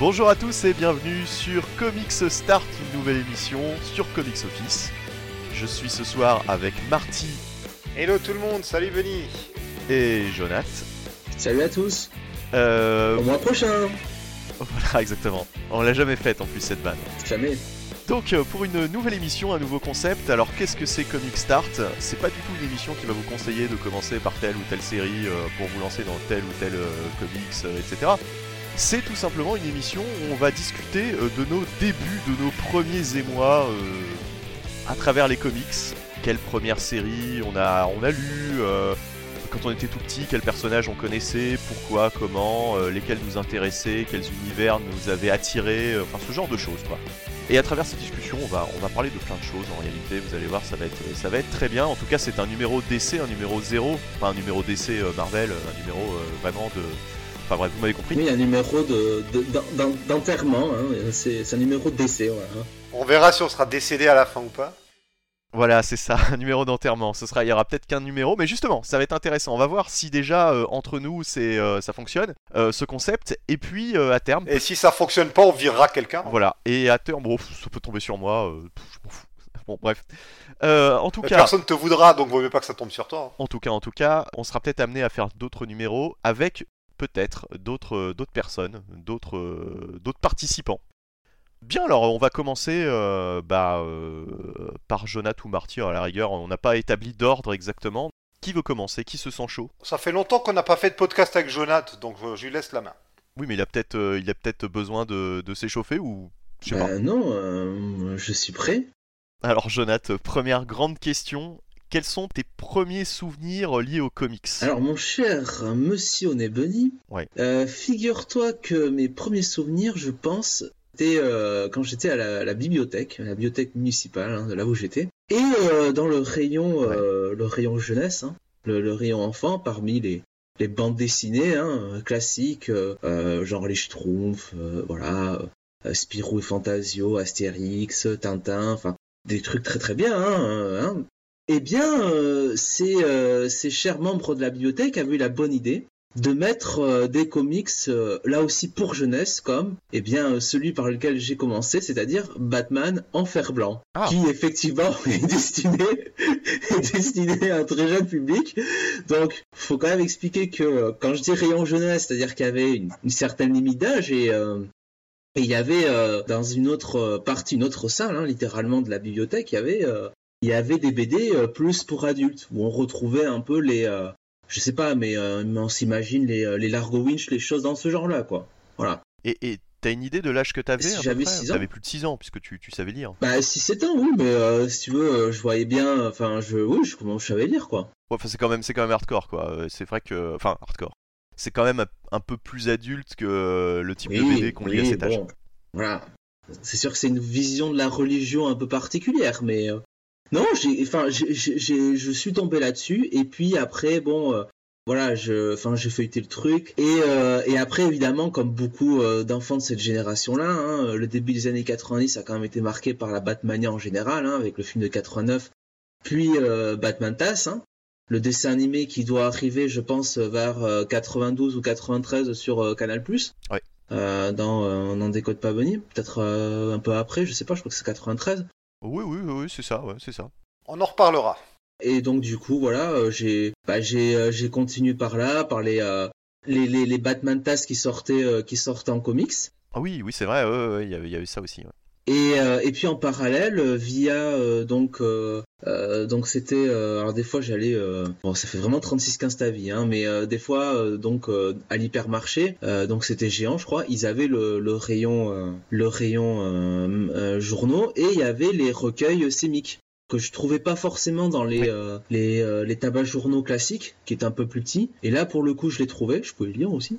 Bonjour à tous et bienvenue sur Comics Start, une nouvelle émission sur Comics Office. Je suis ce soir avec Marty Hello tout le monde, salut Benny et Jonath. Salut à tous. Euh, Au mois prochain. voilà, exactement. On l'a jamais faite en plus cette vanne. Jamais. Donc euh, pour une nouvelle émission, un nouveau concept, alors qu'est-ce que c'est Comic Start? C'est pas du tout une émission qui va vous conseiller de commencer par telle ou telle série euh, pour vous lancer dans tel ou tel comics, etc. C'est tout simplement une émission où on va discuter euh, de nos débuts, de nos premiers émois euh, à travers les comics. Quelle première série on a, on lu euh, quand on était tout petit, quels personnages on connaissait, pourquoi, comment, lesquels nous intéressaient, quels univers nous avaient attirés, enfin ce genre de choses quoi. Et à travers cette discussion, on va, parler de plein de choses en réalité, vous allez voir, ça va être, très bien. En tout cas, c'est un numéro DC, un numéro 0, pas un numéro euh, Marvel, un numéro vraiment de. Enfin bref, vous m'avez compris. Oui, un numéro de, de- d'enterrement. hein. C'est un numéro de décès. Voilà. On verra si on sera décédé à la fin ou pas. Voilà, c'est ça, un numéro d'enterrement. Ce sera, il y aura peut-être qu'un numéro, mais justement, ça va être intéressant. On va voir si déjà euh, entre nous, c'est, euh, ça fonctionne, euh, ce concept. Et puis à terme, Et si ça fonctionne pas, on virera quelqu'un. voilà. Et à terme, bon, ça peut tomber sur moi. euh, pff, je m'en fous. Bon, bref. Euh, en tout Mais cas, Personne te voudra, donc vaut mieux pas que ça tombe sur toi. hein. En tout cas, en tout cas, on sera peut-être amené à faire d'autres numéros avec peut-être d'autres euh, d'autres personnes, d'autres euh, d'autres participants. Bien, alors on va commencer euh, bah, euh, par Jonath ou Marty à la rigueur. On n'a pas établi d'ordre exactement. Qui veut commencer? Qui se sent chaud? Ça fait longtemps qu'on n'a pas fait de podcast avec Jonath, donc euh, je lui laisse la main. Oui, mais il a peut-être euh, il a peut-être besoin de, de s'échauffer ou je sais pas. Bah, non, euh, je suis prêt. Alors Jonath, première grande question. Quels sont tes premiers souvenirs liés aux comics? Alors, mon cher monsieur Onebunny, Ouais. euh, figure-toi que mes premiers souvenirs, je pense, c'était euh, quand j'étais à la, la bibliothèque, à la bibliothèque municipale, hein, là où j'étais. Et euh, dans le rayon, euh, le rayon jeunesse, hein, le, le rayon enfant, parmi les, les bandes dessinées hein, classiques, euh, euh, genre les Schtroumpfs, euh, voilà, euh, Spirou et Fantasio, Astérix, Tintin, enfin des trucs très très bien. Hein, euh, hein. Eh bien, euh, ces, euh, ces chers membres de la bibliothèque avaient eu la bonne idée de mettre euh, des comics euh, là aussi pour jeunesse comme eh bien celui par lequel j'ai commencé c'est-à-dire Batman en fer blanc Ah. qui effectivement est destiné est destiné à un très jeune public donc faut quand même expliquer que quand je dis rayon jeunesse c'est-à-dire qu'il y avait une, une certaine limite d'âge et euh, et il y avait euh, dans une autre partie, une autre salle, hein, littéralement de la bibliothèque, il y avait, euh, il y avait des BD euh, plus pour adultes, où on retrouvait un peu les, euh, je sais pas, mais, euh, mais on s'imagine les, les Largo Winch, les choses dans ce genre-là, quoi. Voilà. Et et t'as une idée de l'âge que t'avais Si j'avais près six ans. T'avais plus de 6 ans puisque tu, tu savais lire. Bah, si c'est ans, oui, mais euh, si tu veux, je voyais bien, enfin, je, oui, je, comment je savais lire, quoi. Ouais, enfin, c'est quand même quand même hardcore quoi. C'est vrai que enfin hardcore. C'est quand même un, peu plus adulte que le type de BD qu'on lit à oui, cet âge. bon, Voilà. C'est sûr que c'est une vision de la religion un peu particulière, mais euh, non, j'ai, enfin, j'ai, j'ai- j'ai- je suis tombé là-dessus, et puis après, bon, euh, voilà, je, enfin, j'ai feuilleté le truc, et, euh, et après, évidemment, comme beaucoup euh, d'enfants de cette génération-là, hein, le début des années 90 a quand même été marqué par la Batmania en général, hein, avec le film de 89, puis euh, Batman Tass, hein, le dessin animé qui doit arriver, je pense, vers euh, 92 ou 93 sur euh, Canal+. Ouais. Euh, dans euh, N'en décode pas Bonnie, peut-être euh, un peu après, je sais pas, je crois que c'est 93. Oui oui oui, c'est ça, ouais, c'est ça. On en reparlera. Et donc du coup, voilà, euh, j'ai bah, j'ai euh, j'ai continué par là, par les euh, les, les, les Batman Tass qui sortaient euh, qui sortaient en comics. Ah oui oui c'est vrai, ouais, ouais, ouais, il y, a eu ça aussi. ouais. Et, euh, et puis en parallèle, via euh, donc euh, donc c'était euh, alors des fois j'allais euh, bon ça fait vraiment 36 15 ta vie hein, mais euh, des fois euh, donc euh, à l'hypermarché euh, donc c'était géant je crois ils avaient le, le rayon euh, le rayon journaux et il y avait les recueils sémiques que je trouvais pas forcément dans les euh, les euh, les tabacs journaux classiques qui étaient un peu plus petits. Et là pour le coup je les trouvais je pouvais les lire aussi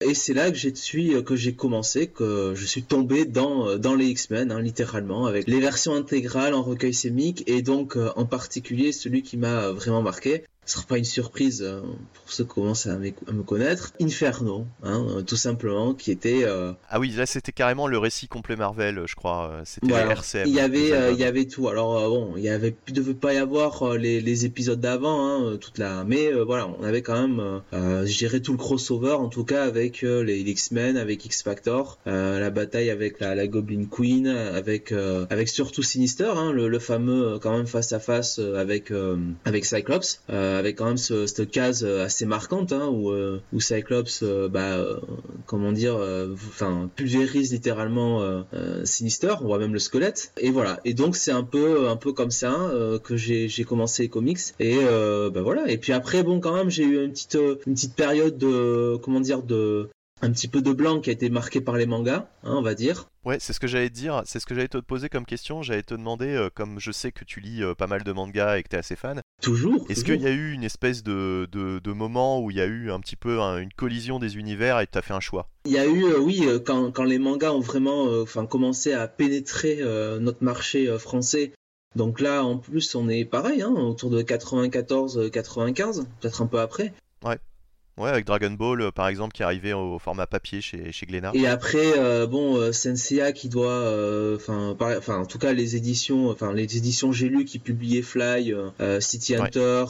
Et c'est là que j'ai suis que j'ai commencé, que je suis tombé dans dans les X-Men, hein, littéralement, avec les versions intégrales en recueil sémique et donc euh, en particulier celui qui m'a vraiment marqué, sera pas une surprise euh, pour ceux qui commencent à, me connaître. Inferno, hein, euh, tout simplement, qui était. Euh, ah oui, là c'était carrément le récit complet Marvel, je crois. C'était RCM. Il y avait, il y avait tout. Alors bon, il y avait, il devait pas y avoir les, les épisodes d'avant, hein, toute la. Mais voilà, on avait quand même, dirais tout le crossover, en tout cas avec les X-Men, avec X Factor, la bataille avec la, la Goblin Queen, avec avec surtout Sinister, hein, le, le, fameux quand même face à face avec avec Cyclops. Euh, avec quand même cette case euh, assez marquante hein, où, euh, où Cyclops, bah, comment dire, enfin pulvérise littéralement Sinister, on voit même le squelette. Et voilà. Et donc c'est un peu, un peu comme ça que j'ai, commencé les comics. Et bah voilà. Et puis après, bon, quand même, j'ai eu une petite, une petite période de, comment dire, de un petit peu de blanc qui a été marqué par les mangas, hein, on va dire. Ouais, c'est ce que j'allais te dire, c'est ce que j'allais te poser comme question. J'allais te demander, euh, comme je sais que tu lis euh, pas mal de mangas et que tu es assez fan. Toujours. Est-ce qu'il y a eu une espèce de, de, moment où il y a eu un petit peu une collision des univers et tu as fait un choix? Il y a eu, euh, oui, quand, quand, les mangas ont vraiment enfin commencé à pénétrer notre marché français. Donc là, en plus, on est pareil, hein, autour de 94-95, peut-être un peu après. Ouais. Ouais, avec Dragon Ball, euh, par exemple, qui est arrivé au, format papier chez, chez Glénat. Et après, euh, bon, euh, Senseiya qui doit, enfin, enfin, en tout cas, les éditions, enfin, les éditions J'ai lu qui publiaient Fly, City Hunter,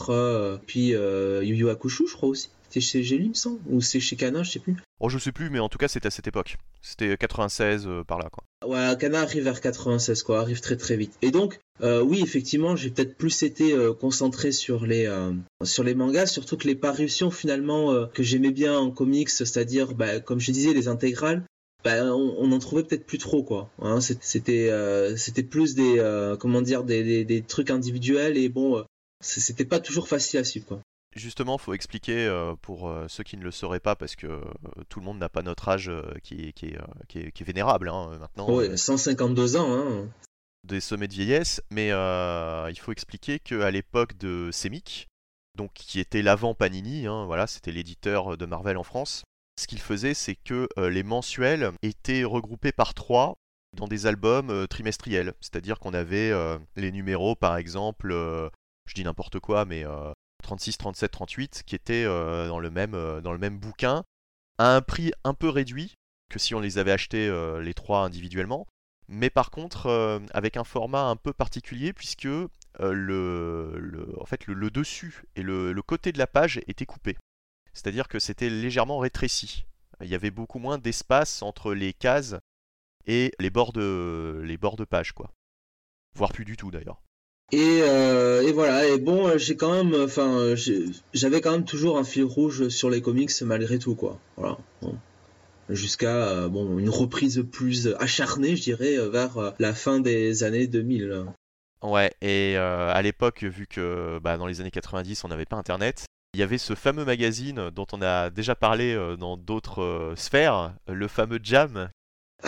puis Yu Yu Hakusho, je crois aussi. C'était chez J'ai il me semble, ou c'est chez Kana, je sais plus. Oh, je sais plus, mais en tout cas, c'était à cette époque. C'était 96 euh, par là, quoi. Ouais, Kana arrive vers 96, quoi, arrive très très vite. Et donc, euh, oui, effectivement, j'ai peut-être plus été euh, concentré sur les sur les mangas, surtout que les parutions finalement que j'aimais bien en comics, c'est-à-dire, bah, comme je disais, les intégrales. Bah, on, en trouvait peut-être plus trop quoi. Hein, c'était c'était plus des comment dire des, des, des, trucs individuels et bon c'était pas toujours facile à suivre quoi justement, faut expliquer euh, pour euh, ceux qui ne le sauraient pas, parce que euh, tout le monde n'a pas notre âge qui, qui, est, vénérable hein, maintenant. Oui, 152 ans. Hein. Des sommets de vieillesse, mais il faut expliquer qu'à l'époque de Semic, donc qui était l'avant Panini, hein, voilà, c'était l'éditeur de Marvel en France, ce qu'il faisait, c'est que les mensuels étaient regroupés par trois dans des albums trimestriels. C'est-à-dire qu'on avait les numéros, par exemple, je dis n'importe quoi, mais 36, 37, 38, qui étaient euh, dans, le même, euh, dans le même bouquin, à un prix un peu réduit que si on les avait achetés euh, les trois individuellement, mais par contre avec un format un peu particulier puisque le, en fait, le, dessus et le, côté de la page étaient coupés. C'est-à-dire que c'était légèrement rétréci. Il y avait beaucoup moins d'espace entre les cases et les bords de, les bords de page, quoi. Voire plus du tout d'ailleurs. Et, euh, et, voilà, et bon, euh, j'ai quand même, enfin, euh, j'avais quand même toujours un fil rouge sur les comics malgré tout, quoi. Voilà. Jusqu'à une reprise plus acharnée, je dirais, vers la fin des années 2000. Ouais, et à l'époque, vu que bah, dans les années 90, on n'avait pas Internet, il y avait ce fameux magazine dont on a déjà parlé dans d'autres sphères, le fameux Jam,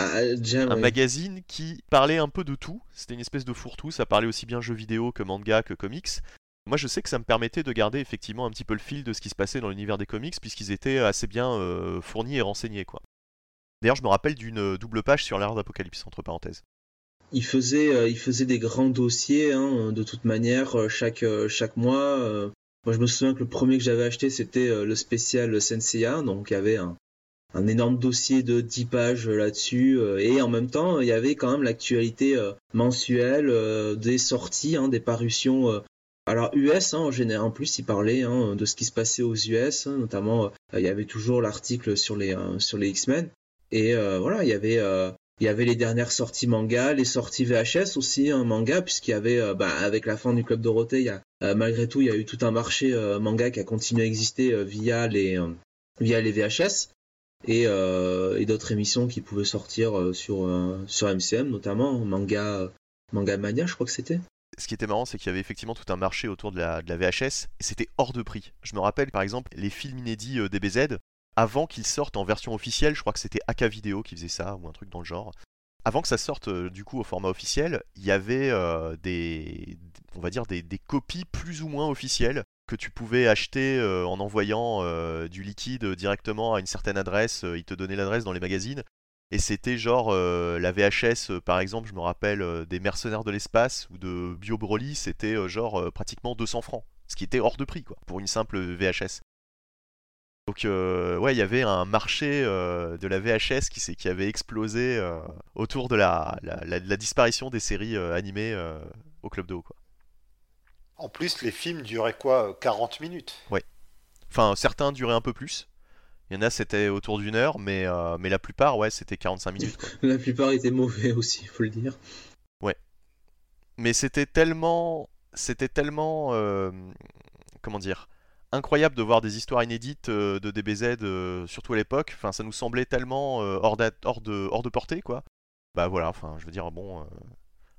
ah, un magazine qui parlait un peu de tout. C'était une espèce de fourre-tout. Ça parlait aussi bien jeux vidéo que manga que comics. Moi, je sais que ça me permettait de garder effectivement un petit peu le fil de ce qui se passait dans l'univers des comics, puisqu'ils étaient assez bien euh, fournis et renseignés, quoi. D'ailleurs, je me rappelle d'une euh, double page sur l'ère d'Apocalypse, entre parenthèses. Il faisait, euh, il faisait des grands dossiers, hein, de toute manière, chaque, chaque mois. moi, je me souviens que le premier que j'avais acheté, c'était le spécial Senseiya, donc il y avait un, un énorme dossier de 10 pages là-dessus euh, et en même temps il y avait quand même l'actualité euh, mensuelle euh, des sorties hein, des parutions alors US hein, en général en plus il parlait hein, de ce qui se passait aux US notamment il y avait toujours l'article sur les sur les X-Men et voilà il y avait il y avait les dernières sorties manga, les sorties VHS aussi, un manga, puisqu'il y avait, bah, avec la fin du Club Dorothée, malgré tout, il y a eu tout un marché manga qui a continué à exister via les via les VHS. Euh, et, d'autres émissions qui pouvaient sortir euh, sur, euh, sur MCM, notamment Manga, Manga Mania, je crois que c'était. Ce qui était marrant, c'est qu'il y avait effectivement tout un marché autour de la, VHS, et c'était hors de prix. Je me rappelle par exemple les films inédits DBZ, avant qu'ils sortent en version officielle, je crois que c'était AK Video qui faisait ça, ou un truc dans le genre. Avant que ça sorte du coup au format officiel, il y avait des, on va dire des, copies plus ou moins officielles que tu pouvais acheter euh, en envoyant euh, du liquide directement à une certaine adresse. Euh, il te donnait l'adresse dans les magazines. Et c'était genre la VHS, par exemple, je me rappelle des Mercenaires de l'espace ou de Bio Broly, c'était genre pratiquement 200 francs. Ce qui était hors de prix, quoi, pour une simple VHS. Donc ouais, il y avait un marché de la VHS qui, qui avait explosé autour de la, la, la, disparition des séries animées au Club de Haut. Quoi. En plus, les films duraient quoi 40 minutes? Ouais. Enfin, certains duraient un peu plus. Il y en a, c'était autour d'une heure, mais, mais la plupart, ouais, c'était 45 minutes. Quoi. La plupart étaient mauvais aussi, il faut le dire. Ouais. Mais c'était tellement... C'était tellement... comment dire incroyable de voir des histoires inédites euh, de DBZ, euh, surtout à l'époque. Enfin, ça nous semblait tellement euh, hors, hors, de, hors de portée, quoi. Bah voilà, enfin, je veux dire, bon.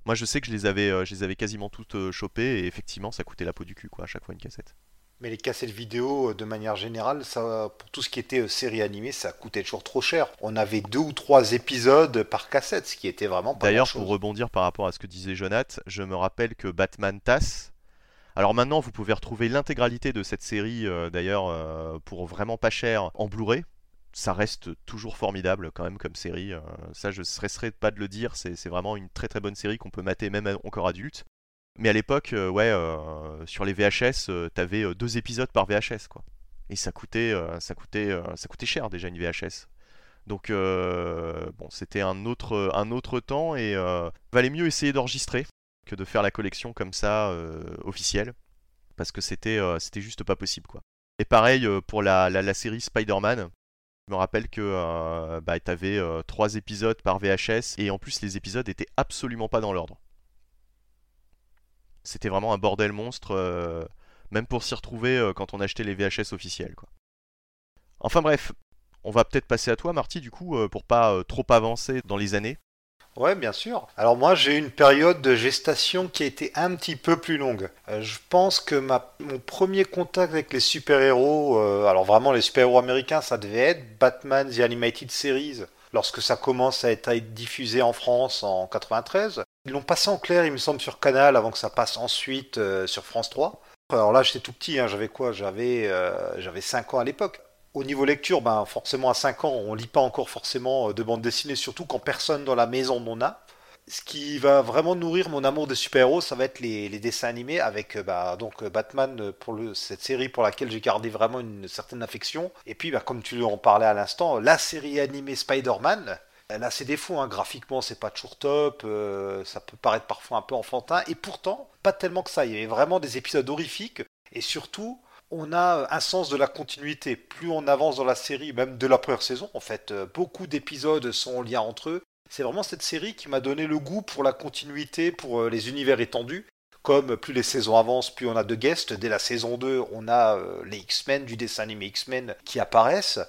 Moi, je sais que je les avais, je les avais quasiment toutes chopées et effectivement, ça coûtait la peau du cul, quoi, à chaque fois une cassette. Mais les cassettes vidéo, de manière générale, ça, pour tout ce qui était série animée, ça coûtait toujours trop cher. On avait deux ou trois épisodes par cassette, ce qui était vraiment pas D'ailleurs, pour rebondir par rapport à ce que disait Jonath, je me rappelle que Batman TAS, alors maintenant, vous pouvez retrouver l'intégralité de cette série, euh, d'ailleurs, euh, pour vraiment pas cher en Blu-ray. Ça reste toujours formidable quand même comme série. Euh, ça, je ne stresserai pas de le dire. C'est vraiment une très très bonne série qu'on peut mater même encore adulte. Mais à l'époque, ouais, sur les VHS, t'avais deux épisodes par VHS, quoi. Et ça coûtait, ça coûtait, ça coûtait cher déjà une VHS. Donc bon, c'était un autre, un autre temps et valait mieux essayer d'enregistrer que de faire la collection comme ça euh, officielle parce que c'était euh, c'était juste pas possible quoi. Et pareil euh, pour la, la, série Spider-Man. Je me rappelle que bah, tu avais trois épisodes par VHS et en plus les épisodes étaient absolument pas dans l'ordre. C'était vraiment un bordel monstre, même pour s'y retrouver quand on achetait les VHS officiels. Enfin bref, on va peut-être passer à toi Marty du coup pour pas trop avancer dans les années. Ouais, bien sûr. Alors moi, j'ai eu une période de gestation qui a été un petit peu plus longue. Euh, je pense que ma, mon premier contact avec les super-héros, euh, alors vraiment les super-héros américains, ça devait être Batman The Animated Series, lorsque ça commence à être diffusé en France en 93. Ils l'ont passé en clair, il me semble, sur Canal, avant que ça passe ensuite euh, sur France 3. Alors là, j'étais tout petit, hein, j'avais quoi? J'avais j'avais 5 ans à l'époque. Au niveau lecture, ben forcément à 5 ans, on lit pas encore forcément euh, de bande dessinée, surtout quand personne dans la maison n'en a. Ce qui va vraiment nourrir mon amour des super-héros, ça va être les, dessins animés avec euh, bah, donc euh, Batman pour cette série pour laquelle j'ai gardé vraiment une certaine affection. Et puis, bah, comme tu en parlais à l'instant, la série animée Spider-Man, elle a ses défauts, hein. graphiquement c'est pas toujours top, ça peut paraître parfois un peu enfantin, et pourtant pas tellement que ça, il y avait vraiment des épisodes horrifiques, et surtout on a un sens de la continuité. Plus on avance dans la série, même de la première saison, en fait, euh, beaucoup d'épisodes sont en lien entre eux. C'est vraiment cette série qui m'a donné le goût pour la continuité, pour euh, les univers étendus. Comme plus les saisons avancent, plus on a de guests. Dès la saison 2, on a euh, les X-Men, du dessin animé X-Men qui apparaissent.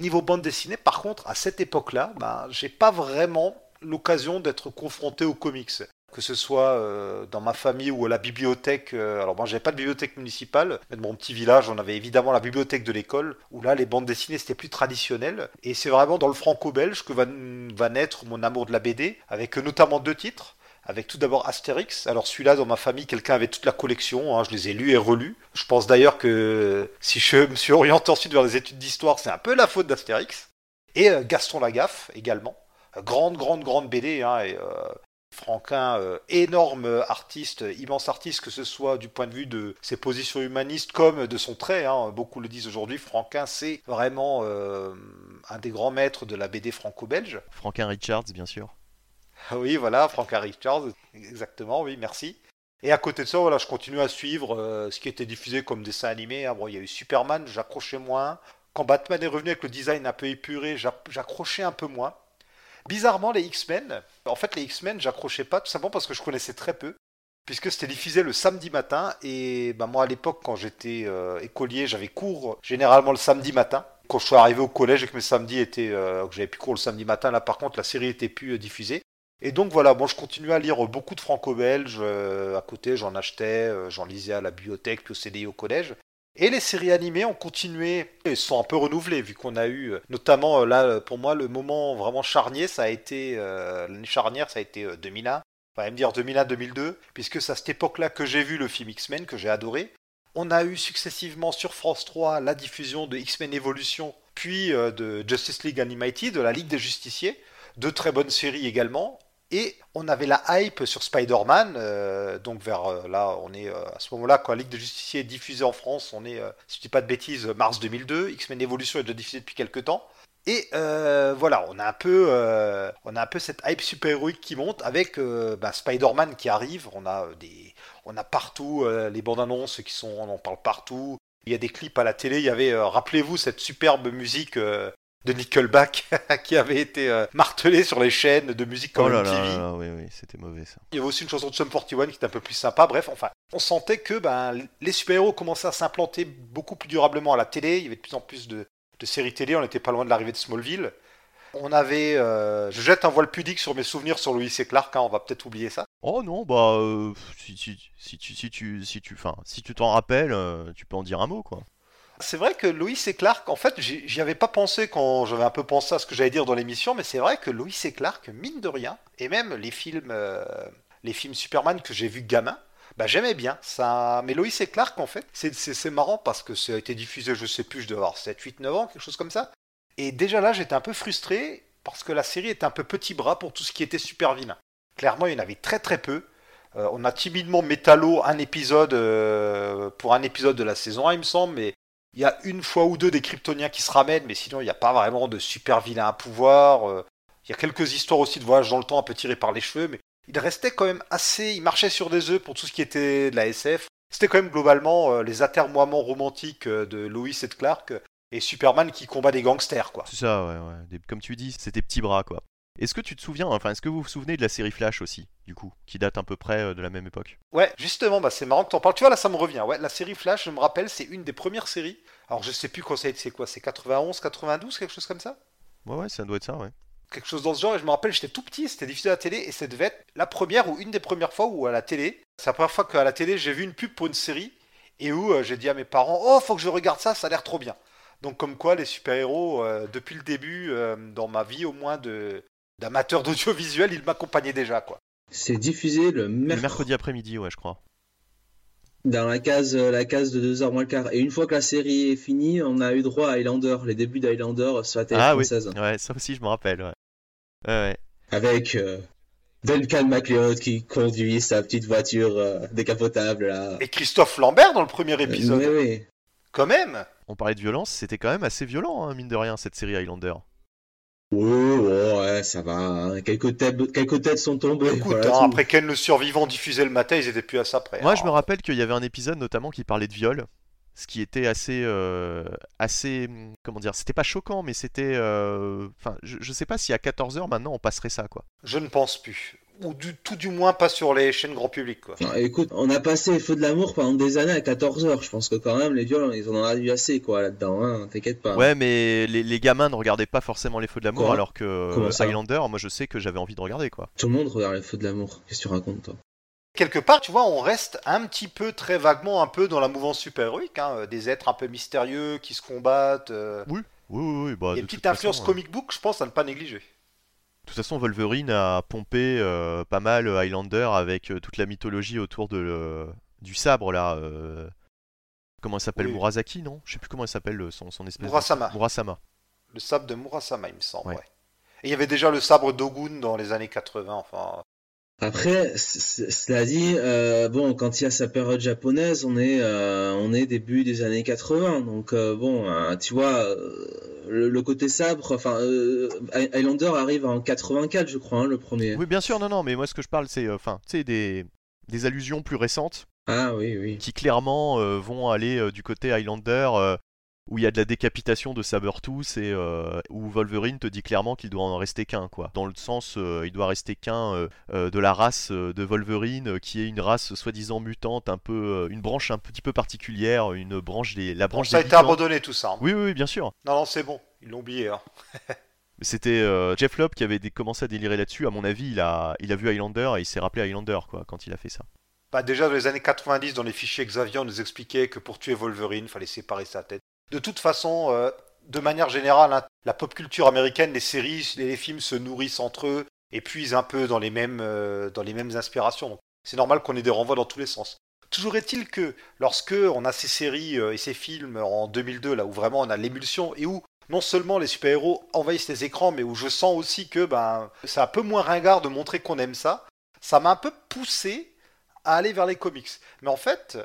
Niveau bande dessinée, par contre, à cette époque-là, ben, j'ai pas vraiment l'occasion d'être confronté aux comics que ce soit euh, dans ma famille ou à la bibliothèque. Euh, alors moi, j'avais pas de bibliothèque municipale, mais de mon petit village, on avait évidemment la bibliothèque de l'école, où là, les bandes dessinées, c'était plus traditionnel. Et c'est vraiment dans le franco-belge que va, naître mon amour de la BD, avec notamment deux titres avec tout d'abord Astérix. Alors celui-là, dans ma famille, quelqu'un avait toute la collection, hein, je les ai lus et relus. Je pense d'ailleurs que si je me suis orienté ensuite vers les études d'histoire, c'est un peu la faute d'Astérix. Et euh, Gaston Lagaffe également. Grande, grande, grande BD, hein, et, Franquin, euh, énorme artiste, immense artiste, que ce soit du point de vue de ses positions humanistes comme de son trait. Hein, beaucoup le disent aujourd'hui. Franquin, c'est vraiment euh, un des grands maîtres de la BD franco-belge. Franquin Richards, bien sûr. Oui, voilà, Franquin Richards, exactement, oui, merci. Et à côté de ça, voilà, je continue à suivre euh, ce qui était diffusé comme dessin animé. Hein. Bon, il y a eu Superman, j'accrochais moins. Quand Batman est revenu avec le design un peu épuré, j'accrochais un peu moins. Bizarrement, les X-Men, en fait, les X-Men, j'accrochais pas, tout simplement parce que je connaissais très peu. Puisque c'était diffusé le samedi matin, et bah, moi à l'époque, quand j'étais euh, écolier, j'avais cours généralement le samedi matin. Quand je suis arrivé au collège et que mes samedis étaient, euh, que j'avais plus cours le samedi matin, là par contre la série était plus euh, diffusée. Et donc voilà, moi je continuais à lire beaucoup de franco-belge. à côté, j'en achetais, j'en lisais à la bibliothèque, puis au CDI au collège. Et les séries animées ont continué et sont un peu renouvelées vu qu'on a eu, euh, notamment euh, là euh, pour moi le moment vraiment charnier, ça a été l'année charnière, ça a été 2001, on va me dire 2001-2002, puisque c'est à cette époque-là que j'ai vu le film X-Men que j'ai adoré. On a eu successivement sur France 3 la diffusion de X-Men Evolution, puis de Justice League Animated, de la Ligue des Justiciers, de très bonnes séries également. Et on avait la hype sur Spider-Man, euh, donc vers euh, là, on est euh, à ce moment-là, quand la Ligue de Justiciers est diffusée en France, on est, si je dis pas de bêtises, mars 2002. X-Men Evolution est déjà diffusé depuis quelques temps. Et voilà, on a un peu, on a un peu cette hype super-héroïque qui monte avec bah, Spider-Man qui arrive. On a des, on a partout les bandes annonces qui sont, on en parle partout. Il y a des clips à la télé. Il y avait, rappelez-vous, cette superbe musique de Nickelback qui avait été euh, martelé sur les chaînes de musique comme oh là MTV. Là, oui, oui, c'était mauvais ça. Il y avait aussi une chanson de Sum 41 qui était un peu plus sympa. Bref, enfin, on sentait que ben, les super-héros commençaient à s'implanter beaucoup plus durablement à la télé. Il y avait de plus en plus de, séries télé. On n'était pas loin de l'arrivée de Smallville. On avait. Euh, je jette un voile pudique sur mes souvenirs sur Louis et Clark, hein, on va peut-être oublier ça. Oh non, bah. Euh, si, si, si, tu si tu si tu si tu t'en rappelles, tu peux en dire un mot quoi. C'est vrai que Lois et Clark, en fait, j'y avais pas pensé quand j'avais un peu pensé à ce que j'allais dire dans l'émission, mais c'est vrai que Lois et Clark, mine de rien, et même les films, euh, les films Superman que j'ai vus gamin, bah j'aimais bien ça. Mais Lois et Clark, en fait, c'est marrant parce que ça a été diffusé, je sais plus, je devais avoir 7, 8, 9 ans, quelque chose comme ça. Et déjà là, j'étais un peu frustré parce que la série était un peu petit bras pour tout ce qui était super vilain. Clairement, il y en avait très très peu. Euh, on a timidement métallo un épisode euh, pour un épisode de la saison 1, il me semble, mais il y a une fois ou deux des Kryptoniens qui se ramènent, mais sinon il n'y a pas vraiment de super vilain à pouvoir. Euh. Il y a quelques histoires aussi de voyage dans le temps un peu tirées par les cheveux, mais il restait quand même assez. Il marchait sur des œufs pour tout ce qui était de la SF. C'était quand même globalement euh, les atermoiements romantiques euh, de Lois et de Clark et Superman qui combat des gangsters, quoi. C'est ça, ouais, ouais. Comme tu dis, c'était petits bras, quoi. Est-ce que tu te souviens, enfin, est-ce que vous vous souvenez de la série Flash aussi, du coup, qui date à peu près euh, de la même époque? Ouais, justement, bah, c'est marrant que t'en parles. Tu vois, là, ça me revient. Ouais, la série Flash, je me rappelle, c'est une des premières séries. Alors, je sais plus quand c'est quoi, c'est 91, 92, quelque chose comme ça? Ouais, ouais, ça doit être ça, ouais. Quelque chose dans ce genre, et je me rappelle, j'étais tout petit, c'était diffusé à la télé, et ça devait être la première ou une des premières fois où à la télé, c'est la première fois qu'à la télé, j'ai vu une pub pour une série, et où euh, j'ai dit à mes parents, oh, faut que je regarde ça, ça a l'air trop bien. Donc, comme quoi, les super-héros, euh, depuis le début, dans ma vie au moins de d'amateur d'audiovisuel, il m'accompagnait déjà, quoi. C'est diffusé le, mercredi après-midi, ouais, je crois. Dans la case, euh, la case de 2h moins le quart. Et une fois que la série est finie, on a eu droit à Highlander, les débuts d'Highlander sur la télé ah, française. Oui. Ouais, ça aussi, je me rappelle, ouais. ouais, Avec euh, Duncan MacLeod qui conduit sa petite voiture euh, décapotable, là. Et Christophe Lambert dans le premier épisode. oui, oui. Quand même On parlait de violence, c'était quand même assez violent, hein, mine de rien, cette série Highlander. Oui, ouais, ça va. Hein. Quelques, têtes, quelques têtes sont tombées. Écoute, hein, après Ken le survivant diffusé le matin, ils étaient plus à ça près. Moi, hein. je me rappelle qu'il y avait un épisode notamment qui parlait de viol. Ce qui était assez. Euh, assez comment dire C'était pas choquant, mais c'était. Euh, enfin, je, je sais pas si à 14h maintenant on passerait ça, quoi. Je ne pense plus ou du, tout du moins pas sur les chaînes grand public. Quoi. écoute, on a passé Feu de l'amour pendant des années à 14 heures. Je pense que quand même les viols, ils en ont eu assez quoi là-dedans. Hein, T'inquiète pas. Ouais, mais les, les, gamins ne regardaient pas forcément les Feux de l'amour, alors que Highlander, moi je sais que j'avais envie de regarder quoi. Tout le monde regarde les Feux de l'amour. Qu'est-ce que tu racontes toi? Quelque part, tu vois, on reste un petit peu, très vaguement, un peu dans la mouvance super-héroïque, hein, des êtres un peu mystérieux qui se combattent. Euh. Oui, oui, oui. Bah, Il y a une petite influence comic book, je pense, à ne pas négliger. De toute façon, Wolverine a pompé euh, pas mal euh, Highlander avec euh, toute la mythologie autour de, du sabre là. comment il s'appelle? Murasaki, non? Je sais plus comment il s'appelle son, son espèce. Murasama. Murasama. Le sabre de Murasama, il me semble. Et il y avait déjà le sabre d'Ogun dans les années 80. Enfin, après, cela dit, euh, bon, quand il y a sa période japonaise, on est, euh, on est début des années 80, donc euh, bon, tu vois, le, côté sabre, enfin, Highlander arrive en 84, je crois, hein, le premier. Oui, bien sûr, non, non, mais moi ce que je parle, c'est, enfin, tu sais, des, des allusions plus récentes. Ah oui, oui. Qui clairement vont aller du côté Highlander où il y a de la décapitation de Sabertooth et euh, où Wolverine te dit clairement qu'il doit en rester qu'un quoi. Dans le sens euh, il doit rester qu'un euh, de la race de Wolverine qui est une race soi-disant mutante, un peu une branche un petit peu particulière, une branche des la branche Ça a été abandonné tout ça. Hein. Oui, oui bien sûr. Non non, c'est bon, ils l'ont oublié hein. C'était Jeff Lobb qui avait commencé à délirer là-dessus. À mon avis, il a, il a vu Highlander et il s'est rappelé Highlander quoi, quand il a fait ça. Bah déjà dans les années 90, dans les fichiers Xavier, on nous expliquait que pour tuer Wolverine, il fallait séparer sa tête de toute façon, euh, de manière générale, hein, la pop culture américaine, les séries, les films se nourrissent entre eux et puisent un peu dans les mêmes, euh, inspirations. c'est normal qu'on ait des renvois dans tous les sens. Toujours est-il que lorsque on a ces séries euh, et ces films en 2002, là où vraiment on a l'émulsion et où non seulement les super-héros envahissent les écrans, mais où je sens aussi que ben, c'est un peu moins ringard de montrer qu'on aime ça, ça m'a un peu poussé à aller vers les comics. Mais en fait,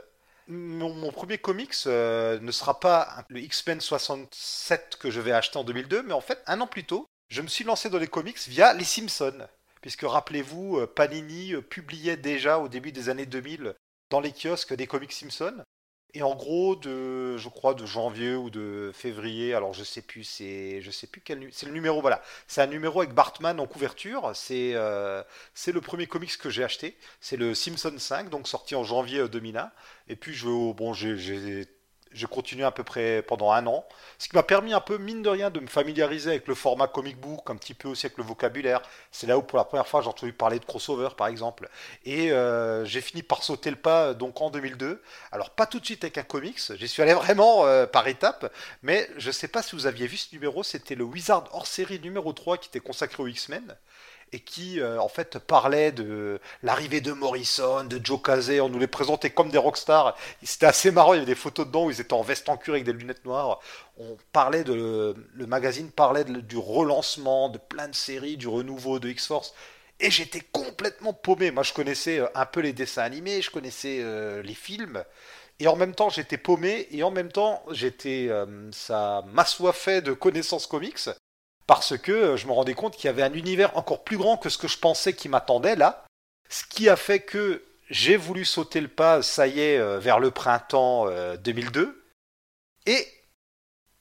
mon, premier comics euh, ne sera pas le X-Men 67 que je vais acheter en 2002, mais en fait, un an plus tôt, je me suis lancé dans les comics via Les Simpsons. Puisque rappelez-vous, euh, Panini euh, publiait déjà au début des années 2000 dans les kiosques des comics Simpsons. Et en gros, de, je crois, de janvier ou de février, alors je sais plus, c'est, je sais plus quel, c'est le numéro, voilà, c'est un numéro avec Bartman en couverture. C'est, euh, c'est le premier comics que j'ai acheté. C'est le Simpson 5, donc sorti en janvier 2001. Et puis je, bon, j'ai, j'ai continué à peu près pendant un an, ce qui m'a permis un peu, mine de rien, de me familiariser avec le format comic book, un petit peu aussi avec le vocabulaire. C'est là où pour la première fois j'ai entendu parler de crossover par exemple. Et euh, j'ai fini par sauter le pas donc en 2002. Alors pas tout de suite avec un comics, j'y suis allé vraiment euh, par étapes, mais je ne sais pas si vous aviez vu ce numéro, c'était le Wizard hors série numéro 3 qui était consacré aux X-Men et qui euh, en fait parlait de l'arrivée de Morrison, de Joe Casey, on nous les présentait comme des rockstars. C'était assez marrant, il y avait des photos dedans où ils étaient en veste en cuir avec des lunettes noires. On parlait de le magazine parlait du relancement de plein de séries, du renouveau de X-Force. Et j'étais complètement paumé. Moi, je connaissais euh, un peu les dessins animés, je connaissais euh, les films. Et en même temps, j'étais paumé, et en même temps, j'étais, ça m'assoiffait de connaissances comics parce que euh, je me rendais compte qu'il y avait un univers encore plus grand que ce que je pensais qui m'attendait là. Ce qui a fait que j'ai voulu sauter le pas, ça y est, euh, vers le printemps 2002. Euh, et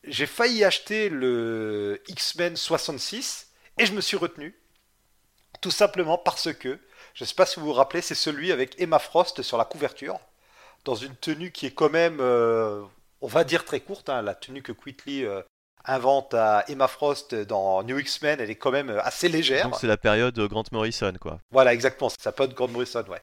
j'ai failli acheter le X-Men 66 et je me suis retenu. Tout simplement parce que, je ne sais pas si vous vous rappelez, c'est celui avec Emma Frost sur la couverture, dans une tenue qui est quand même, on va dire très courte, hein, la tenue que Quitley invente à Emma Frost dans New X-Men, elle est quand même assez légère. Donc c'est la période Grant Morrison, quoi. Voilà, exactement, c'est sa période Grant Morrison, ouais.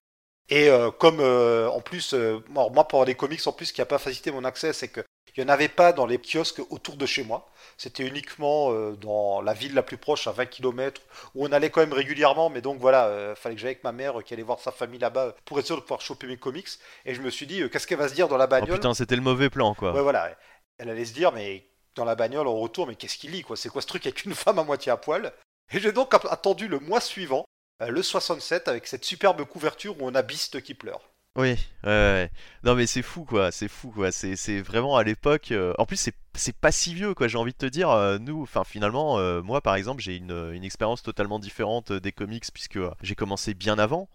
Et euh, comme euh, en plus, euh, moi pour les comics en plus, qui n'a pas facilité mon accès, c'est qu'il n'y en avait pas dans les kiosques autour de chez moi. C'était uniquement dans la ville la plus proche, à 20 km, où on allait quand même régulièrement. Mais donc voilà, fallait que j'aille avec ma mère qui allait voir sa famille là-bas pour être sûr de pouvoir choper mes comics. Et je me suis dit, qu'est-ce qu'elle va se dire dans la oh, bagnole? oh, Putain, c'était le mauvais plan, quoi. Ouais, voilà. Elle allait se dire, mais dans la bagnole en retour, mais qu'est-ce qu'il lit quoi? C'est quoi ce truc avec une femme à moitié à poil? Et j'ai donc attendu le mois suivant, euh, le 67, avec cette superbe couverture où on a Beast qui pleure. Oui, ouais, non mais c'est fou quoi, c'est fou quoi, c'est vraiment à l'époque. Euh, en plus c'est pas si vieux quoi, j'ai envie de te dire. Euh, nous, enfin finalement, moi par exemple, j'ai une, une expérience totalement différente des comics puisque j'ai commencé bien avant.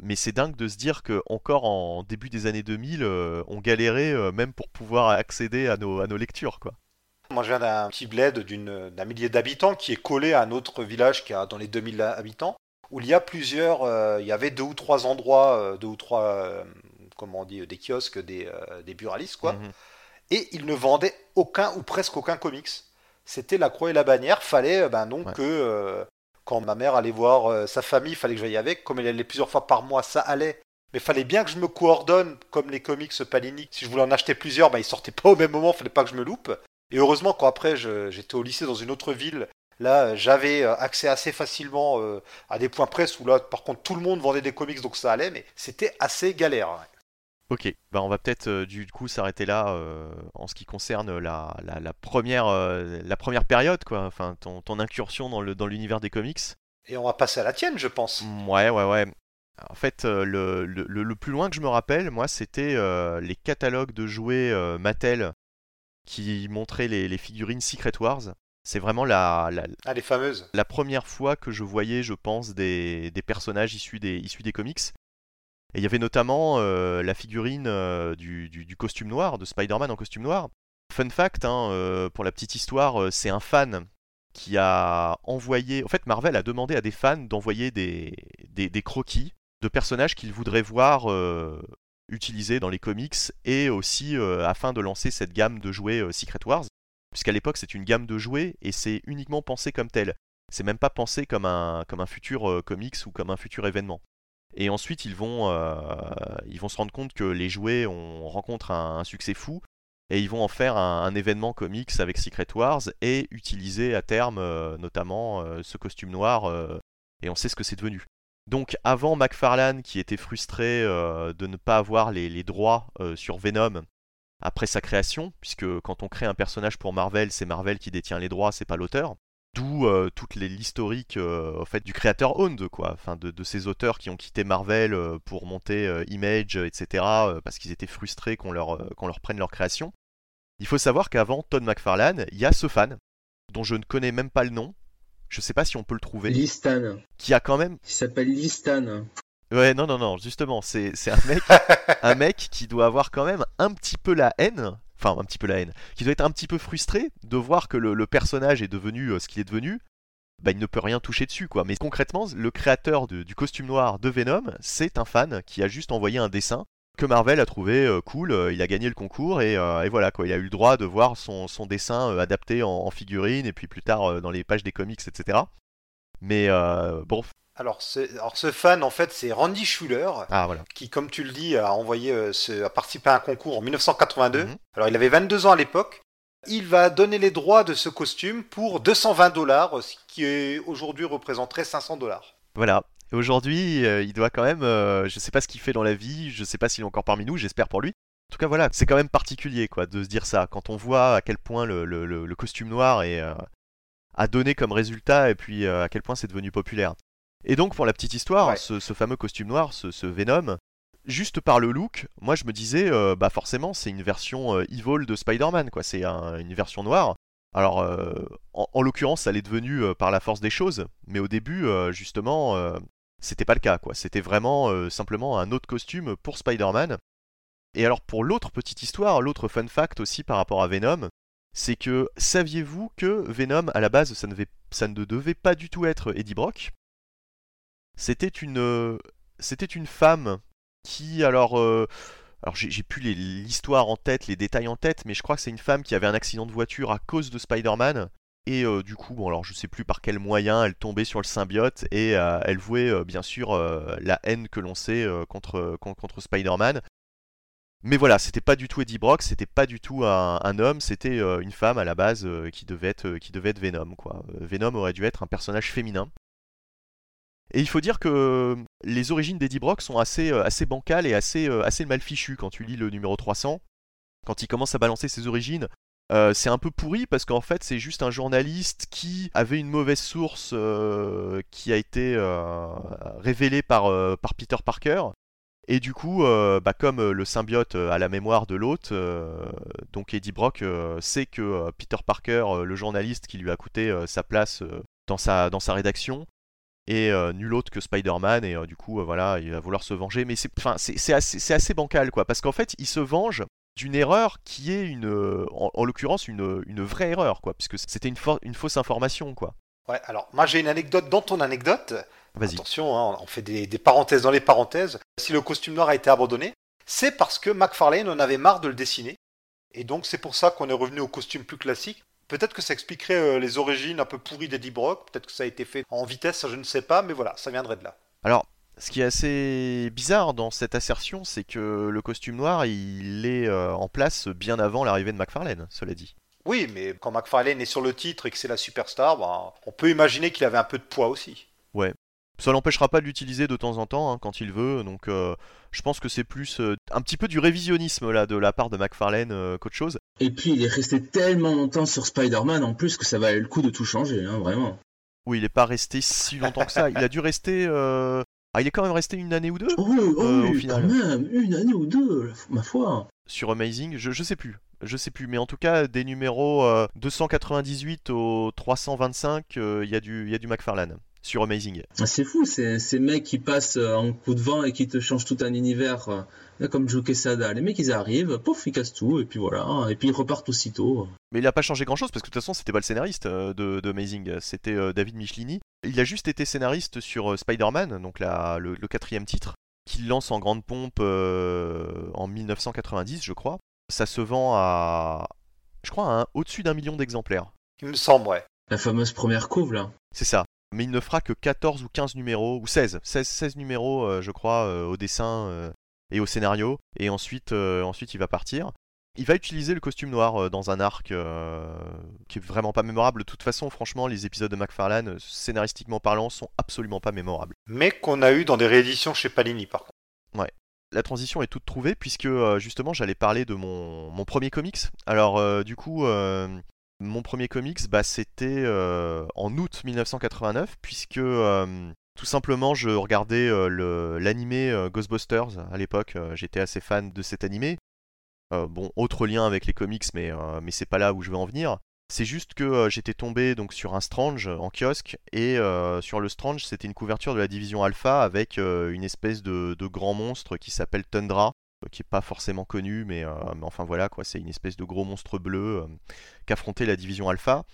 Mais c'est dingue de se dire que encore en début des années 2000, on galérait même pour pouvoir accéder à nos, à nos lectures quoi. Moi, je viens d'un petit bled d'un millier d'habitants qui est collé à un autre village qui a dans les 2000 habitants, où il y a plusieurs, euh, il y avait deux ou trois endroits, euh, deux ou trois, euh, comment on dit, des kiosques, des, des buralistes, quoi. Mhm. Et ils ne vendaient aucun ou presque aucun comics. C'était la croix et la bannière. Fallait ben, donc que quand ma mère allait voir sa famille, il fallait que j'aille avec. Comme elle allait plusieurs fois par mois, ça allait. Mais fallait bien que je me coordonne comme les comics Panini. Si je voulais en acheter plusieurs, ben, ils sortaient pas au même moment, il fallait pas que je me loupe. Et heureusement, quand après j'étais au lycée dans une autre ville, là j'avais euh, accès assez facilement euh, à des points presse où là par contre tout le monde vendait des comics donc ça allait, mais c'était assez galère. Ok, bah on va peut-être euh, du coup s'arrêter là en ce qui concerne la, la, première, la première période, quoi, enfin ton, ton incursion dans, le, dans l'univers des comics. Et on va passer à la tienne, je pense. Ouais, ouais, ouais. En fait, le, le, le, plus loin que je me rappelle, moi, c'était les catalogues de jouets Mattel qui montrait les, figurines Secret Wars. C'est vraiment la, la, ah, les fameuses. la première fois que je voyais, je pense, des, personnages issus des, issus des comics. Et il y avait notamment euh, la figurine euh, du, du, costume noir, de Spider-Man en costume noir. Fun fact, hein, euh, pour la petite histoire, c'est un fan qui a envoyé. En fait, Marvel a demandé à des fans d'envoyer des, des, des, croquis de personnages qu'ils voudraient voir utilisé dans les comics et aussi euh, afin de lancer cette gamme de jouets euh, Secret Wars, puisqu'à l'époque c'est une gamme de jouets et c'est uniquement pensé comme tel. C'est même pas pensé comme un, comme un futur euh, comics ou comme un futur événement. Et ensuite ils vont, ils vont se rendre compte que les jouets ont, rencontrent un, succès fou et ils vont en faire un, événement comics avec Secret Wars et utiliser à terme notamment ce costume noir et on sait ce que c'est devenu. Donc avant McFarlane qui était frustré euh, de ne pas avoir les, droits euh, sur Venom après sa création, puisque quand on crée un personnage pour Marvel, c'est Marvel qui détient les droits, c'est pas l'auteur. D'où euh, toute l'historique fait, du créateur owned, quoi, enfin, de, ces auteurs qui ont quitté Marvel pour monter Image, etc., parce qu'ils étaient frustrés qu'on leur, qu'on leur prenne leur création. Il faut savoir qu'avant Todd McFarlane, il y a ce fan, dont je ne connais même pas le nom, je sais pas si on peut le trouver. Listan. Qui a quand même. Qui s'appelle Listan. Ouais, non, non, non, justement, c'est un mec, un mec qui doit avoir quand même un petit peu la haine, enfin un petit peu la haine, qui doit être un petit peu frustré de voir que le, personnage est devenu euh, ce qu'il est devenu. Bah, il ne peut rien toucher dessus, quoi. Mais concrètement, le créateur du costume noir de Venom, c'est un fan qui a juste envoyé un dessin que Marvel a trouvé euh, cool. Euh, il a gagné le concours et, voilà, quoi. Il a eu le droit de voir son, dessin adapté en, figurine et puis plus tard dans les pages des comics, etc. Mais bon, alors, alors, ce fan, en fait, c'est Randy Schuller, ah, qui, comme tu le dis, a envoyé, euh, a participé à un concours en 1982. Mhm. Alors, il avait 22 ans à l'époque. Il va donner les droits de ce costume pour 220 dollars, ce qui aujourd'hui représenterait 500 dollars. Voilà. Et aujourd'hui, euh, il doit quand même, euh, je sais pas ce qu'il fait dans la vie, je sais pas s'il est encore parmi nous, j'espère pour lui. En tout cas, voilà, c'est quand même particulier, quoi, de se dire ça. Quand on voit à quel point le, costume noir est, a donné comme résultat et puis à quel point c'est devenu populaire. Et donc, pour la petite histoire, ce, fameux costume noir, ce, Venom, juste par le look, moi je me disais, euh, bah forcément, c'est une version euh, evil de Spider-Man, quoi. C'est une version noire. Alors, euh, en, l'occurrence, ça l'est devenu par la force des choses, mais au début, justement, c'était pas le cas, quoi. C'était vraiment simplement un autre costume pour Spider-Man. Et alors, pour l'autre petite histoire, l'autre fun fact aussi par rapport à Venom, c'est que saviez-vous que Venom, à la base, ça ne, ça ne devait pas du tout être Eddie Brock? C'était une, euh, c'était une femme qui, alors, euh, alors j'ai plus l'histoire en tête, les détails en tête, mais je crois que c'est une femme qui avait un accident de voiture à cause de Spider-Man. Et euh, du coup, bon, alors je sais plus par quel moyen elle tombait sur le symbiote et elle vouait bien sûr la haine que l'on sait contre, Spider-Man. Mais voilà, c'était pas du tout Eddie Brock, c'était pas du tout un, homme, c'était une femme à la base qui, devait être, Venom. Venom aurait dû être un personnage féminin. Et il faut dire que les origines d'Eddie Brock sont assez, euh, bancales et assez, euh, assez mal fichues quand tu lis le numéro 300. Quand il commence à balancer ses origines, euh, c'est un peu pourri parce qu'en fait c'est juste un journaliste qui avait une mauvaise source qui a été révélée par, par Peter Parker. Et du coup, bah, comme le symbiote a la mémoire de l'hôte, donc Eddie Brock sait que Peter Parker, le journaliste qui lui a coûté sa place dans, sa, dans sa rédaction, et euh, nul autre que Spider-Man et euh, du coup euh, voilà il va vouloir se venger mais c'est c'est assez, assez, bancal quoi parce qu'en fait il se venge d'une erreur qui est une en, l'occurrence une, une, vraie erreur quoi puisque c'était une, une fausse information quoi. Ouais alors moi j'ai une anecdote dans ton anecdote. Vas-y. Attention hein, on fait des, des, parenthèses dans les parenthèses. Si le costume noir a été abandonné c'est parce que McFarlane en avait marre de le dessiner et donc c'est pour ça qu'on est revenu au costume plus classique Peut-être que ça expliquerait euh, les origines un peu pourries d'Eddie Brock, peut-être que ça a été fait en vitesse, je ne sais pas, mais voilà, ça viendrait de là. Alors, ce qui est assez bizarre dans cette assertion, c'est que le costume noir, il est euh, en place bien avant l'arrivée de McFarlane, cela dit. Oui, mais quand McFarlane est sur le titre et que c'est la superstar, ben, on peut imaginer qu'il avait un peu de poids aussi. Ouais, ça l'empêchera pas de l'utiliser de temps en temps hein, quand il veut, donc euh, je pense que c'est plus euh, un petit peu du révisionnisme là de la part de McFarlane euh, qu'autre chose. Et puis il est resté tellement longtemps sur Spider-Man en plus que ça valait le coup de tout changer, hein, vraiment. Oui, il est pas resté si longtemps que ça. Il a dû rester. Ah, il est quand même resté une année ou deux oh, oh au final. quand même, une année ou deux, ma foi. Sur Amazing, je, je sais plus. Je sais plus, mais en tout cas, des numéros 298 au 325, il y, y a du McFarlane sur Amazing. Ah, c'est fou, c'est ces mecs qui passent euh, en coup de vent et qui te changent tout un univers, euh, comme Joe Quesada. Les mecs, ils arrivent, pouf, ils cassent tout, et puis voilà, et puis ils repartent aussitôt. Mais il n'a pas changé grand chose, parce que de toute façon, c'était pas le scénariste euh, de, de Amazing, c'était David Michelini. Il a juste été scénariste sur Spider-Man, donc la, le, quatrième titre, qu'il lance en grande pompe en 1990, je crois. Ça se vend à, je crois, au-dessus d'un million d'exemplaires. Il me semble, ouais. La fameuse première couve, là. C'est ça mais il ne fera que 14 ou 15 numéros, ou 16, 16, numéros, euh, je crois, euh, au dessin euh, et au scénario, et ensuite, ensuite il va partir. Il va utiliser le costume noir dans un arc qui est vraiment pas mémorable. De toute façon, franchement, les épisodes de McFarlane, scénaristiquement parlant, sont absolument pas mémorables. Mais qu'on a eu dans des rééditions chez Palini, par contre. Ouais. la transition est toute trouvée puisque justement j'allais parler de mon, mon premier comics. Alors du coup, mon premier comics, bah, c'était en août 1989 puisque tout simplement je regardais l'animé Ghostbusters à l'époque. J'étais assez fan de cet animé. bon, autre lien avec les comics, mais, c'est pas là où je veux en venir. C'est juste que euh, j'étais tombé donc sur un Strange en kiosque et euh, sur le Strange c'était une couverture de la division Alpha avec euh, une espèce de, grand monstre qui s'appelle Tundra qui est pas forcément connu mais, enfin voilà quoi c'est une espèce de gros monstre bleu qu'affrontait la division Alpha.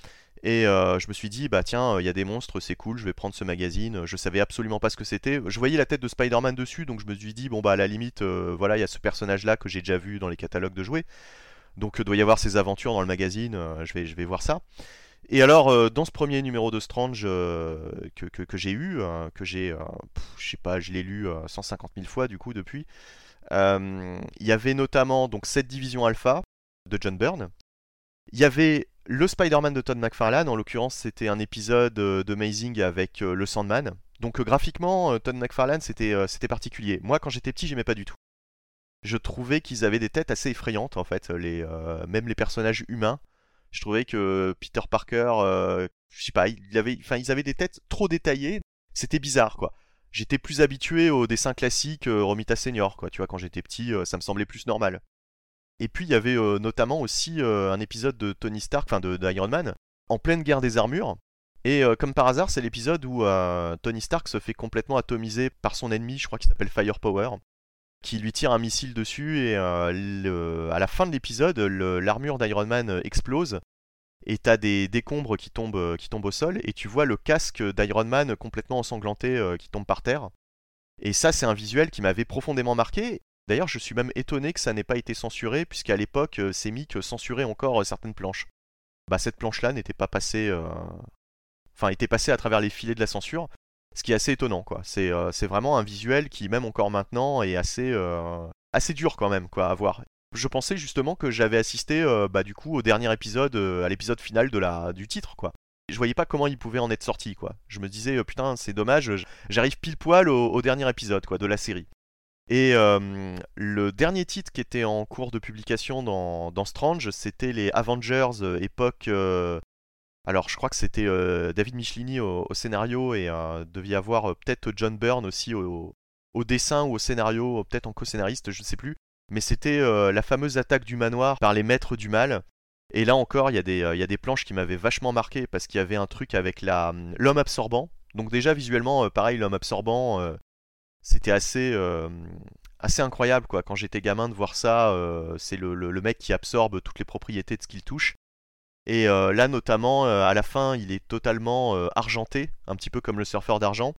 Et je me suis dit bah tiens il y a des monstres c'est cool je vais prendre ce magazine. Je savais absolument pas ce que c'était. Je voyais la tête de Spider-Man dessus donc je me suis dit bon bah à la limite voilà il y a ce personnage là que j'ai déjà vu dans les catalogues de jouets. Donc euh, doit y avoir ses aventures dans le magazine, euh, je, vais, je vais voir ça. Et alors, euh, dans ce premier numéro de Strange que, que, j'ai eu, que j'ai, je sais pas, je l'ai lu 150 000 fois du coup depuis, il y avait notamment donc cette division alpha de John Byrne. Il y avait le Spider-Man de Todd McFarlane, en l'occurrence c'était un épisode d'Amazing avec le Sandman. Donc graphiquement, Todd McFarlane c'était, particulier. Moi quand j'étais petit, j'aimais pas du tout je trouvais qu'ils avaient des têtes assez effrayantes en fait, les, euh, même les personnages humains. Je trouvais que Peter Parker, euh, je sais pas, ils avaient des têtes trop détaillées. C'était bizarre quoi. J'étais plus habitué aux dessins classiques euh, Romita Senior quoi. Tu vois, quand j'étais petit, ça me semblait plus normal. Et puis il y avait notamment aussi un épisode de Tony Stark, enfin de, Man, en pleine guerre des armures. Et comme par hasard, c'est l'épisode où Tony Stark se fait complètement atomiser par son ennemi, je crois qu'il s'appelle Firepower qui lui tire un missile dessus et euh, à la fin de l'épisode, l'armure d'Iron Man euh, explose et t'as des décombres qui tombent, euh, qui tombent au sol et tu vois le casque d'Iron Man complètement ensanglanté qui tombe par terre. Et ça, c'est un visuel qui m'avait profondément marqué. D'ailleurs, je suis même étonné que ça n'ait pas été censuré, puisqu'à l'époque, Semic censurait encore certaines planches. Bah, cette planche-là n'était pas passée. Enfin, était passée à travers les filets de la censure ce qui est assez étonnant quoi. C'est euh, vraiment un visuel qui même encore maintenant est assez euh, assez dur quand même quoi à voir. Je pensais justement que j'avais assisté euh, bah, du coup au dernier épisode, à l'épisode final de la du titre quoi. Je voyais pas comment il pouvait en être sorti quoi. Je me disais putain c'est dommage, j'arrive pile poil au, dernier épisode quoi de la série. Et le dernier titre qui était en cours de publication dans, dans Strange, c'était les Avengers époque alors je crois que c'était euh, David Michelini au, scénario et euh, devait y avoir euh, peut-être John Byrne aussi au, dessin ou au scénario, peut-être en co-scénariste, je ne sais plus. Mais c'était la fameuse attaque du manoir par les maîtres du mal. Et là encore, il y, a des planches qui m'avaient vachement marqué parce qu'il y avait un truc avec la l'homme absorbant. Donc déjà visuellement, pareil, l'homme absorbant, c'était assez incroyable quoi. Quand j'étais gamin de voir ça, c'est le, mec qui absorbe toutes les propriétés de ce qu'il touche. Et euh, là, notamment, euh, à la fin, il est totalement euh, argenté, un petit peu comme le surfeur d'argent.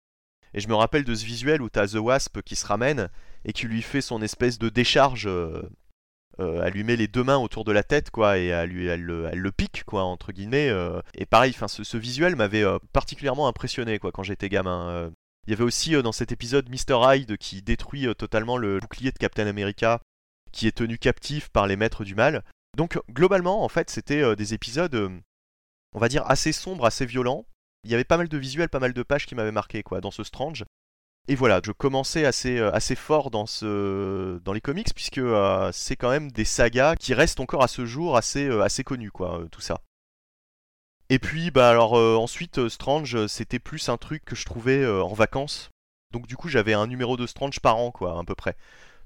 Et je me rappelle de ce visuel où t'as The Wasp qui se ramène et qui lui fait son espèce de décharge. elle lui met les deux mains autour de la tête, quoi, et elle, lui, elle, le pique, quoi, entre guillemets. et pareil, ce, visuel m'avait particulièrement impressionné, quoi, quand j'étais gamin. Il y avait aussi dans cet épisode Mr. Hyde qui détruit totalement le bouclier de Captain America, qui est tenu captif par les maîtres du mal. Donc globalement, en fait, c'était euh, des épisodes, euh, on va dire, assez sombres, assez violents. Il y avait pas mal de visuels, pas mal de pages qui m'avaient marqué quoi, dans ce Strange. Et voilà, je commençais assez, euh, fort dans, les comics, puisque c'est quand même des sagas qui restent encore à ce jour assez, assez connues, quoi, tout ça. Et puis, bah alors ensuite, Strange, c'était plus un truc que je trouvais en vacances. Donc du coup, j'avais un numéro de Strange par an, quoi, à peu près.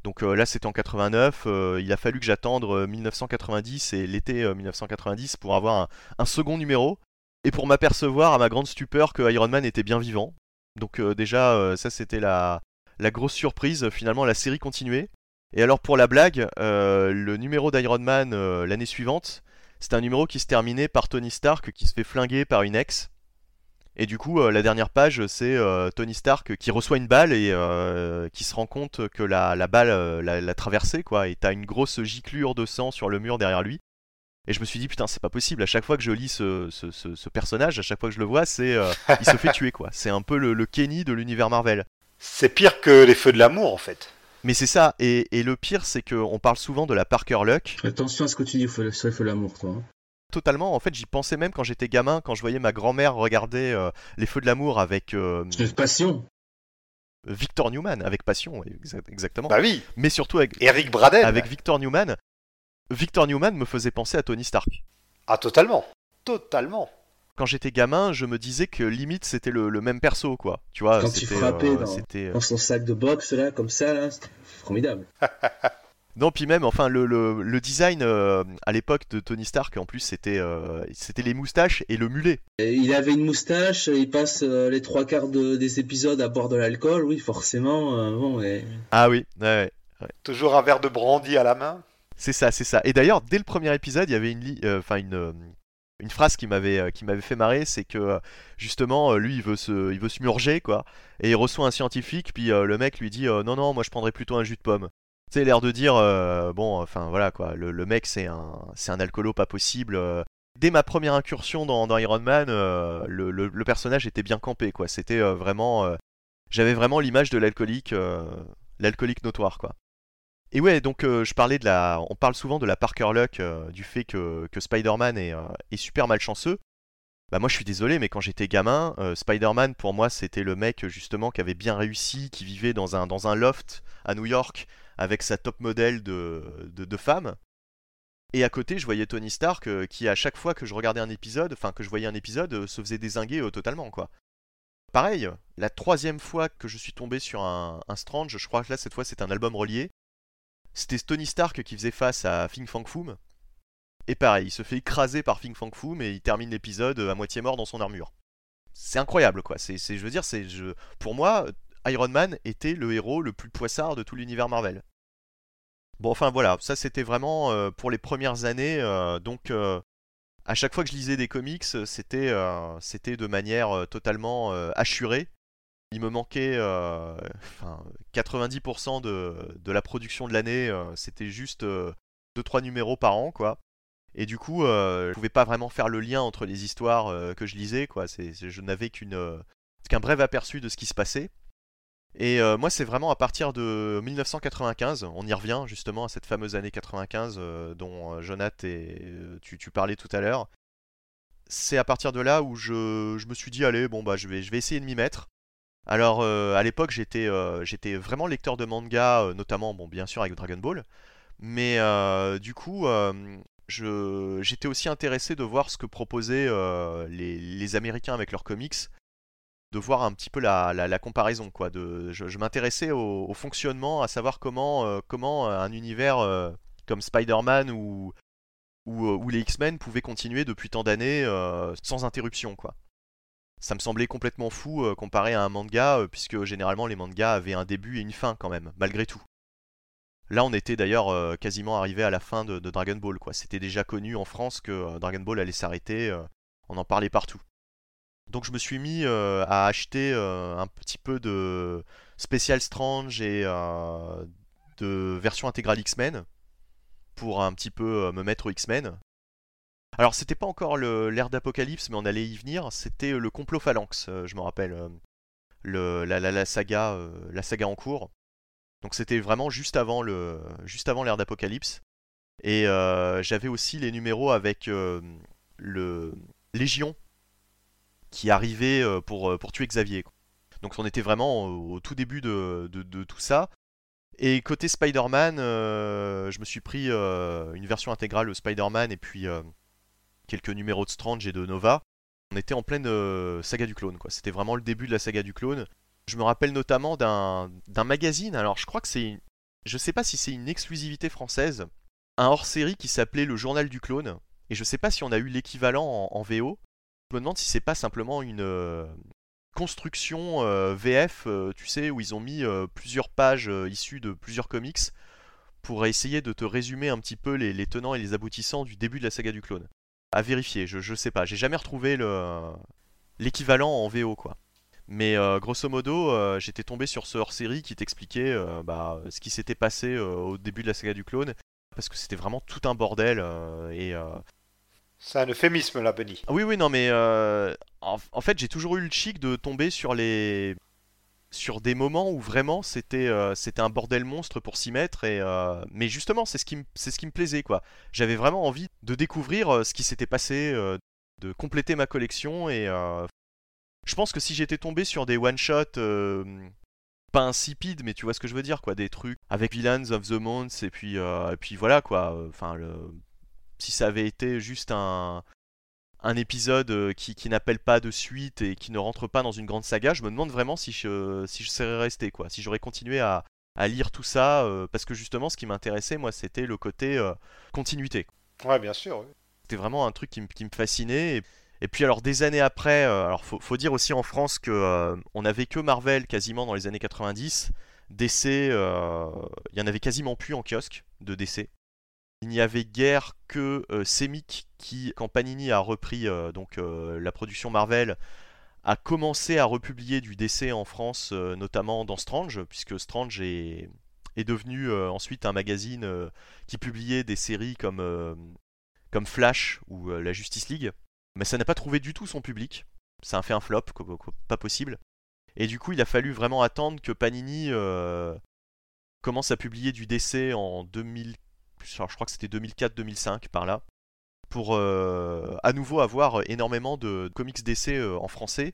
Donc euh, là c'était en 89, euh, il a fallu que j'attende 1990 euh, et l'été 1990 pour avoir un, second numéro et pour m'apercevoir à ma grande stupeur que Iron Man était bien vivant. Donc déjà ça c'était la, la grosse surprise, finalement la série continuait. Et alors pour la blague, le numéro d'Iron Man l'année suivante, c'est un numéro qui se terminait par Tony Stark qui se fait flinguer par une ex. Et du coup, euh, la dernière page, c'est euh, Tony Stark qui reçoit une balle et euh, qui se rend compte que la, balle l'a traversé, quoi. Et t'as une grosse giclure de sang sur le mur derrière lui. Et je me suis dit, putain, c'est pas possible. À chaque fois que je lis ce, personnage, à chaque fois que je le vois, c'est il se fait tuer, quoi. C'est un peu le, Kenny de l'univers Marvel. C'est pire que les feux de l'amour, en fait. Mais c'est ça, et, le pire, c'est qu'on parle souvent de la Parker Luck. Attention à ce que tu dis sur les feux de l'amour, toi. Hein totalement. En fait, j'y pensais même quand j'étais gamin, quand je voyais ma grand-mère regarder euh, Les Feux de l'amour avec. Euh, passion. Victor Newman, avec passion, exactement. Bah oui. Mais surtout avec Eric Braden. Avec Victor Newman. Victor Newman me faisait penser à Tony Stark. Ah totalement, totalement. Quand j'étais gamin, je me disais que limite c'était le, même perso, quoi. Tu vois, quand il frappait dans, dans, son sac de boxe là, comme ça là, c'était formidable. Non, puis même, enfin, le, le, design euh, à l'époque de Tony Stark, en plus, c'était euh, c'était les moustaches et le mulet. il avait une moustache, il passe euh, les trois quarts des épisodes à boire de l'alcool, oui, forcément. bon, Ah oui, ouais, Toujours un verre de brandy à la main. C'est ça, c'est ça. Et d'ailleurs, dès le premier épisode, il y avait une, enfin une, une phrase qui m'avait qui m'avait fait marrer, c'est que justement, lui, il veut se, il veut se murger, quoi, et il reçoit un scientifique, puis le mec lui dit, non, non, moi je prendrais plutôt un jus de pomme. Tu sais, l'air de dire, euh, bon, enfin voilà quoi, le, mec c'est un, c'est un alcoolo pas possible. Euh. Dès ma première incursion dans, Iron Man, euh, le, personnage était bien campé quoi. C'était vraiment, j'avais vraiment l'image de l'alcoolique, l'alcoolique notoire quoi. Et ouais, donc je parlais de la, on parle souvent de la Parker Luck, du fait que, Spider-Man est, est super malchanceux. Bah moi je suis désolé, mais quand j'étais gamin, Spider-Man pour moi c'était le mec justement qui avait bien réussi, qui vivait dans un, un loft à New York avec sa top modèle de, de, femme. Et à côté, je voyais Tony Stark euh, qui, à chaque fois que je regardais un épisode, enfin que je voyais un épisode, euh, se faisait désinguer euh, totalement, quoi. Pareil, la troisième fois que je suis tombé sur un, Strange, je crois que là, cette fois, c'est un album relié. C'était Tony Stark qui faisait face à Fing Fang Foom. Et pareil, il se fait écraser par Fing Fang Foom et il termine l'épisode à moitié mort dans son armure. C'est incroyable, quoi. C'est, je veux dire, c'est, pour moi, Iron Man était le héros le plus poissard de tout l'univers Marvel. Bon, enfin voilà, ça c'était vraiment euh, pour les premières années. Euh, donc, euh, à chaque fois que je lisais des comics, c'était de manière totalement assurée. Il me manquait 90% de, de, la production de l'année, c'était juste 2-3 numéros par an, quoi. Et du coup, je pouvais pas vraiment faire le lien entre les histoires que je lisais, quoi. je n'avais qu'une qu'un bref aperçu de ce qui se passait. Et euh, moi, c'est vraiment à partir de 1995, on y revient justement à cette fameuse année 95 euh, dont euh, Jonath et tu, parlais tout à l'heure. C'est à partir de là où je, me suis dit, allez, bon, bah, je vais, je vais essayer de m'y mettre. Alors, à l'époque, j'étais, j'étais vraiment lecteur de manga, notamment, bon, bien sûr, avec Dragon Ball. Mais du coup, j'étais aussi intéressé de voir ce que proposaient les, Américains avec leurs comics de voir un petit peu la, la, comparaison. Quoi, de, je, m'intéressais au, fonctionnement, à savoir comment, euh, un univers euh, comme Spider-Man ou, euh, les X-Men pouvaient continuer depuis tant d'années sans interruption. Ça me semblait complètement fou comparé à un manga, puisque généralement les mangas avaient un début et une fin quand même, malgré tout. Là, on était d'ailleurs quasiment arrivé à la fin de, Dragon Ball. quoi. C'était déjà connu en France que Dragon Ball allait s'arrêter. on en parlait partout. Donc je me suis mis euh, à acheter euh, un petit peu de Special Strange et euh, de version intégrale X-Men pour un petit peu me mettre au X-Men. Alors c'était pas encore l'ère d'Apocalypse, mais on allait y venir. C'était le complot Phalanx, je me rappelle, le, la, saga, la saga en cours. Donc c'était vraiment juste avant l'ère d'Apocalypse. Et j'avais aussi les numéros avec le Légion qui arrivait euh, pour, euh, tuer Xavier. Donc on était vraiment au, tout début de, tout ça. Et côté Spider-Man, euh, je me suis pris une version intégrale de Spider-Man et puis quelques numéros de Strange et de Nova. On était en pleine saga du clone, quoi. C'était vraiment le début de la saga du clone. Je me rappelle notamment d'un magazine, alors je crois que c'est. Je sais pas si c'est une exclusivité française, un hors-série qui s'appelait Le Journal du clone. Et je sais pas si on a eu l'équivalent en, VO. Je me demande si c'est pas simplement une euh, construction euh, VF, euh, tu sais, où ils ont mis plusieurs pages issues de plusieurs comics pour essayer de te résumer un petit peu les, tenants et les aboutissants du début de la saga du clone. À vérifier, je, je sais pas, j'ai jamais retrouvé l'équivalent en VO quoi. Mais grosso modo, j'étais tombé sur ce hors-série qui t'expliquait bah, ce qui s'était passé au début de la saga du clone, parce que c'était vraiment tout un bordel et c'est un euphémisme là, Benny. Oui, oui, non, mais euh, en, fait, j'ai toujours eu le chic de tomber sur les sur des moments où vraiment c'était euh, c'était un bordel monstre pour s'y mettre et euh, mais justement c'est ce qui me plaisait quoi j'avais vraiment envie de découvrir ce qui s'était passé de compléter ma collection et je pense que si j'étais tombé sur des one shot pas insipide, mais tu vois ce que je veux dire, quoi, des trucs avec Villains of the Months et puis et puis voilà quoi. Enfin, si ça avait été juste un un épisode qui, qui n'appelle pas de suite et qui ne rentre pas dans une grande saga, je me demande vraiment si je, si je serais resté, quoi. Si j'aurais continué à, à, lire tout ça, parce que justement, ce qui m'intéressait, moi, c'était le côté continuité. Ouais, bien sûr. C'était vraiment un truc qui, qui me fascinait. Et, puis, alors, des années après, alors, faut, faut, dire aussi en France que on n'avait que Marvel quasiment dans les années 90. DC, il y en avait quasiment plus en kiosque de DC. Il n'y avait guère que euh, Semic qui, quand Panini a repris euh, donc euh, la production Marvel, a commencé à republier du DC en France, notamment dans Strange, puisque Strange est, devenu ensuite un magazine qui publiait des séries comme, comme Flash ou la Justice League. Mais ça n'a pas trouvé du tout son public. Ça a fait un flop, pas possible. Et du coup, il a fallu vraiment attendre que Panini commence à publier du DC en 2015 je crois que c'était 2004-2005 par là, pour euh, à nouveau avoir énormément de comics DC euh, en français.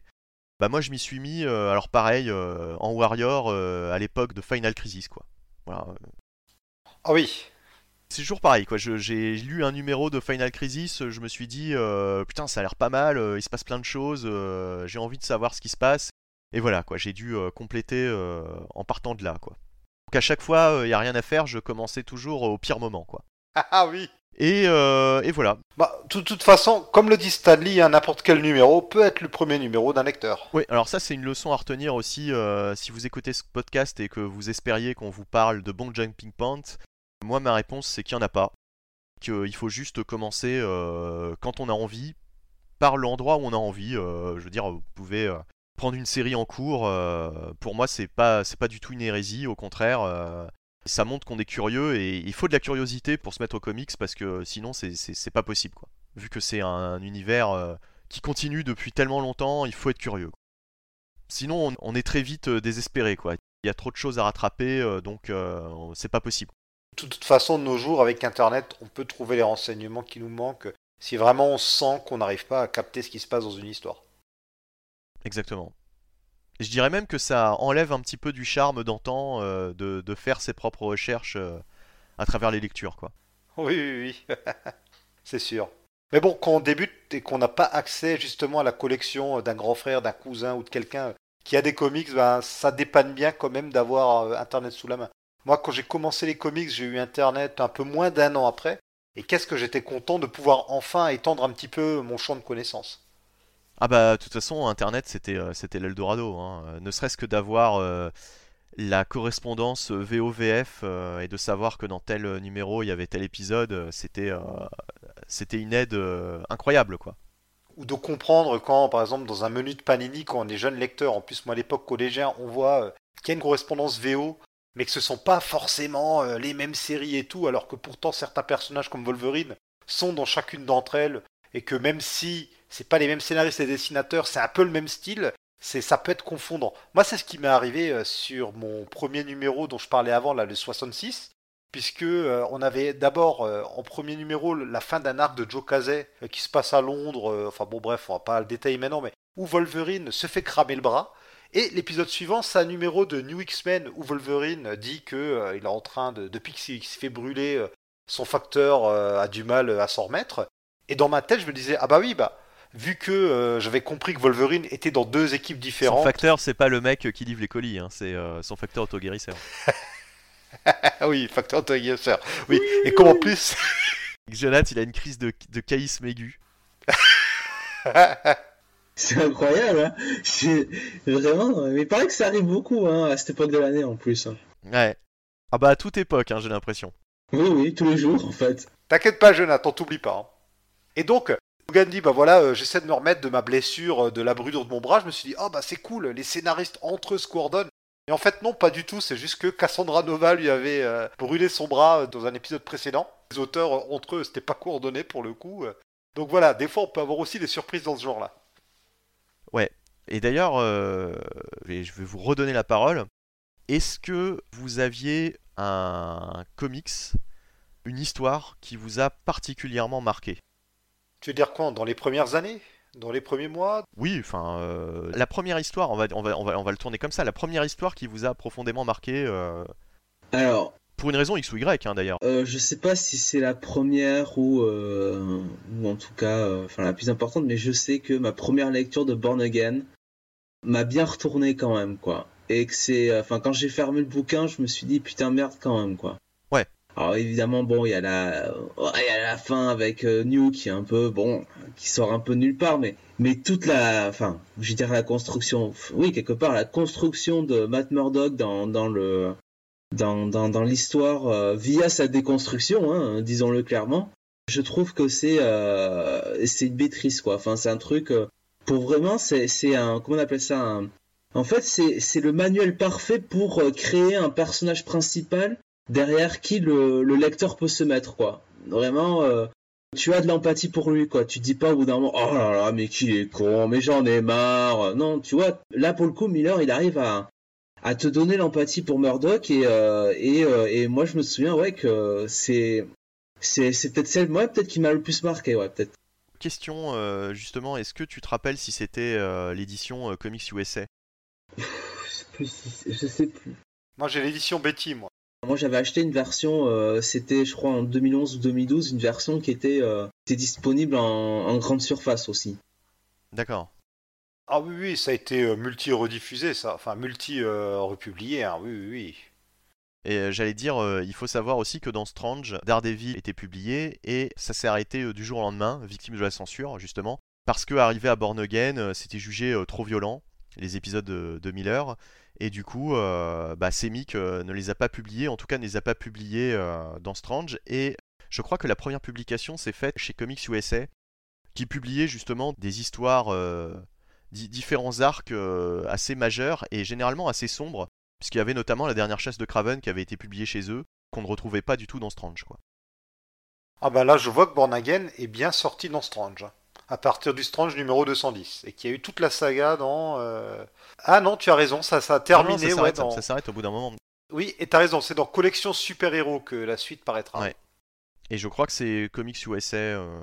Bah moi je m'y suis mis, euh, alors pareil, en Warrior à l'époque de Final Crisis quoi. Voilà. Ah oui. C'est toujours pareil quoi. J'ai lu un numéro de Final Crisis, je me suis dit putain ça a l'air pas mal, il se passe plein de choses, j'ai envie de savoir ce qui se passe. Et voilà quoi, j'ai dû compléter en partant de là quoi. Donc à chaque fois, il n'y a rien à faire, je commençais toujours au pire moment, quoi. Ah oui et, euh, et, voilà. Bah, de toute façon, comme le dit Stanley, hein, n'importe quel numéro peut être le premier numéro d'un lecteur. Oui, alors ça c'est une leçon à retenir aussi euh, si vous écoutez ce podcast et que vous espériez qu'on vous parle de bon jumping pants. Moi ma réponse c'est qu'il n'y en a pas. Qu'il faut juste commencer euh, quand on a envie, par l'endroit où on a envie. je veux dire, vous pouvez prendre une série en cours, euh, pour moi, c'est pas, c'est pas du tout une hérésie, au contraire. Euh, ça montre qu'on est curieux et il faut de la curiosité pour se mettre aux comics parce que sinon, c'est, pas possible. Quoi. Vu que c'est un, univers euh, qui continue depuis tellement longtemps, il faut être curieux. Sinon, on, est très vite désespéré. Quoi. Il y a trop de choses à rattraper, donc c'est pas possible. De toute façon, de nos jours, avec Internet, on peut trouver les renseignements qui nous manquent si vraiment on sent qu'on n'arrive pas à capter ce qui se passe dans une histoire. Exactement. je dirais même que ça enlève un petit peu du charme d'antan euh, de, faire ses propres recherches euh, à travers les lectures, quoi. Oui, oui, oui. c'est sûr. Mais bon, quand on débute et qu'on n'a pas accès justement à la collection d'un grand frère, d'un cousin ou de quelqu'un qui a des comics, ben, ça dépanne bien quand même d'avoir euh, Internet sous la main. Moi, quand j'ai commencé les comics, j'ai eu Internet un peu moins d'un an après. Et qu'est-ce que j'étais content de pouvoir enfin étendre un petit peu mon champ de connaissances. Ah bah de toute façon Internet c'était euh, c'était l'Eldorado, hein. Euh, ne serait-ce que d'avoir euh, la correspondance VOVF et de savoir que dans tel numéro il y avait tel épisode, c'était c'était une aide incroyable quoi. Ou de comprendre quand par exemple dans un menu de Panini quand on est jeune lecteur, en plus moi à l'époque collégien, on voit qu'il y a une correspondance VO mais que ce sont pas forcément les mêmes séries et tout, alors que pourtant certains personnages comme Wolverine sont dans chacune d'entre elles, et que même si c'est pas les mêmes scénaristes et dessinateurs, c'est un peu le même style, c'est ça peut être confondant. Moi, c'est ce qui m'est arrivé euh, sur mon premier numéro dont je parlais avant, là, le 66, puisque euh, on avait d'abord euh, en premier numéro la fin d'un arc de Joe Casey qui se passe à Londres, enfin bon bref, on va pas le détailler maintenant, mais où Wolverine se fait cramer le bras. Et l'épisode suivant, c'est un numéro de New X-Men où Wolverine dit que il est en train de, depuis qu'il s'est fait brûler, son facteur a du mal à s'en remettre. Et dans ma tête, je me disais ah bah oui bah vu que euh, j'avais compris que Wolverine était dans deux équipes différentes. Son facteur, c'est pas le mec qui livre les colis, hein, c'est euh, son facteur autoguérisseur. oui, facteur autoguérisseur. Oui, et comme en plus. Jonathan, il a une crise de, de caïsme aigu. c'est incroyable, hein Vraiment, mais il paraît que ça arrive beaucoup hein, à cette époque de l'année en plus. Hein. Ouais. Ah bah à toute époque, hein, j'ai l'impression. Oui, oui, tous les jours en fait. T'inquiète pas, Jonathan, t'oublie pas. Hein. Et donc, Logan dit bah voilà, euh, j'essaie de me remettre de ma blessure, euh, de la brûlure de mon bras. Je me suis dit oh bah c'est cool, les scénaristes entre eux se coordonnent. Et en fait non, pas du tout. C'est juste que Cassandra Nova lui avait euh, brûlé son bras dans un épisode précédent. Les auteurs entre eux c'était pas coordonné pour le coup. Donc voilà, des fois on peut avoir aussi des surprises dans ce genre-là. Ouais. Et d'ailleurs, je vais vous redonner la parole. Est-ce que vous aviez un comics, une histoire qui vous a particulièrement marqué? Tu veux dire quoi Dans les premières années? Dans les premiers mois? Oui, enfin, euh, la première histoire, on va, on, va, on, va, on va le tourner comme ça, la première histoire qui vous a profondément marqué euh, Alors, Pour une raison X ou Y, hein, d'ailleurs. euh, je sais pas si c'est la première ou, euh, ou en tout cas, euh, enfin la plus importante, mais je sais que ma première lecture de Born Again m'a bien retourné quand même, quoi. Et que c'est, euh, enfin, quand j'ai fermé le bouquin, je me suis dit putain merde quand même, quoi. Alors évidemment, bon, il y a la, il y a la fin avec euh, New qui est un peu, bon, qui sort un peu nulle part, mais, mais toute la, enfin, je dirais la construction, oui, quelque part, la construction de Matt Murdock dans, dans le, dans, dans, dans l'histoire euh, via sa déconstruction, hein, disons-le clairement. Je trouve que c'est euh, c'est une quoi. Enfin c'est un truc euh, pour vraiment c'est c'est un comment on appelle ça un... En fait c'est c'est le manuel parfait pour euh, créer un personnage principal derrière qui le, le lecteur peut se mettre quoi. Vraiment euh, tu as de l'empathie pour lui quoi. Tu dis pas au bout d'un moment oh là là mais qui est con mais j'en ai marre. Non tu vois là pour le coup Miller il arrive à à te donner l'empathie pour Murdoch et euh, et, euh, et moi je me souviens ouais que c'est c'est c'est peut-être celle ouais peut-être qui m'a le plus marqué ouais peut-être Question, euh, justement, est-ce que tu te rappelles si c'était euh, l'édition euh, Comics USA je sais plus si- je sais plus Moi j'ai l'édition Betty, moi. Moi j'avais acheté une version euh, c'était je crois en 2011 ou 2012 une version qui était euh, était disponible en, en grande surface aussi D'accord. Ah oui, oui, ça a été euh, multi-rediffusé, ça. Enfin, multi-republié, hein. oui, oui, oui. Et euh, j'allais dire, euh, il faut savoir aussi que dans Strange, Daredevil était publié et ça s'est arrêté euh, du jour au lendemain, victime de la censure, justement, parce que arrivé à Born Again, euh, c'était jugé euh, trop violent, les épisodes de, de Miller, et du coup, euh, bah, Semic euh, ne les a pas publiés, en tout cas ne les a pas publiés euh, dans Strange, et je crois que la première publication s'est faite chez Comics USA, qui publiait justement des histoires, euh, di- différents arcs assez majeurs et généralement assez sombres, puisqu'il y avait notamment la dernière chasse de Craven qui avait été publiée chez eux, qu'on ne retrouvait pas du tout dans Strange. Ah bah là, je vois que Born Again est bien sorti dans Strange. À partir du Strange numéro 210. Et qu'il y a eu toute la saga dans... Ah non, tu as raison, ça, ça a Non, terminé, ça ouais, s'arrête, dans... au bout d'un moment. Oui, et t'as raison, c'est dans Collection Super-Héros que la suite paraîtra. Ouais. Et je crois que c'est Comics USA. euh,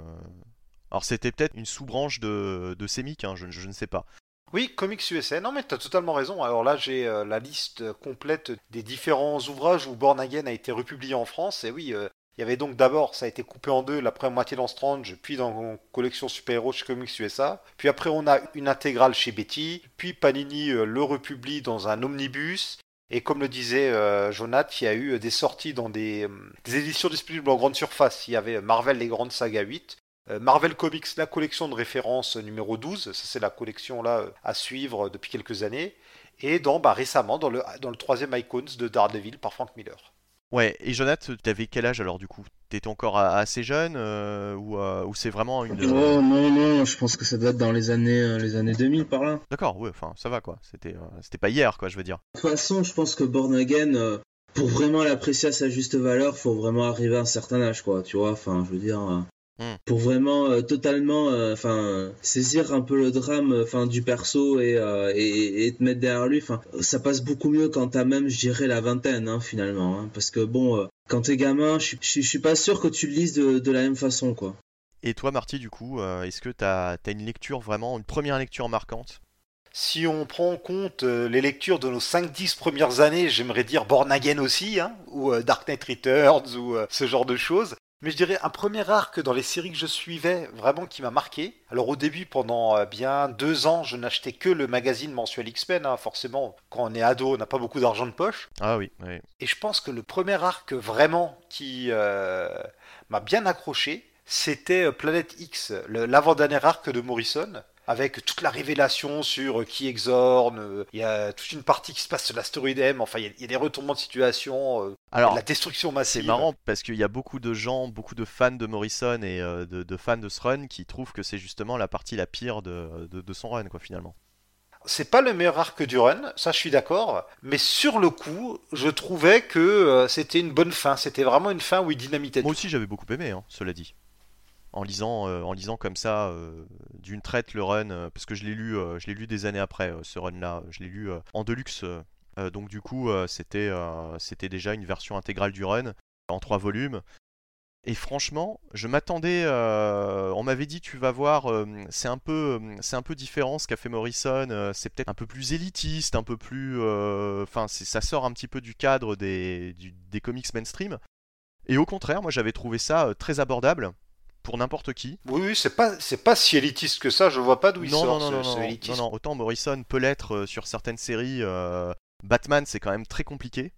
Alors c'était peut-être une sous-branche de, de Semic, hein, je, je ne sais pas. Oui, Comics USA. Non, mais tu as totalement raison. Alors là, j'ai euh, la liste complète des différents ouvrages où Born Again a été republié en France. Et oui, euh, il y avait donc d'abord, ça a été coupé en deux, la première moitié dans Strange, puis dans Collection Super-Héros chez Comics USA. Puis après, on a une intégrale chez Betty. Puis Panini euh, le republie dans un omnibus. Et comme le disait euh, Jonath, il y a eu des sorties dans des, euh, éditions disponibles en grande surface. Il y avait Marvel Les Grandes Sagas 8, euh, Marvel Comics, la collection de référence numéro 12, ça c'est la collection là euh, à suivre depuis quelques années, et dans bah, récemment dans le, dans le troisième Icons de Daredevil par Frank Miller. Ouais, et Jonathan, t'avais quel âge alors du coup? T'étais encore assez jeune euh, ou, euh, ou c'est vraiment une... oh non non je pense que ça doit être dans les années euh, les années 2000 par là D'accord, ouais, enfin ça va quoi. C'était c'était pas hier quoi, je veux dire. de toute façon je pense que Born Again pour vraiment l'apprécier à sa juste valeur faut vraiment arriver à un certain âge quoi tu vois enfin je veux dire Hmm. pour vraiment euh, totalement euh, enfin euh, saisir un peu le drame euh, enfin du perso et, euh, et, et te mettre derrière lui enfin ça passe beaucoup mieux quand t'as même je dirais la vingtaine hein, finalement hein, parce que bon euh, quand t'es gamin je suis- pas sûr que tu le lises de, de la même façon quoi Et toi Marty du coup, euh, est-ce que t'as as une lecture vraiment, une première lecture marquante? Si on prend en compte euh, les lectures de nos 5-10 premières années, j'aimerais dire Born Again aussi, hein, ou euh, Dark Knight Returns, ou euh, ce genre de choses. Mais je dirais un premier arc dans les séries que je suivais, vraiment qui m'a marqué. Alors au début, pendant euh, bien deux ans, je n'achetais que le magazine mensuel X-Men. hein. Forcément, quand on est ado, on n'a pas beaucoup d'argent de poche. Ah oui, oui. Et je pense que le premier arc vraiment qui euh, m'a bien accroché, c'était euh, Planète X, l'avant-dernier arc de Morrison, avec toute la révélation sur euh, qui exorne. euh, Il y a toute une partie qui se passe sur l'astéroïde M. Enfin, il y a- il y, a des retournements de situation, euh, la destruction massive. C'est marrant parce qu'il y a beaucoup de gens, beaucoup de fans de Morrison et de, de fans de ce run qui trouvent que c'est justement la partie la pire de, de, de son run, quoi, finalement. C'est pas le meilleur arc du run, ça je suis d'accord, mais sur le coup, je trouvais que c'était une bonne fin. C'était vraiment une fin où il dynamitait Moi tout. aussi, j'avais beaucoup aimé, hein, cela dit. En lisant, euh, en lisant comme ça, euh, d'une traite le run, euh, parce que je l'ai lu, je l'ai lu des années après, ce run-là. Je l'ai lu en deluxe. donc du coup, c'était, déjà une version intégrale du run en trois volumes. Et franchement, je m'attendais. on m'avait dit, tu vas voir, c'est un peu, c'est un peu différent ce qu'a fait Morrison. c'est peut-être un peu plus élitiste, un peu plus. Enfin, ça sort un petit peu du cadre des, des comics mainstream. Et au contraire, moi, j'avais trouvé ça très abordable pour n'importe qui. Oui, oui, c'est pas, c'est pas si élitiste que ça. Je vois pas d'où il non, sort non, non, ce, non, ce non, non, non, autant Morrison peut l'être euh, sur certaines séries. euh, Batman, c'est quand même très compliqué.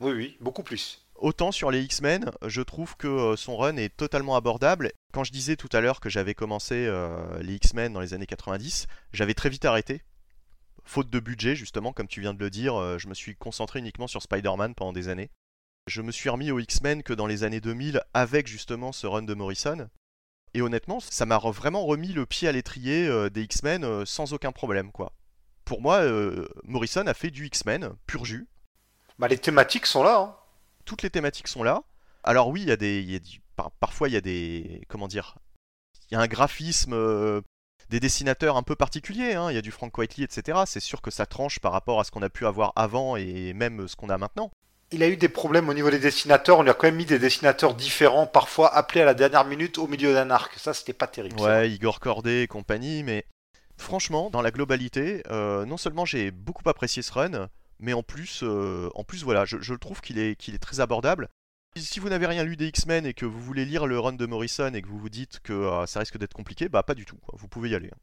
Oui, oui, beaucoup plus. Autant sur les X-Men, je trouve que euh, son run est totalement abordable. Quand je disais tout à l'heure que j'avais commencé euh, les X-Men dans les années 90, j'avais très vite arrêté. Faute de budget, justement, comme tu viens de le dire, je me suis concentré uniquement sur Spider-Man pendant des années. Je me suis remis aux X-Men que dans les années 2000 avec justement ce run de Morrison. Et honnêtement, ça m'a vraiment remis le pied à l'étrier euh, des X-Men euh, sans aucun problème, quoi. Pour moi, euh, Morrison a fait du X-Men pur jus Bah, les thématiques sont là. hein. toutes les thématiques sont là. Alors oui, il y a des, il y a du- par- parfois il y a des, comment dire, il y a un graphisme, euh, des dessinateurs un peu particuliers. hein. Il y a du Frank Whiteley, etc. C'est sûr que ça tranche par rapport à ce qu'on a pu avoir avant et même ce qu'on a maintenant. Il a eu des problèmes au niveau des dessinateurs. On lui a quand même mis des dessinateurs différents, parfois appelés à la dernière minute au milieu d'un arc. Ça, c'était pas terrible. Ouais, Igor Corday et compagnie, mais franchement, dans la globalité, euh, non seulement j'ai beaucoup apprécié ce run, mais en plus, euh, voilà, je, je le trouve qu'il est, très abordable. Si vous n'avez rien lu des X-Men et que vous voulez lire le run de Morrison et que vous vous dites que euh, ça risque d'être compliqué, bah pas du tout, vous pouvez y aller. hein.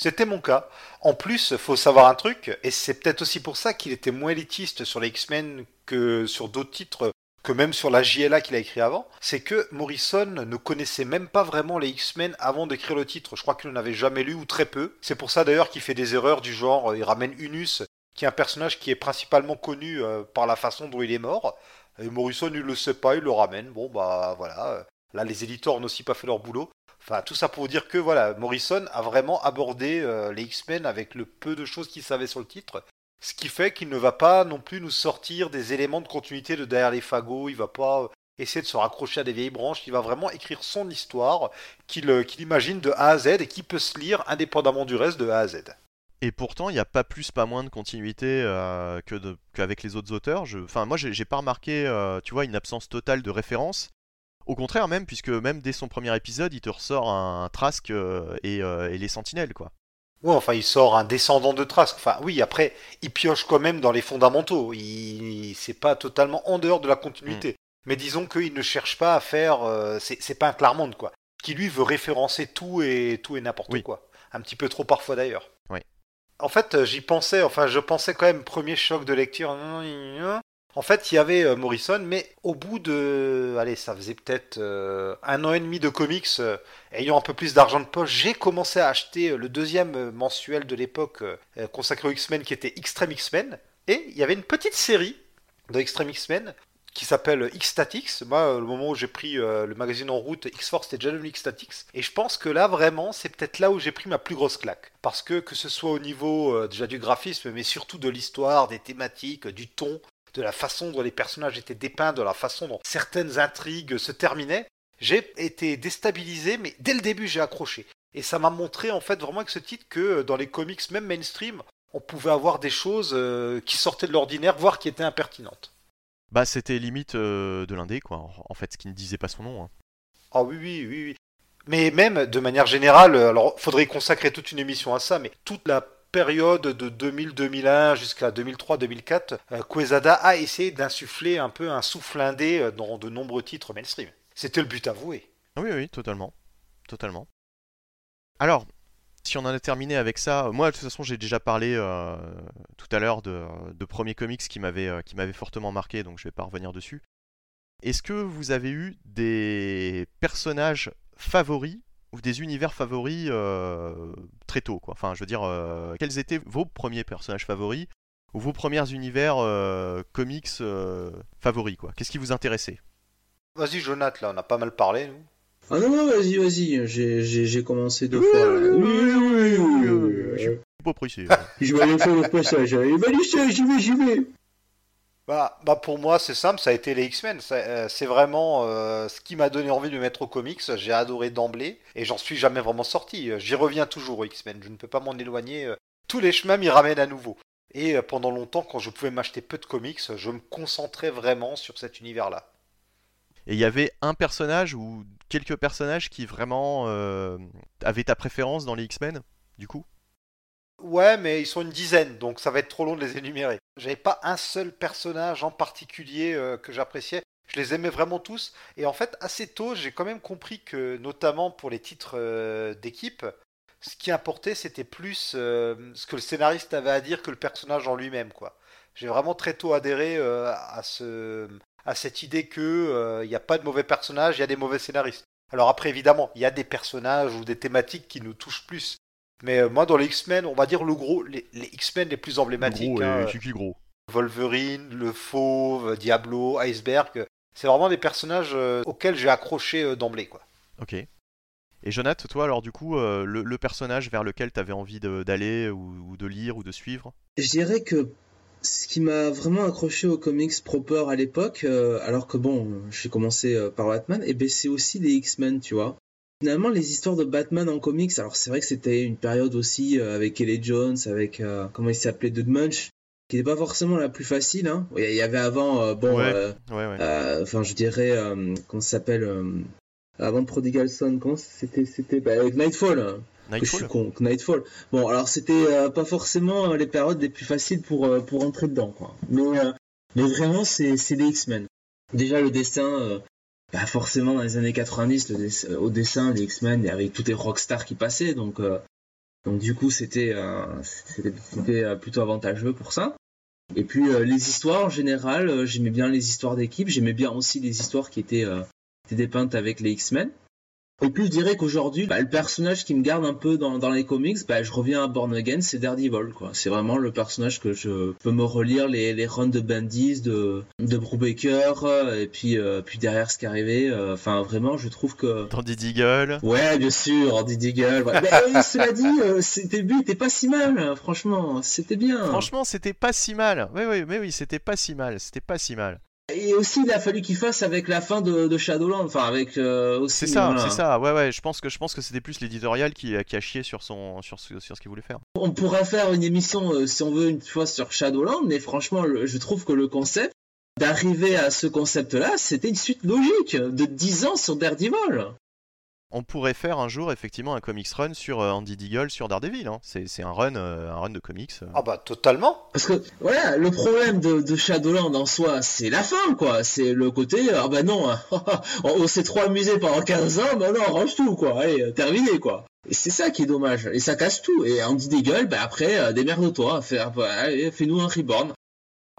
C'était mon cas. En plus, faut savoir un truc, et c'est peut-être aussi pour ça qu'il était moins élitiste sur les X-Men que sur d'autres titres, que même sur la JLA qu'il a écrit avant, c'est que Morrison ne connaissait même pas vraiment les X-Men avant d'écrire le titre. Je crois qu'il n'en avait jamais lu ou très peu. C'est pour ça d'ailleurs qu'il fait des erreurs du genre, euh, il ramène Unus, qui est un personnage qui est principalement connu euh, par la façon dont il est mort. Et Morrison, il le sait pas, il le ramène. Bon, bah voilà. Là, les éditeurs n'ont aussi pas fait leur boulot. Enfin, tout ça pour vous dire que voilà, Morrison a vraiment abordé euh, les X-Men avec le peu de choses qu'il savait sur le titre. Ce qui fait qu'il ne va pas non plus nous sortir des éléments de continuité de derrière les fagots. Il va pas euh, essayer de se raccrocher à des vieilles branches. Il va vraiment écrire son histoire qu'il euh, qu'il imagine de A à Z et qui peut se lire indépendamment du reste de A à Z. Et pourtant, il n'y a pas plus, pas moins de continuité qu'avec les autres auteurs. Je- Enfin, moi, j'ai pas remarqué, tu vois, une absence totale de références. Au contraire, même, puisque même dès son premier épisode, il te ressort un Trask euh, et, euh, et les Sentinelles, quoi. Ouais, enfin, il sort un descendant de Trask. Enfin, oui, après, il pioche quand même dans les fondamentaux. Il, c'est pas totalement en dehors de la continuité. Mais disons qu'il ne cherche pas à faire. euh, c'est pas un Claremont, quoi. Qui lui veut référencer tout et tout et n'importe Oui. quoi. Un petit peu trop parfois d'ailleurs. Oui. En fait, j'y pensais. Enfin, je pensais quand même premier choc de lecture. En fait, il y avait euh, Morrison, mais au bout de, allez, ça faisait peut-être euh, un an et demi de comics, euh, ayant un peu plus d'argent de poche, j'ai commencé à acheter le deuxième mensuel de l'époque consacré aux X-Men, qui était Extreme X-Men, et il y avait une petite série de Extreme X-Men qui s'appelle X-Statix. Moi, le moment où j'ai pris le magazine en route, X-Force c'était déjà devenu X-Statix. Et je pense que là, vraiment, c'est peut-être là où j'ai pris ma plus grosse claque. Parce que, que ce soit au niveau déjà du graphisme, mais surtout de l'histoire, des thématiques, du ton, de la façon dont les personnages étaient dépeints, de la façon dont certaines intrigues se terminaient, j'ai été déstabilisé, mais dès le début, j'ai accroché. Et ça m'a montré, en fait, vraiment avec ce titre que euh, dans les comics, même mainstream, on pouvait avoir des choses euh, qui sortaient de l'ordinaire, voire qui étaient impertinentes. Bah, c'était limite euh, de l'indé, quoi. En- fait, ce qui ne disait pas son nom. hein. Ah oui, oui, oui, oui. Mais même de manière générale, euh, alors faudrait consacrer toute une émission à ça, mais toute la période de 2000-2001 jusqu'à 2003-2004, euh, Quesada a essayé d'insuffler un peu un souffle indé euh, dans de nombreux titres mainstream. C'était le but avoué. Oui, oui, totalement. Totalement. Alors, si on en a terminé avec ça, moi de toute façon j'ai déjà parlé euh, tout à l'heure de, premiers comics qui m'avaient euh, fortement marqué, donc je vais pas revenir dessus. Est-ce que vous avez eu des personnages favoris ou des univers favoris euh, très tôt quoi Enfin, je veux dire, euh, quels étaient vos premiers personnages favoris ou vos premiers univers euh, comics euh, favoris quoi? Qu'est-ce qui vous intéressait? Vas-y, Jonathan, là, on a pas mal parlé, nous. Ah non, non, vas-y, vas-y, j'ai- commencé deux Oui, fois. oui, oui, Oui, oui, oui, oui, oui, Je suis pas pressé. Je vais aller faire le passage. Allez, bah, allez, j'y vais, j'y vais. Bah, bah pour moi, c'est simple, ça a été les X-Men. Euh, C'est vraiment euh, ce qui m'a donné envie de me mettre aux comics. J'ai adoré d'emblée et j'en suis jamais vraiment sorti. J'y reviens toujours aux X-Men. Je ne peux pas m'en éloigner. euh, Tous les chemins m'y ramènent à nouveau. Et pendant longtemps, quand je pouvais m'acheter peu de comics, je me concentrais vraiment sur cet univers-là. Et il y avait un personnage ou quelques personnages qui vraiment avaient ta préférence dans les X-Men, du coup? Ouais, mais ils sont une dizaine, donc ça va être trop long de les énumérer. J'avais pas un seul personnage en particulier que j'appréciais. Je les aimais vraiment tous. Et en fait, assez tôt, j'ai quand même compris que, notamment pour les titres euh, d'équipe, ce qui importait, c'était plus euh, ce que le scénariste avait à dire que le personnage en lui-même, quoi. J'ai vraiment très tôt adhéré euh, à, ce, à cette idée que il n'y a pas de mauvais personnages, il y a des mauvais scénaristes. Alors après, évidemment, il y a des personnages ou des thématiques qui nous touchent plus. Mais moi, dans les X-Men, on va dire le gros, les, X-Men les plus emblématiques. gros, hein, gros. Wolverine, le Fauve, Diablo, Iceberg, c'est vraiment des personnages euh, auxquels j'ai accroché euh, d'emblée, quoi. Ok. Et Jonathan, toi, alors du coup, euh, le, personnage vers lequel tu avais envie d'aller ou, de lire ou de suivre? Je dirais que ce qui m'a vraiment accroché aux comics proper à l'époque, alors que bon, j'ai commencé par Batman, et ben c'est aussi les X-Men, tu vois. Finalement, les histoires de Batman en comics, alors c'est vrai que c'était une période aussi avec Kelly Jones, avec comment il s'appelait, Doug Munch, qui n'est pas forcément la plus facile. Hein. Il y avait avant, euh, bon, euh, euh, enfin, je dirais, comment ça s'appelle Avant Prodigal Son, comment c'était C'était bah, Nightfall. Hein. Nightfall. Je suis con, Nightfall. Bon, alors c'était pas forcément les périodes les plus faciles pour pour entrer dedans, quoi. Mais mais vraiment, c'est c'est des X-Men. Déjà le dessin. Bah forcément dans les années 90 au dessin les X-Men il y avait tous les rockstars qui passaient donc donc du coup, c'était euh, euh, plutôt avantageux pour ça. Et puis euh, les histoires en général, j'aimais bien les histoires d'équipe, j'aimais bien aussi les histoires qui étaient, étaient dépeintes avec les X-Men. Et puis je dirais qu'aujourd'hui, bah, le personnage qui me garde un peu dans, dans les comics, bah, je reviens à Born Again, c'est Daredevil. Quoi. C'est vraiment le personnage que je peux me relire les, les runs de Bendis, de, de Brubaker, et puis, euh, puis derrière ce qui est arrivé. Euh, enfin, vraiment, je trouve que. Andy Deagle. Ouais, bien sûr, Andy Deagle. Mais cela dit, euh, c'était c'était pas si mal, franchement. C'était bien. Franchement, c'était pas si mal. Oui, oui, mais oui, c'était pas si mal. C'était pas si mal. Et aussi, il a fallu qu'il fasse avec la fin de, Shadowland, enfin avec euh, C'est ça, c'est ça. Ouais, ouais. Je pense que je pense que c'était plus l'éditorial qui, qui, a chié sur son sur, sur ce qu'il voulait faire. On pourrait faire une émission, euh, si on veut, une fois sur Shadowland, mais franchement, je trouve que le concept d'arriver à ce concept-là, c'était une suite logique de 10 ans sur Daredevil on pourrait faire un jour effectivement un comics run sur euh, Andy Deagle sur Daredevil. Hein. C'est un run, euh, un run de comics. Euh. Ah bah totalement. Parce que voilà, le problème de, Shadowland en soi, c'est la fin quoi. C'est le côté ah bah non, on, s'est trop amusé pendant 15 ans, bah non, range tout quoi. Allez, terminé quoi. Et c'est ça qui est dommage. Et ça casse tout. Et Andy Deagle, bah après, démerde-toi, fais-nous un reborn.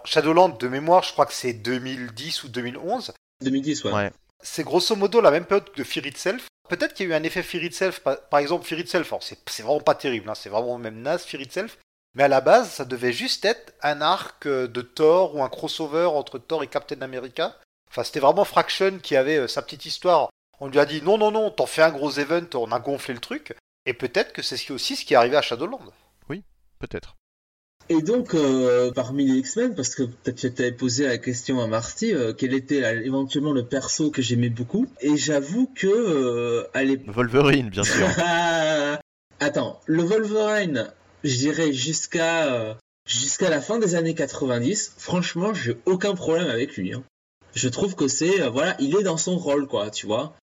Shadowland, de mémoire, je crois que c'est 2010 ou 2011. 2010, ouais. C'est grosso modo la même période que Fear Itself. Peut-être qu'il y a eu un effet Fear Itself, par exemple Fear Itself, c'est vraiment pas terrible, hein, c'est vraiment même naze Fear Itself, mais à la base ça devait juste être un arc euh, de Thor ou un crossover entre Thor et Captain America. Enfin c'était vraiment Fraction qui avait euh, sa petite histoire. On lui a dit non non non, t'en fais un gros event, on a gonflé le truc, et peut-être que c'est aussi ce qui est arrivé à Shadowland. Oui, peut-être. Et donc, euh, parmi les X-Men, parce que peut-être tu t'avais posé la question à Marty, euh, quel était éventuellement le perso que j'aimais beaucoup Et j'avoue que euh, à Wolverine, bien sûr. Attends, le Wolverine, je dirais jusqu'à jusqu'à la fin des années 90. Franchement, j'ai aucun problème avec lui. Hein. Je trouve que c'est voilà, il est dans son rôle, quoi, tu vois.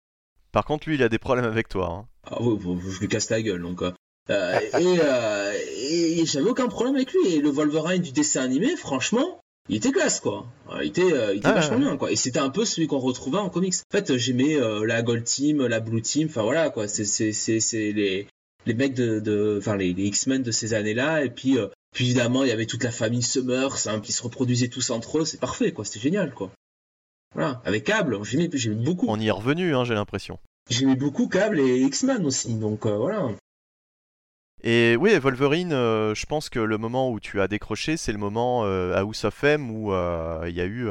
Par contre, lui, il a des problèmes avec toi. Hein. Ah oui, je lui casse la gueule, donc. Euh, euh, et, j'avais aucun problème avec lui. Et le Wolverine du dessin animé, franchement, il était classe quoi. Euh, il était, il était ah, vachement bien quoi. Et c'était un peu celui qu'on retrouvait en comics. En fait, j'aimais la Gold Team, la Blue Team. Enfin voilà quoi. C'est c'est c'est les les mecs de enfin les, X-Men de ces années-là. Et puis puis évidemment il y avait toute la famille Summers hein, qui se reproduisait tous entre eux. C'est parfait quoi. C'était génial quoi. Voilà. Avec Cable, j'aimais beaucoup. On y est revenu hein, j'ai l'impression. J'aimais beaucoup Cable et X-Men aussi. Donc voilà. Et oui, Wolverine, euh, je pense que le moment où tu as décroché, c'est le moment euh, à House of M où euh, il y a eu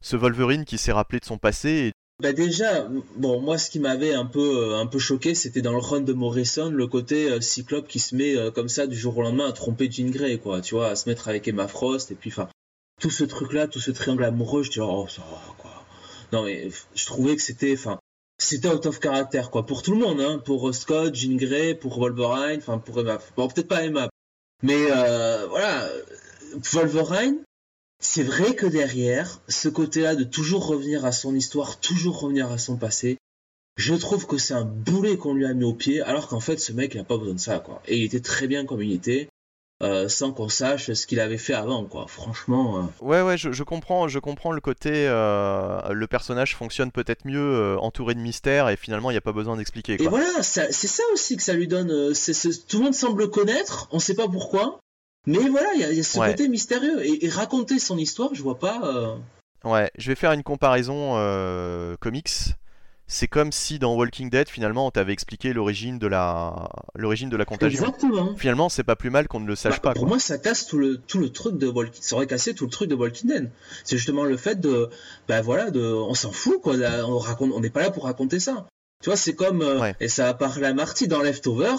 ce Wolverine qui s'est rappelé de son passé. Bah déjà, bon, moi ce qui m'avait un peu un peu choqué, c'était dans le run de Morrison, le côté Cyclope qui se met comme ça du jour au lendemain à tromper Jean Grey, quoi, tu vois, à se mettre avec Emma Frost, et puis enfin, tout ce truc-là, tout ce triangle amoureux, je dis oh ça va, quoi. Non mais je trouvais que c'était, enfin, c'était out of character quoi pour tout le monde hein, pour euh, Scott, Jean Grey, pour Wolverine, enfin pour Emma. Bon peut-être pas Emma, mais euh, voilà Wolverine. c'est vrai que derrière, ce côté-là de toujours revenir à son histoire, toujours revenir à son passé, je trouve que c'est un boulet qu'on lui a mis au pied, alors qu'en fait, ce mec, il n'a pas besoin de ça, quoi. Et il était très bien comme il était. Euh, sans qu'on sache ce qu'il avait fait avant, quoi. Franchement. Euh. Ouais, ouais, je, comprends, je comprends le côté. Euh, le personnage fonctionne peut-être mieux entouré de mystères et finalement il n'y a pas besoin d'expliquer. Et voilà, c'est ça aussi que ça lui donne. tout le monde semble le connaître, on ne sait pas pourquoi, mais voilà, il y, a ce côté mystérieux et, raconter son histoire, je vois pas. Ouais, je vais faire une comparaison comics c'est comme si dans Walking Dead finalement on t'avait expliqué l'origine de la l'origine de la contagion. Exactement. Finalement, c'est pas plus mal qu'on ne le sache bah, pas. Pour moi, ça casse tout le tout le truc de Walking ça aurait cassé tout le truc de Walking Dead. C'est justement le fait de bah voilà, de on s'en fout quoi, on raconte on n'est pas là pour raconter ça. Tu vois, c'est comme euh, et ça a parlé à Marty dans Leftover,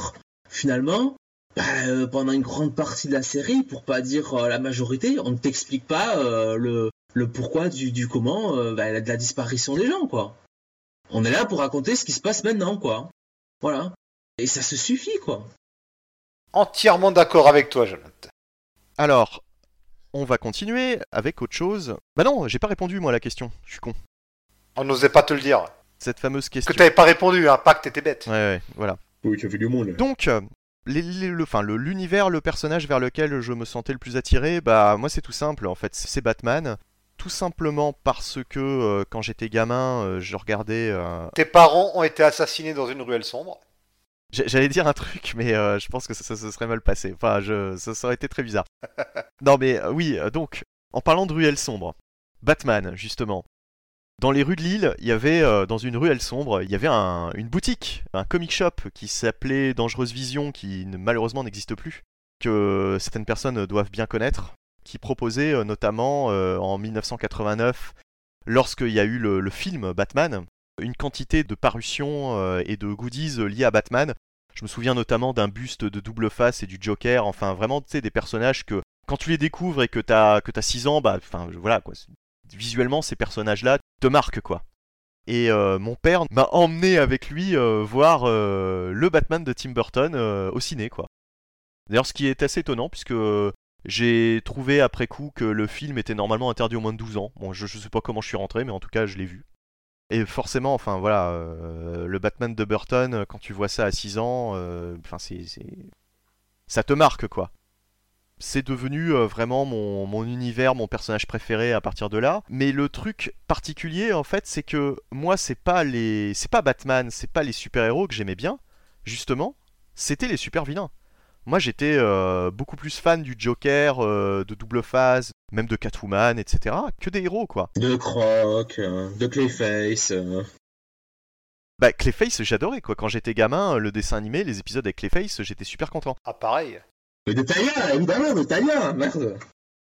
finalement bah, euh, pendant une grande partie de la série, pour pas dire euh, la majorité, on ne t'explique pas le, le pourquoi du, du comment bah, de la disparition des gens, quoi. On est là pour raconter ce qui se passe maintenant, quoi. Voilà. Et ça se suffit, quoi. Entièrement d'accord avec toi, Jonathan. Alors, on va continuer avec autre chose. Bah non, j'ai pas répondu moi à la question. Je suis con. On n'osait pas te le dire. Cette fameuse question. Que t'avais pas répondu, hein, pas que t'étais bête. Ouais, ouais, voilà. Oui, tu as fait du monde. Donc, euh, l'univers, le personnage vers lequel je me sentais le plus attiré, bah moi c'est tout simple en fait, c'est Batman tout simplement parce que euh, quand j'étais gamin, euh, je regardais. Euh, Tes parents ont été assassinés dans une ruelle sombre. J'allais dire un truc, mais je pense que ça, se serait mal passé. Enfin, je... ça, aurait été très bizarre. non, mais oui, donc, en parlant de ruelle sombre, Batman, justement. Dans les rues de Lille, il y avait, dans une ruelle sombre, il y avait une boutique, un comic shop qui s'appelait Dangereuse Vision, qui malheureusement n'existe plus, que certaines personnes doivent bien connaître qui proposait euh, notamment euh, en 1989, lorsqu'il y a eu le, film Batman, une quantité de parutions euh, et de goodies liés à Batman. Je me souviens notamment d'un buste de double face et du Joker, enfin vraiment tu sais des personnages que quand tu les découvres et que t'as que as 6 ans, bah enfin voilà quoi. Visuellement ces personnages-là te marquent quoi. Et mon père m'a emmené avec lui voir le Batman de Tim Burton au ciné quoi. D'ailleurs ce qui est assez étonnant puisque j'ai trouvé après coup que le film était normalement interdit au moins de 12 ans. Bon, je, sais pas comment je suis rentré, mais en tout cas, je l'ai vu. Et forcément, enfin voilà, euh, le Batman de Burton, quand tu vois ça à 6 ans, euh, enfin c'est, ça te marque quoi. C'est devenu euh, vraiment mon, mon, univers, mon personnage préféré à partir de là. Mais le truc particulier en fait, c'est que moi c'est pas les, c'est pas Batman, c'est pas les super héros que j'aimais bien. Justement, c'était les super vilains. Moi j'étais euh, beaucoup plus fan du Joker, euh, de Double Phase, même de Catwoman, etc. que des héros quoi. De Croc, euh, de Clayface. Bah Clayface j'adorais quoi. Quand j'étais gamin, le dessin animé, les épisodes avec Clayface, j'étais super content. Ah pareil. Mais de Talia, évidemment, de Talia, merde.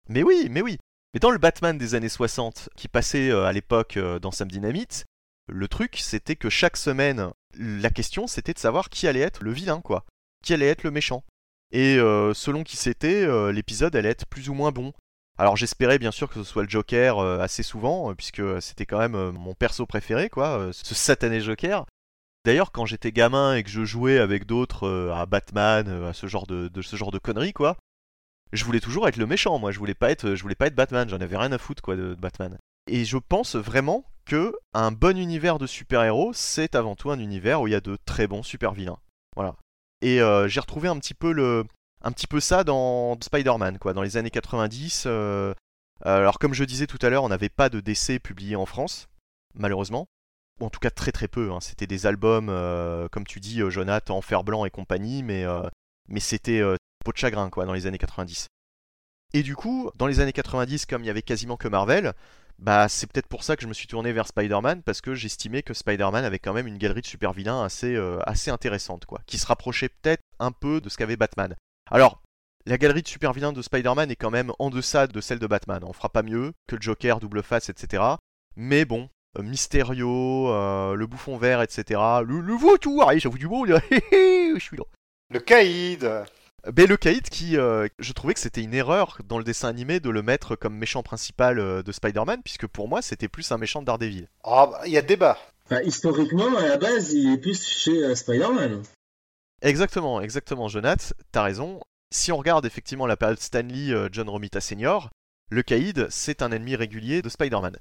Mais oui, mais oui. Mais dans le Batman des années 60, qui passait à l'époque dans Sam Dynamite, le truc c'était que chaque semaine, la question c'était de savoir qui allait être le vilain quoi. Qui allait être le méchant. Et euh, selon qui c'était, euh, l'épisode allait être plus ou moins bon. Alors j'espérais bien sûr que ce soit le Joker euh, assez souvent, puisque c'était quand même mon perso préféré, quoi, ce satané Joker. D'ailleurs, quand j'étais gamin et que je jouais avec d'autres à Batman, à ce genre de, ce genre de conneries, quoi, je voulais toujours être le méchant. Moi, je voulais pas être, je voulais pas être Batman. J'en avais rien à foutre, quoi, de, de Batman. Et je pense vraiment que un bon univers de super-héros, c'est avant tout un univers où il y a de très bons super-vilains. Voilà. Et euh, j'ai retrouvé un petit peu un petit peu ça dans Spider-Man, quoi, dans les années 90. Euh, alors comme je disais tout à l'heure, on n'avait pas de DC publié en France, malheureusement. Ou en tout cas très très peu. Hein. C'était des albums, euh, comme tu dis, Jonathan, fer blanc et compagnie, mais, mais c'était peau de chagrin, quoi, dans les années 90. Et du coup, dans les années 90, comme il y avait quasiment que Marvel, bah c'est peut-être pour ça que je me suis tourné vers Spider-Man parce que j'estimais que Spider-Man avait quand même une galerie de super vilains assez, euh, assez intéressante quoi, qui se rapprochait peut-être un peu de ce qu'avait Batman. Alors, la galerie de super vilains de Spider-Man est quand même en deçà de celle de Batman. On fera pas mieux que Joker, double face, etc. Mais bon, euh, Mysterio, euh, le bouffon vert, etc. Le, le vautour, allez, j'avoue du mot, je suis. Le caïd ben, le Kaïd qui, euh, je trouvais que c'était une erreur dans le dessin animé de le mettre comme méchant principal euh, de Spider-Man, puisque pour moi c'était plus un méchant de Daredevil. Ah, bah, il y a débat. historiquement, à la base, il est plus chez euh, Spider-Man. Exactement, exactement, Jonath, t'as raison. Si on regarde effectivement la période Stanley, John Romita Sr., le Caïd, c'est un ennemi régulier de Spider-Man.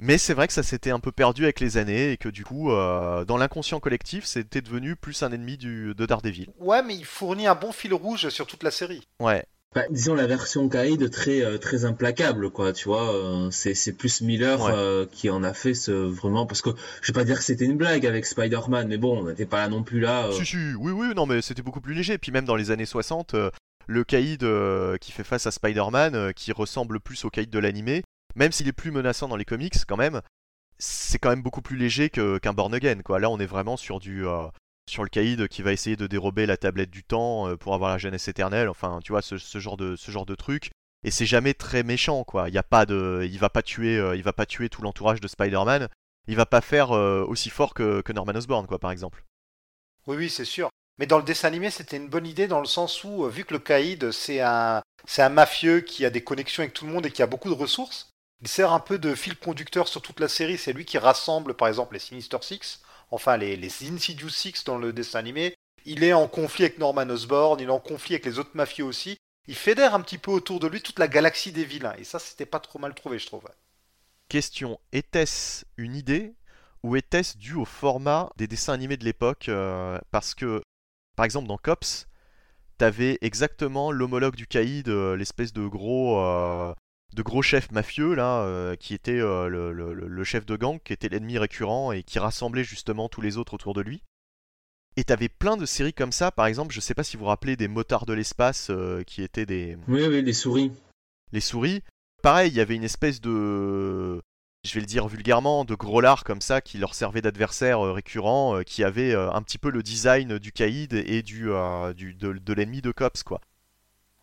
Mais c'est vrai que ça s'était un peu perdu avec les années et que du coup, euh, dans l'inconscient collectif, c'était devenu plus un ennemi du, de Daredevil. Ouais, mais il fournit un bon fil rouge sur toute la série. Ouais. Bah, disons la version Kaïd très euh, très implacable quoi tu vois euh, c'est plus Miller Ouais. euh, qui en a fait ce vraiment parce que je vais pas dire que c'était une blague avec Spider-Man mais bon on n'était pas là non plus là euh. Si, si, oui, oui, non, mais c'était beaucoup plus léger. Puis même dans les années 60, euh, le euh, qui fait face à Spider-Man, euh, qui ressemble plus au Caïd de l'animé, même s'il est plus menaçant dans les comics quand même, c'est quand même beaucoup plus léger qu'un Born Again, quoi. Là, on est vraiment sur du... euh, sur le Caïd qui va essayer de dérober la tablette du temps euh, pour avoir la jeunesse éternelle, enfin, tu vois, ce, genre, de, truc. Et c'est jamais très méchant, quoi. Il y a pas de... Il va pas tuer, euh, va pas tuer tout l'entourage de Spider-Man. Il va pas faire aussi fort que, Norman Osborn, quoi, par exemple. Oui, oui, c'est sûr. Mais dans le dessin animé, c'était une bonne idée dans le sens où, vu que le Caïd, c'est un, c'est un mafieux qui a des connexions avec tout le monde et qui a beaucoup de ressources, il sert un peu de fil conducteur sur toute la série. C'est lui qui rassemble, par exemple, les Sinister Six, enfin les, les Insidious Six dans le dessin animé. Il est en conflit avec Norman Osborn, il est en conflit avec les autres mafieux aussi. Il fédère un petit peu autour de lui toute la galaxie des vilains. Et ça, c'était pas trop mal trouvé, je trouve. Question, était-ce une idée ou était-ce dû au format des dessins animés de l'époque euh, Parce que, par exemple, dans Cops, t'avais exactement l'homologue du caïd, euh, l'espèce de gros, euh, de gros chef mafieux, là, euh, qui était euh, le, le- le- le chef de gang, qui était l'ennemi récurrent et qui rassemblait justement tous les autres autour de lui. Et t'avais plein de séries comme ça, par exemple, je sais pas si vous vous rappelez des motards de l'espace euh, qui étaient des, oui oui les souris les souris. Pareil, il y avait une espèce de, je vais le dire vulgairement, de gros lard comme ça qui leur servait d'adversaire euh, récurrent, euh, qui avait euh, un petit peu le design du caïd et du, euh, du de, de l'ennemi de Cops quoi.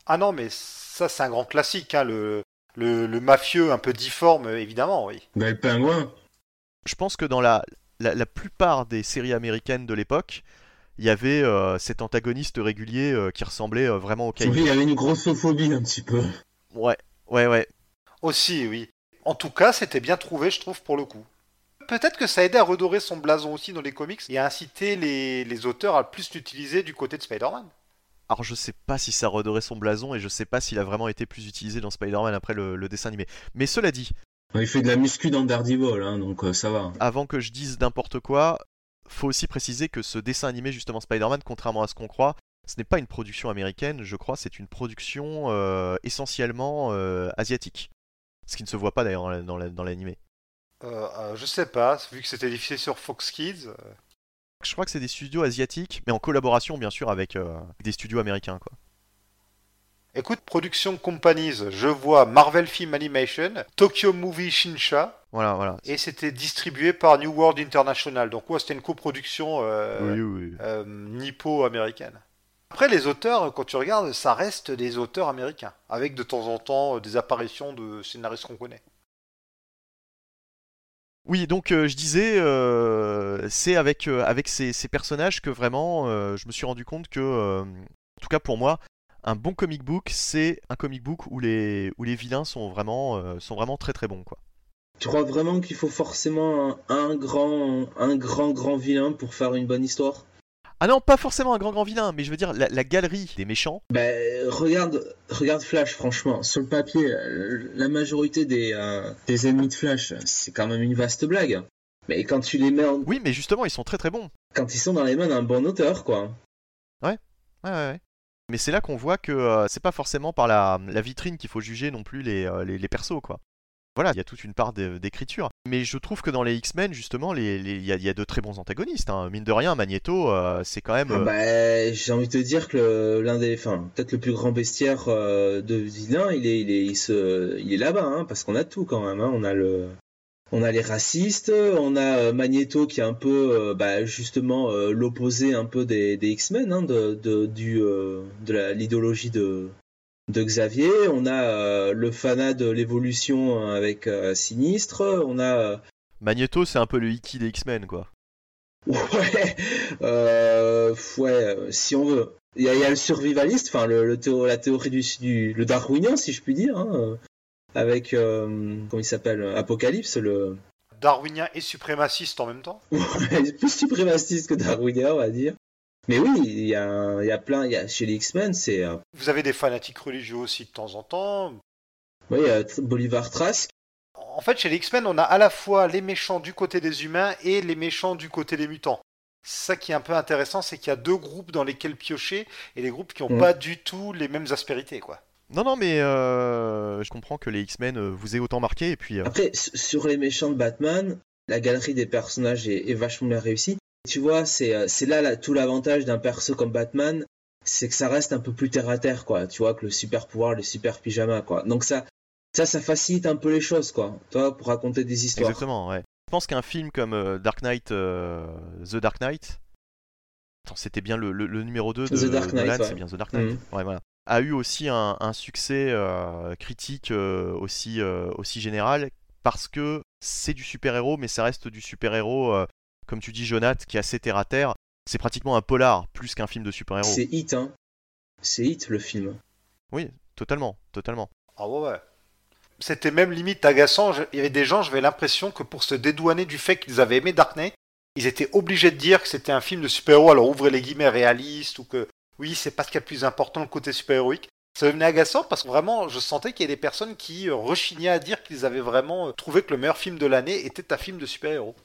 Ah non, mais ça, c'est un grand classique, hein, le, le, le mafieux un peu difforme, évidemment, oui. bah, le pingouin Je pense que dans la, la, la plupart des séries américaines de l'époque, il y avait euh, cet antagoniste régulier euh, qui ressemblait euh, vraiment au caïd. oui il y avait une grossophobie un petit peu Ouais, ouais, ouais. Aussi, oui. En tout cas, c'était bien trouvé, je trouve, pour le coup. Peut-être que ça a aidé à redorer son blason aussi dans les comics et à inciter les, les auteurs à plus l'utiliser du côté de Spider-Man. Alors je sais pas si ça redorait son blason et je sais pas s'il a vraiment été plus utilisé dans Spider-Man après le, le dessin animé. Mais cela dit, il fait de la muscu dans Daredevil hein, donc euh, ça va avant que je dise n'importe quoi, faut aussi préciser que ce dessin animé, justement Spider-Man, contrairement à ce qu'on croit, ce n'est pas une production américaine, je crois, c'est une production euh, essentiellement euh, asiatique. Ce qui ne se voit pas d'ailleurs dans la- dans la- dans l'animé. Euh, euh, je sais pas, vu que c'était diffusé sur Fox Kids. Je crois que c'est des studios asiatiques, mais en collaboration bien sûr avec euh, des studios américains. Quoi. Écoute, Production Companies, je vois Marvel Film Animation, Tokyo Movie Shinsha, Voilà, voilà. et c'était distribué par New World International. Donc, ouais, c'était une coproduction euh, Oui, oui, oui. euh, nippo-américaine. Après, les auteurs, quand tu regardes, ça reste des auteurs américains, avec de temps en temps euh, des apparitions de scénaristes qu'on connaît. Oui, donc euh, je disais, euh, c'est avec, euh, ces, personnages que vraiment je me suis rendu compte que, en tout cas pour moi, un bon comic book, c'est un comic book où les, où les vilains sont vraiment, sont vraiment très très bons. Quoi. tu crois vraiment qu'il faut forcément un grand grand vilain pour faire une bonne histoire? Ah non, pas forcément un grand grand vilain, mais je veux dire, la, la galerie des méchants, Ben, regarde, regarde Flash, franchement. Sur le papier, euh, la majorité des, euh, des ennemis de Flash, c'est quand même une vaste blague. Mais quand tu les mets en- oui, mais justement, ils sont très très bons. quand ils sont dans les mains d'un bon auteur, quoi. Ouais, ouais, ouais. Mais c'est là qu'on voit que euh, c'est pas forcément par la, la vitrine qu'il faut juger non plus les, euh, les, les persos, quoi. Voilà, il y a toute une part d'é- d'écriture. Mais je trouve que dans les X-Men, justement, les- les- il y, a, il y a de très bons antagonistes. hein. Mine de rien, Magneto, euh, c'est quand même. Ah euh, bah, j'ai envie de te dire que l'un des, enfin, peut-être le plus grand bestiaire euh, de vilain, il est, il est, il se, il est là-bas, hein, parce qu'on a tout quand même. Hein. On a le, on a les racistes, on a Magneto qui est un peu, bah, justement, l'opposé un peu des, des X-Men, de, de, du, de la- l'idéologie de, de Xavier. On a euh, le fanat de l'évolution avec euh, Sinistre. On a euh, Magneto, c'est un peu le Iki des X-Men, quoi. Ouais, euh, ouais, euh, si on veut. Il y a, il y a le survivaliste, enfin le, le théo- la théorie du, du le darwinien, si je puis dire, hein, euh, avec euh, comment il s'appelle, Apocalypse, le Darwinien et suprémaciste en même temps? plus suprémaciste que darwinien, on va dire. Mais oui, il y a, y a plein, il y a chez les X-Men, c'est euh, Vous avez des fanatiques religieux aussi de temps en temps. Oui, il y a Bolivar Trask. En fait, chez les X-Men, on a à la fois les méchants du côté des humains et les méchants du côté des mutants. Ça qui est un peu intéressant, c'est qu'il y a deux groupes dans lesquels piocher et les groupes qui n'ont Mm. pas du tout les mêmes aspérités, quoi. Non, non, mais euh, je comprends que les X-Men euh, vous aient autant marqué, et puis... euh, Après, sur les méchants de Batman, la galerie des personnages est, est vachement bien réussie. Tu vois, c'est euh, c'est là, là tout l'avantage d'un perso comme Batman, c'est que ça reste un peu plus terre à terre, quoi. Tu vois, que le super pouvoir, le super pyjama, quoi. Donc ça, ça, ça facilite un peu les choses, quoi. Toi, pour raconter des histoires. Exactement, ouais. Je pense qu'un film comme euh, Dark Knight, euh, The Dark Knight, Attends, c'était bien le, le- le numéro 2 de The Dark Knight, Nolan, ouais. c'est bien The Dark Knight. Ouais, voilà. A eu aussi un, un succès euh, critique aussi, aussi général parce que c'est du super-héros, mais ça reste du super-héros, comme tu dis, Jonath, qui est assez terre à terre. C'est pratiquement un polar plus qu'un film de super-héros. C'est hit, hein. C'est hit, le film. Oui, totalement, totalement. Ah ouais, ouais. C'était même limite agaçant. Je- Il y avait des gens, j'avais l'impression que pour se dédouaner du fait qu'ils avaient aimé Dark Knight, ils étaient obligés de dire que c'était un film de super-héros, alors ouvrez les guillemets réaliste, ou que oui, c'est pas ce qu'il y a de plus important, le côté super-héroïque. Ça devenait agaçant parce que vraiment, je sentais qu'il y avait des personnes qui euh, rechignaient à dire qu'ils avaient vraiment euh, trouvé que le meilleur film de l'année était un film de super-héros.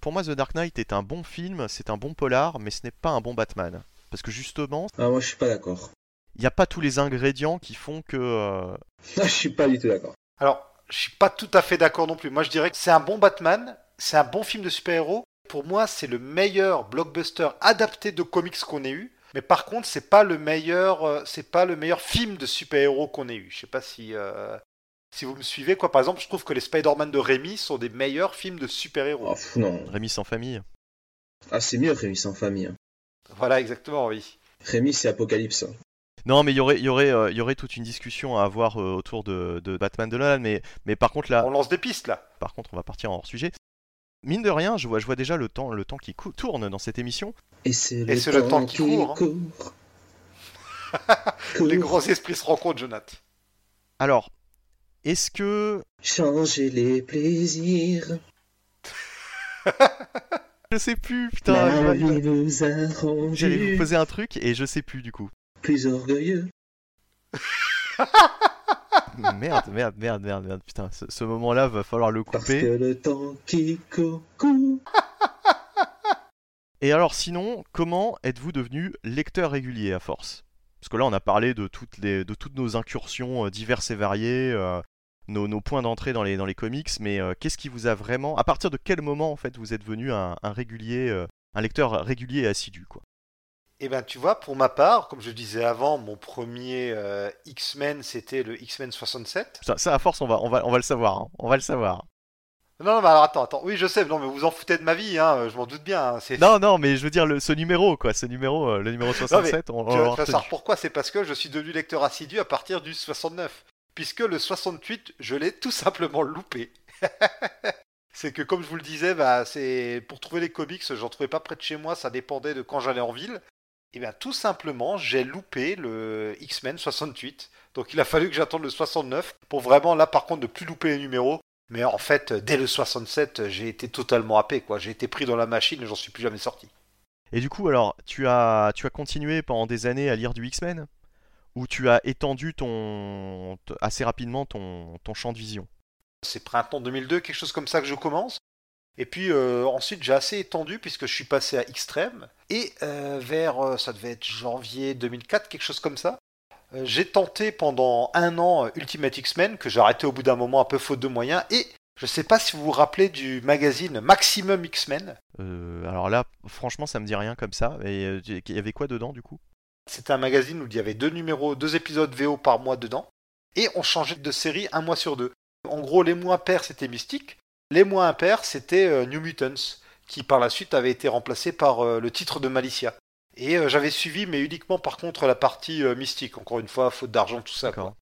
Pour moi, The Dark Knight est un bon film, c'est un bon polar, mais ce n'est pas un bon Batman. Parce que justement, Ah, moi, je suis pas d'accord. il n'y a pas tous les ingrédients qui font que... euh, Ah, je suis pas du tout d'accord. Alors, je suis pas tout à fait d'accord non plus. Moi, je dirais que c'est un bon Batman, c'est un bon film de super-héros. Pour moi, c'est le meilleur blockbuster adapté de comics qu'on ait eu. Mais par contre, c'est pas le meilleur, euh, c'est pas le meilleur film de super-héros qu'on ait eu. Je sais pas si euh, si vous me suivez quoi. Par exemple, je trouve que les Spider-Man de Rémi sont des meilleurs films de super-héros. Oh, pff, non. Rémi sans famille. Ah, c'est mieux, Rémi sans famille. hein. Voilà, exactement, oui. Rémi, c'est Apocalypse. hein. Non, mais il y aurait, il y aurait, euh, y aurait toute une discussion à avoir euh, autour de, de Batman de Nolan, mais, mais par contre là, On lance des pistes là. par contre, on va partir en hors sujet. Mine de rien, je vois, je vois déjà le temps, le temps qui tourne dans cette émission. Et c'est le, temps qui court, hein. court. Les grands esprits se rencontrent, Jonathan. Alors, est-ce que Changer les plaisirs. je sais plus, putain, j'allais vous poser un truc et je sais plus du coup. plus orgueilleux. Merde, merde, merde, merde, merde, putain, ce, ce moment-là va falloir le Parce que couper. le temps qui court. Et alors sinon, comment êtes-vous devenu lecteur régulier à force? Parce que là, on a parlé de toutes, les, de toutes nos incursions euh, diverses et variées, euh, nos, nos points d'entrée dans les, dans les comics, mais euh, qu'est-ce qui vous a vraiment... À partir de quel moment, en fait, vous êtes devenu un, un régulier, euh, un lecteur régulier et assidu, quoi? Eh ben, tu vois, pour ma part, comme je disais avant, mon premier euh, X-Men, c'était le X-Men 67. ça, ça, à force, on va, on va, on va le savoir, hein, on va le savoir. Non, non, mais alors attends, attends. Oui, je sais, non, mais vous en foutez de ma vie, hein, je m'en doute bien. hein. Non, non, mais je veux dire, le, ce numéro, quoi, ce numéro, euh, le numéro 67, on, on Tu l'aura vas tu vas retenu. savoir pourquoi C'est parce que je suis devenu lecteur assidu à partir du 69. Puisque le 68, je l'ai tout simplement loupé. c'est que, comme je vous le disais, bah, pour trouver les comics, j'en trouvais pas près de chez moi, ça dépendait de quand j'allais en ville. Et bien, tout simplement, j'ai loupé le X-Men 68. Donc, il a fallu que j'attende le 69 pour vraiment, là, par contre, ne plus louper les numéros. Mais en fait, dès le 67, j'ai été totalement happé. J'ai été pris dans la machine et j'en suis plus jamais sorti. Et du coup, alors, tu as continué pendant des années à lire du X-Men? Ou tu as étendu ton, assez rapidement ton, ton champ de vision C'est printemps 2002, quelque chose comme ça que je commence. Et puis euh, ensuite, j'ai assez étendu puisque je suis passé à Extrême. Et euh, vers, euh, ça devait être janvier 2004, quelque chose comme ça. euh, j'ai tenté pendant un an Ultimate X-Men, que j'ai arrêté au bout d'un moment un peu faute de moyens. Et je sais pas si vous vous rappelez du magazine Maximum X-Men. Alors là, franchement, ça me dit rien comme ça. Et il y avait quoi dedans, du coup? C'était un magazine où il y avait deux numéros, deux épisodes VO par mois dedans. Et on changeait de série un mois sur deux. En gros, les mois pairs, c'était Mystique. Les mois impairs, c'était euh, New Mutants, qui par la suite avait été remplacé par euh, le titre de Malicia. Et euh, j'avais suivi, mais uniquement par contre la partie mystique. Encore une fois, faute d'argent, tout ça. Quoi.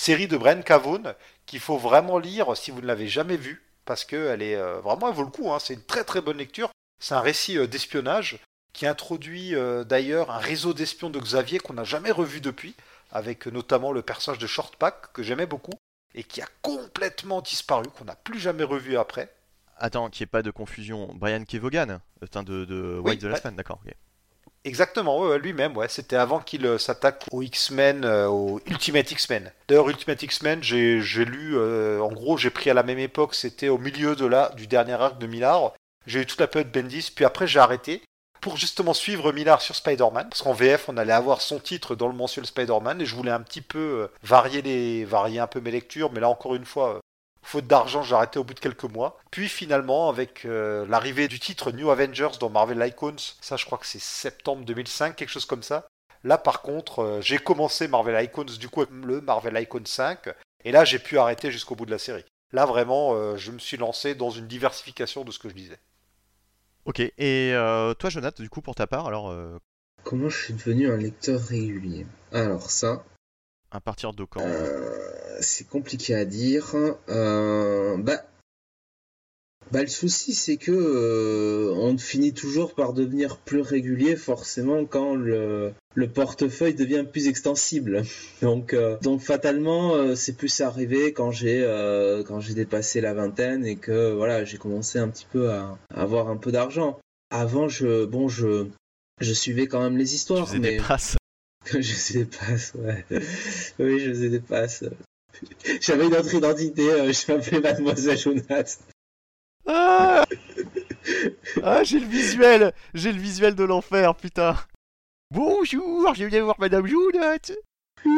Série de Brian Cavone qu'il faut vraiment lire si vous ne l'avez jamais vue, parce qu'elle est vraiment, elle vaut le coup. hein. C'est une très très bonne lecture. C'est un récit d'espionnage qui introduit euh, d'ailleurs un réseau d'espions de Xavier qu'on n'a jamais revu depuis, avec notamment le personnage de Shortpack que j'aimais beaucoup et qui a complètement disparu, qu'on n'a plus jamais revu après. Attends, qu'il n'y ait pas de confusion. Brian Kevogan, euh, de, de Oui, White the Last ouais. Man, d'accord. Exactement, ouais, lui-même, ouais. C'était avant qu'il euh, s'attaque aux X-Men, euh, au Ultimate X-Men. D'ailleurs, Ultimate X-Men, j'ai lu, euh, en gros, j'ai pris à la même époque, c'était au milieu de la, du dernier arc de Millard. J'ai eu toute la période Bendis, puis après j'ai arrêté pour justement suivre Millard sur Spider-Man, parce qu'en VF, on allait avoir son titre dans le mensuel Spider-Man, et je voulais un petit peu varier, les, varier un peu mes lectures, mais là, encore une fois, Faute d'argent, j'ai arrêté au bout de quelques mois. Puis finalement, avec euh, l'arrivée du titre New Avengers dans Marvel Icons, ça je crois que c'est septembre 2005, quelque chose comme ça. Là par contre, euh, j'ai commencé Marvel Icons du coup le Marvel Icons 5, et là j'ai pu arrêter jusqu'au bout de la série. Là vraiment, euh, je me suis lancé dans une diversification de ce que je disais. Ok, et toi Jonathan, du coup pour ta part, alors... Comment je suis devenu un lecteur régulier? Alors ça, à partir de quand? euh, C'est compliqué à dire. Euh, bah, bah, le souci c'est que euh, on finit toujours par devenir plus régulier forcément quand le, le portefeuille devient plus extensible. Donc, donc fatalement c'est plus arrivé quand j'ai quand j'ai dépassé la vingtaine et que voilà j'ai commencé un petit peu à, avoir un peu d'argent. Avant je bon je je suivais quand même les histoires mais je faisais des passes, ouais. Oui, je faisais des passes. J'avais une autre identité, euh, je m'appelais Mademoiselle Jonas. Ah, ah j'ai le visuel J'ai le visuel de l'enfer, putain Bonjour, je viens voir Madame Jonas non,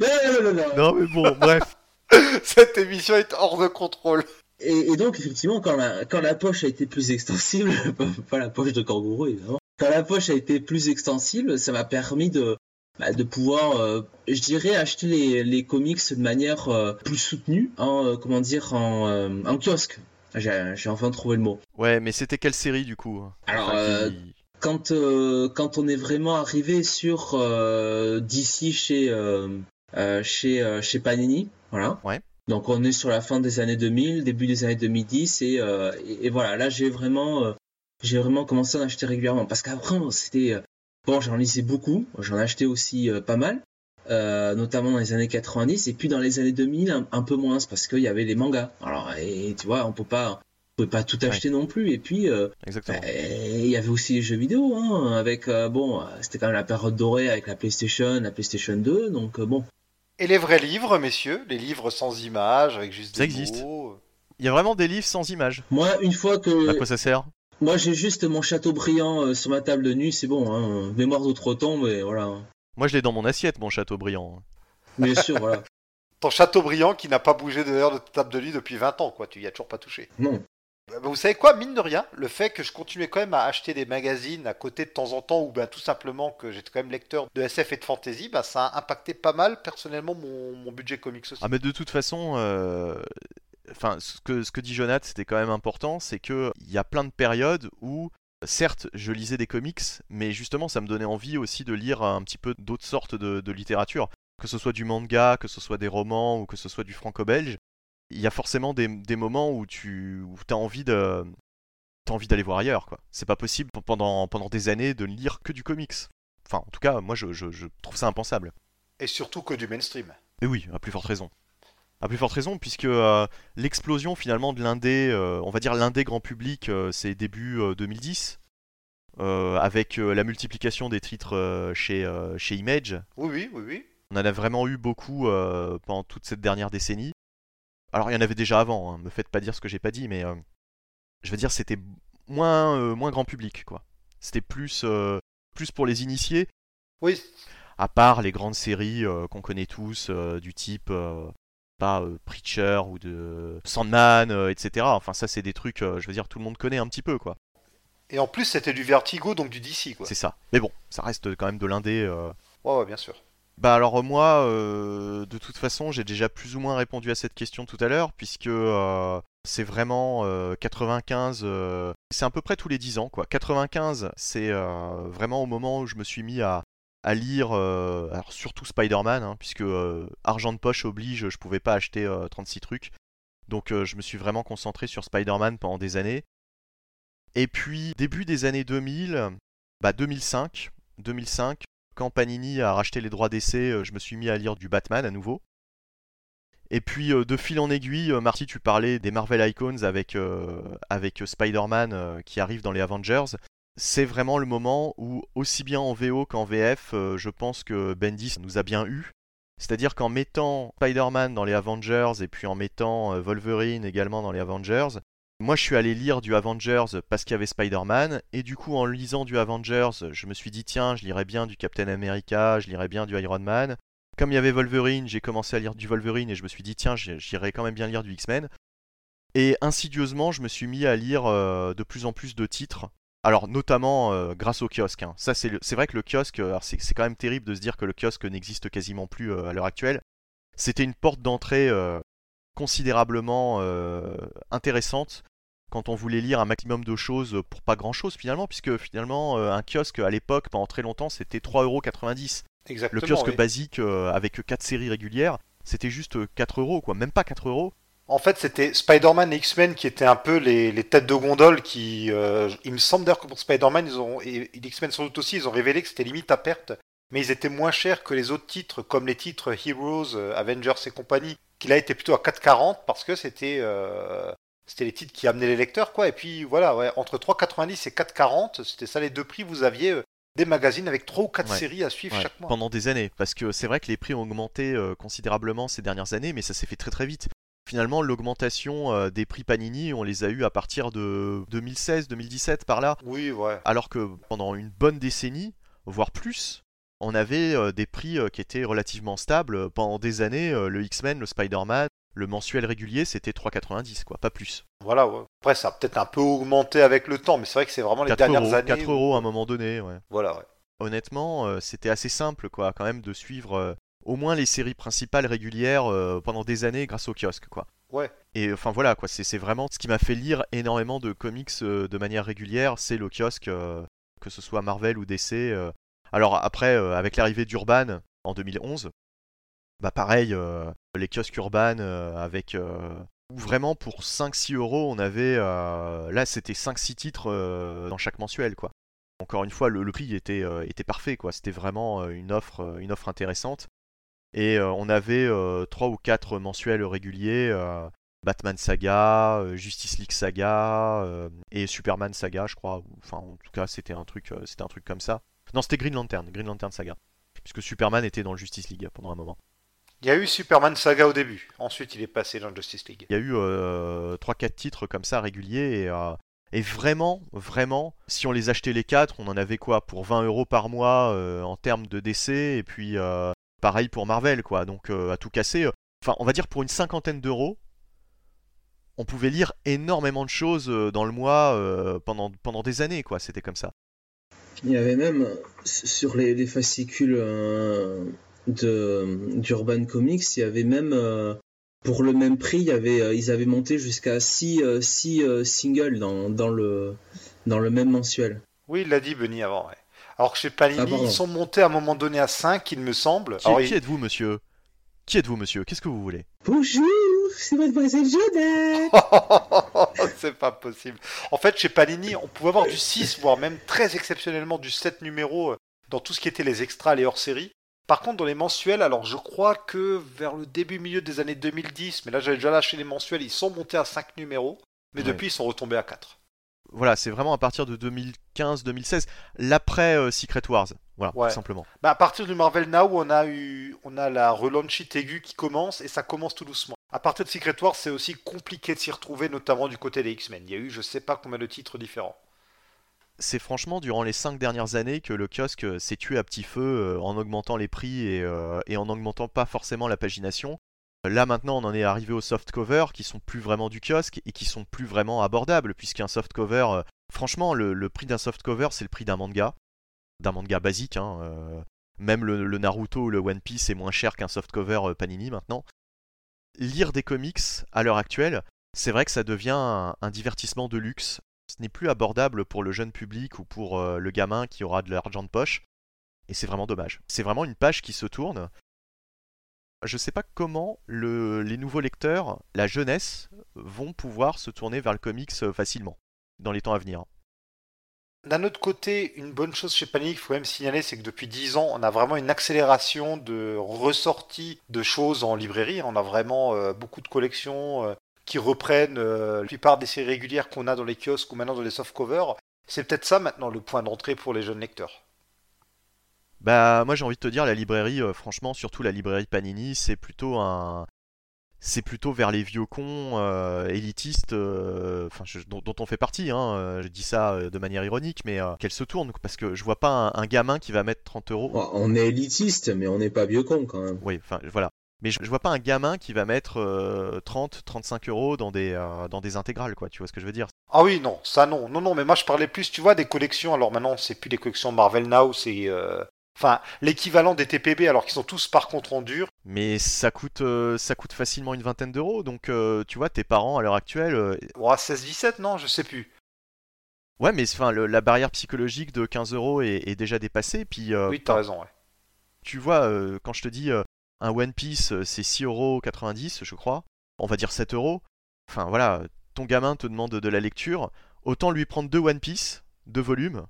non, non, non, non. mais bon, bref. Cette émission est hors de contrôle. Et, donc, effectivement, quand la, quand la poche a été plus extensible, pas la poche de kangourou, évidemment, quand la poche a été plus extensible, ça m'a permis de, bah, de pouvoir, euh, je dirais, acheter les, les comics de manière euh, plus soutenue, en, euh, comment dire, en, en kiosque. J'ai enfin trouvé le mot. Ouais, mais c'était quelle série du coup hein? Alors, quand, quand on est vraiment arrivé sur d'ici chez, chez, chez Panini, voilà. Ouais. Donc on est sur la fin des années 2000, début des années 2010, et, et, et voilà, là j'ai vraiment, j'ai vraiment commencé à en acheter régulièrement. Parce qu'après, c'était Bon, j'en lisais beaucoup, j'en achetais aussi euh, pas mal, euh, notamment dans les années 90, et puis dans les années 2000, un, peu moins, parce qu'il y avait les mangas. Alors, et tu vois, on peut pas, on peut pas tout acheter non plus. Et puis, euh, il y avait aussi les jeux vidéo, hein, avec, bon, c'était quand même la période dorée avec la PlayStation, la PlayStation 2, donc bon. Et les vrais livres, messieurs, les livres sans images, avec juste ça existe. Il y a vraiment des livres sans images. Moi, une fois que. À quoi ça sert? Moi, j'ai juste mon château brillant euh, sur ma table de nuit, c'est bon. Hein. Mémoire d'outre-temps, mais voilà. Moi, je l'ai dans mon assiette, mon château brillant. Bien sûr, voilà. Ton château brillant qui n'a pas bougé d'ailleurs de ta table de nuit depuis 20 ans, quoi. Tu y as toujours pas touché. Non. Bah, vous savez quoi, mine de rien, le fait que je continuais quand même à acheter des magazines à côté de temps en temps, ou ben tout simplement que j'étais quand même lecteur de SF et de fantasy, bah, ça a impacté pas mal personnellement mon, budget comics aussi. Ah mais de toute façon, euh, enfin, ce que, ce que dit Jonathan, c'était quand même important, c'est qu'il y a plein de périodes où, certes, je lisais des comics, mais justement, ça me donnait envie aussi de lire un petit peu d'autres sortes de, littérature. Que ce soit du manga, que ce soit des romans ou que ce soit du franco-belge, il y a forcément des, moments où tu as envie de. envie d'aller voir ailleurs, quoi. C'est pas possible pendant, pendant des années de ne lire que du comics. Enfin, en tout cas, moi, je, je trouve ça impensable. Et surtout que du mainstream. Et oui, à plus forte raison. À plus forte raison, puisque euh, l'explosion finalement de l'indé, euh, on va dire l'indé grand public, euh, c'est début 2010, avec la multiplication des titres chez, chez Image. Oui, oui, oui, oui. On en a vraiment eu beaucoup pendant toute cette dernière décennie. Alors il y en avait déjà avant, hein, me faites pas dire ce que j'ai pas dit, mais je veux dire c'était moins, moins grand public, quoi. C'était plus, plus pour les initiés. Oui. À part les grandes séries qu'on connaît tous, du type pas euh, Preacher ou de Sandman, euh, etc. Enfin, ça, c'est des trucs, euh, je veux dire, tout le monde connaît un petit peu, quoi. Et en plus, c'était du Vertigo, donc du DC, quoi. C'est ça. Mais bon, ça reste quand même de l'indé. Ouais, ouais, bien sûr. Bah alors moi, de toute façon, j'ai déjà plus ou moins répondu à cette question tout à l'heure, puisque c'est vraiment 95, c'est à peu près tous les 10 ans, quoi. 95, c'est vraiment au moment où je me suis mis à, à lire, euh, alors surtout Spider-Man, hein, puisque euh, argent de poche oblige, je pouvais pas acheter 36 euh, trucs. Donc je me suis vraiment concentré sur Spider-Man pendant des années. Et puis début des années 2000, bah 2005, 2005, quand Panini a racheté les droits d'essai, je me suis mis à lire du Batman à nouveau. Et puis de fil en aiguille, Marty, tu parlais des Marvel Icons avec, avec Spider-Man qui arrive dans les Avengers. C'est vraiment le moment où, aussi bien en VO qu'en VF, euh, je pense que Bendis nous a bien eu. C'est-à-dire qu'en mettant Spider-Man dans les Avengers et puis en mettant euh, Wolverine également dans les Avengers, moi je suis allé lire du Avengers parce qu'il y avait Spider-Man, et du coup en lisant du Avengers, je me suis dit tiens, je lirais bien du Captain America, je lirais bien du Iron Man. Comme il y avait Wolverine, j'ai commencé à lire du Wolverine et je me suis dit tiens, j'irais quand même bien lire du X-Men. Et insidieusement, je me suis mis à lire euh, de plus en plus de titres. Alors, notamment euh, grâce au kiosque. Hein. Ça, c'est, vrai que le kiosque, c'est, quand même terrible de se dire que le kiosque n'existe quasiment plus euh, à l'heure actuelle. C'était une porte d'entrée considérablement intéressante quand on voulait lire un maximum de choses pour pas grand chose finalement, puisque finalement, un kiosque à l'époque, pendant très longtemps, c'était 3,90€. Exactement. Le kiosque basique avec 4 séries régulières, c'était juste 4 euros, quoi, même pas 4 euros. En fait, c'était Spider-Man et X-Men qui étaient un peu les, têtes de gondole qui. Euh, il me semble d'ailleurs que pour Spider-Man, ils ont, et X-Men sans doute aussi, ils ont révélé que c'était limite à perte. Mais ils étaient moins chers que les autres titres, comme les titres Heroes, euh, Avengers et compagnie, qui là étaient plutôt à 4,40 parce que c'était. Euh, c'était les titres qui amenaient les lecteurs, quoi. Et puis voilà, ouais, entre 3,90 et 4,40, c'était ça les deux prix. Vous aviez des magazines avec 3 ou 4 séries à suivre chaque mois. Pendant des années, parce que c'est vrai que les prix ont augmenté considérablement ces dernières années, mais ça s'est fait très très vite finalement l'augmentation euh, des prix Panini, on les a eu à partir de 2016-2017 par là. Oui, ouais. Alors que pendant une bonne décennie, voire plus, on avait euh, des prix euh, qui étaient relativement stables. Pendant des années, le X-Men, le Spider-Man, le mensuel régulier, c'était 3,90 quoi, pas plus. Voilà, ouais. Après, ça a peut-être un peu augmenté avec le temps, mais c'est vrai que c'est vraiment les dernières années. 4 euros à un moment donné, ouais. Voilà, ouais. Honnêtement, c'était assez simple, quoi, quand même, de suivre au moins les séries principales régulières euh, pendant des années grâce au kiosque, quoi. Ouais. Et enfin voilà, quoi, c'est vraiment ce qui m'a fait lire énormément de comics euh, de manière régulière, c'est le kiosque, euh, que ce soit Marvel ou DC. Alors après, avec l'arrivée d'Urban en 2011, bah pareil, les kiosques Urban avec vraiment pour 5-6 euros, on avait là c'était 5-6 titres dans chaque mensuel, quoi. Encore une fois, le, prix était, était parfait, quoi. C'était vraiment une offre, une offre intéressante. Et euh, on avait euh, trois ou quatre mensuels réguliers. Euh, Batman Saga, Justice League Saga et Superman Saga, je crois. Enfin, en tout cas, c'était un truc, c'était un truc comme ça. Non, c'était Green Lantern, Green Lantern Saga, puisque Superman était dans le Justice League pendant un moment. Il y a eu Superman Saga au début. Ensuite, il est passé dans le Justice League. Il y a eu 3-4 titres comme ça réguliers et, et, vraiment, vraiment, si on les achetait les 4, on en avait quoi? Pour 20 euros par mois en termes de décès et puis Pareil pour Marvel, quoi. Donc euh, à tout casser, euh, enfin on va dire pour une cinquantaine d'euros, on pouvait lire énormément de choses euh, dans le mois pendant, pendant des années, quoi. C'était comme ça. Il y avait même sur les, fascicules de d'Urban Comics, il y avait même pour le même prix, il y avait, ils avaient monté jusqu'à 6 singles dans, dans, le, dans le même mensuel. Oui, il l'a dit Benny avant, ouais. Alors que chez Panini, ah, ils sont montés à un moment donné à 5, il me semble. Qui, êtes-vous, monsieur? Qui êtes-vous, monsieur? Qu'est-ce que vous voulez? Bonjour, c'est mademoiselle Jonathan C'est pas possible. En fait, chez Panini, on pouvait avoir du 6, voire même très exceptionnellement du 7 numéros euh, dans tout ce qui était les extras, les hors-série. Par contre, dans les mensuels, alors je crois que vers le début, milieu des années 2010, mais là j'avais déjà lâché les mensuels, ils sont montés à 5 numéros, mais depuis ils sont retombés à 4 voilà, c'est vraiment à partir de 2015-2016, l'après euh, Secret Wars, voilà, tout simplement. Bah, à partir du Marvel Now, on a eu, on a la relaunchite aiguë qui commence et ça commence tout doucement. À partir de Secret Wars, c'est aussi compliqué de s'y retrouver, notamment du côté des X-Men. Il y a eu, je sais pas combien de titres différents. C'est franchement durant les 5 dernières années que le kiosque euh, s'est tué à petit feu euh, en augmentant les prix et, et en augmentant pas forcément la pagination. Là maintenant on en est arrivé aux soft covers qui sont plus vraiment du kiosque et qui sont plus vraiment abordables puisqu'un soft cover, euh, franchement le, prix d'un soft cover c'est le prix d'un manga, d'un manga basique. Hein, euh, même le, Naruto ou le One Piece est moins cher qu'un soft cover euh, Panini maintenant. Lire des comics à l'heure actuelle, c'est vrai que ça devient un, divertissement de luxe. Ce n'est plus abordable pour le jeune public ou pour le gamin qui aura de l'argent de poche. Et c'est vraiment dommage. C'est vraiment une page qui se tourne je sais pas comment les nouveaux lecteurs, la jeunesse, vont pouvoir se tourner vers le comics euh, facilement dans les temps à venir. D'un autre côté, une bonne chose chez Panini qu'il faut même signaler, c'est que depuis 10 ans, on a vraiment une accélération de ressortie de choses en librairie. On a vraiment euh, beaucoup de collections euh, qui reprennent la plupart des séries régulières qu'on a dans les kiosques ou maintenant dans les softcovers. C'est peut-être ça maintenant le point d'entrée pour les jeunes lecteurs. Bah moi j'ai envie de te dire la librairie, euh, franchement surtout la librairie Panini, c'est plutôt un, c'est plutôt vers les vieux cons euh, élitistes, euh, dont, on fait partie. Hein, je dis ça de manière ironique, mais qu'elle se tourne parce que je vois pas un, gamin qui va mettre 30 euros. On est élitiste, mais on n'est pas vieux con quand même. Oui, enfin voilà. Mais je, vois pas un gamin qui va mettre 30, 35 euros dans des, dans des intégrales, quoi. Tu vois ce que je veux dire? Ah oui, non, ça non. Non, non, mais moi je parlais plus, tu vois, des collections. Alors maintenant, c'est plus des collections Marvel Now, c'est Enfin, l'équivalent des TPB alors qu'ils sont tous par contre en dur. Mais ça coûte, euh, ça coûte facilement une vingtaine d'euros, donc euh, tu vois, tes parents à l'heure actuelle. Euh... 16-17, non Je sais plus. Ouais, mais enfin, la barrière psychologique de 15 euros est, déjà dépassée. Puis, euh, oui, t'as raison, ouais. Tu vois, quand je te dis un One Piece, c'est 6,90€, je crois. On va dire 7 euros. Enfin, voilà, ton gamin te demande de la lecture. Autant lui prendre deux One Piece, deux volumes,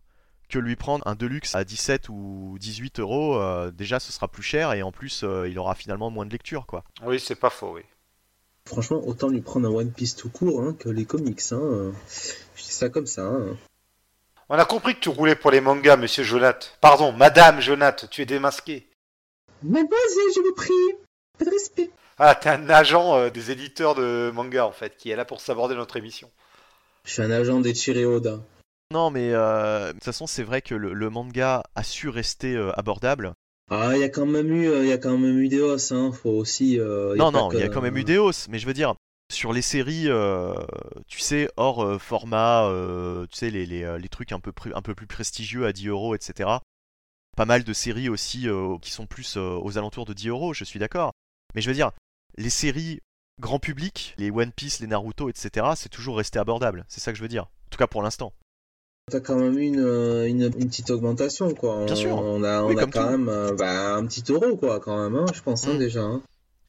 que lui prendre un Deluxe à 17 ou 18 euros, euh, déjà ce sera plus cher et en plus euh, il aura finalement moins de lecture quoi. Oui, c'est pas faux, oui. Franchement, autant lui prendre un One Piece tout court hein, que les comics. Hein. Je dis ça comme ça. Hein. On a compris que tu roulais pour les mangas, monsieur Jonath. Pardon, madame Jonath, tu es démasqué. Mademoiselle, je vous prie. Pas de respect. Ah, t'es un agent euh, des éditeurs de manga en fait, qui est là pour s'aborder notre émission. Je suis un agent des Oda. Non, mais euh, de toute façon, c'est vrai que le, manga a su rester euh, abordable. Ah, il y a quand même eu, il y a quand même eu des hausses, hein. Faut aussi. Euh, non, non, il y a quand même eu des hausses, mais je veux dire, sur les séries, tu sais, hors format, tu sais, les, les, les, trucs un peu, un peu plus prestigieux à 10 euros, etc. Pas mal de séries aussi qui sont plus aux alentours de 10 euros, je suis d'accord. Mais je veux dire, les séries grand public, les One Piece, les Naruto, etc., c'est toujours resté abordable. C'est ça que je veux dire. En tout cas pour l'instant. T'as quand même eu une, euh, une, petite augmentation, quoi. Bien sûr. On a, on a quand même euh, bah, un petit euro, quoi, quand même, hein, je pense, hein, mm. déjà. Hein.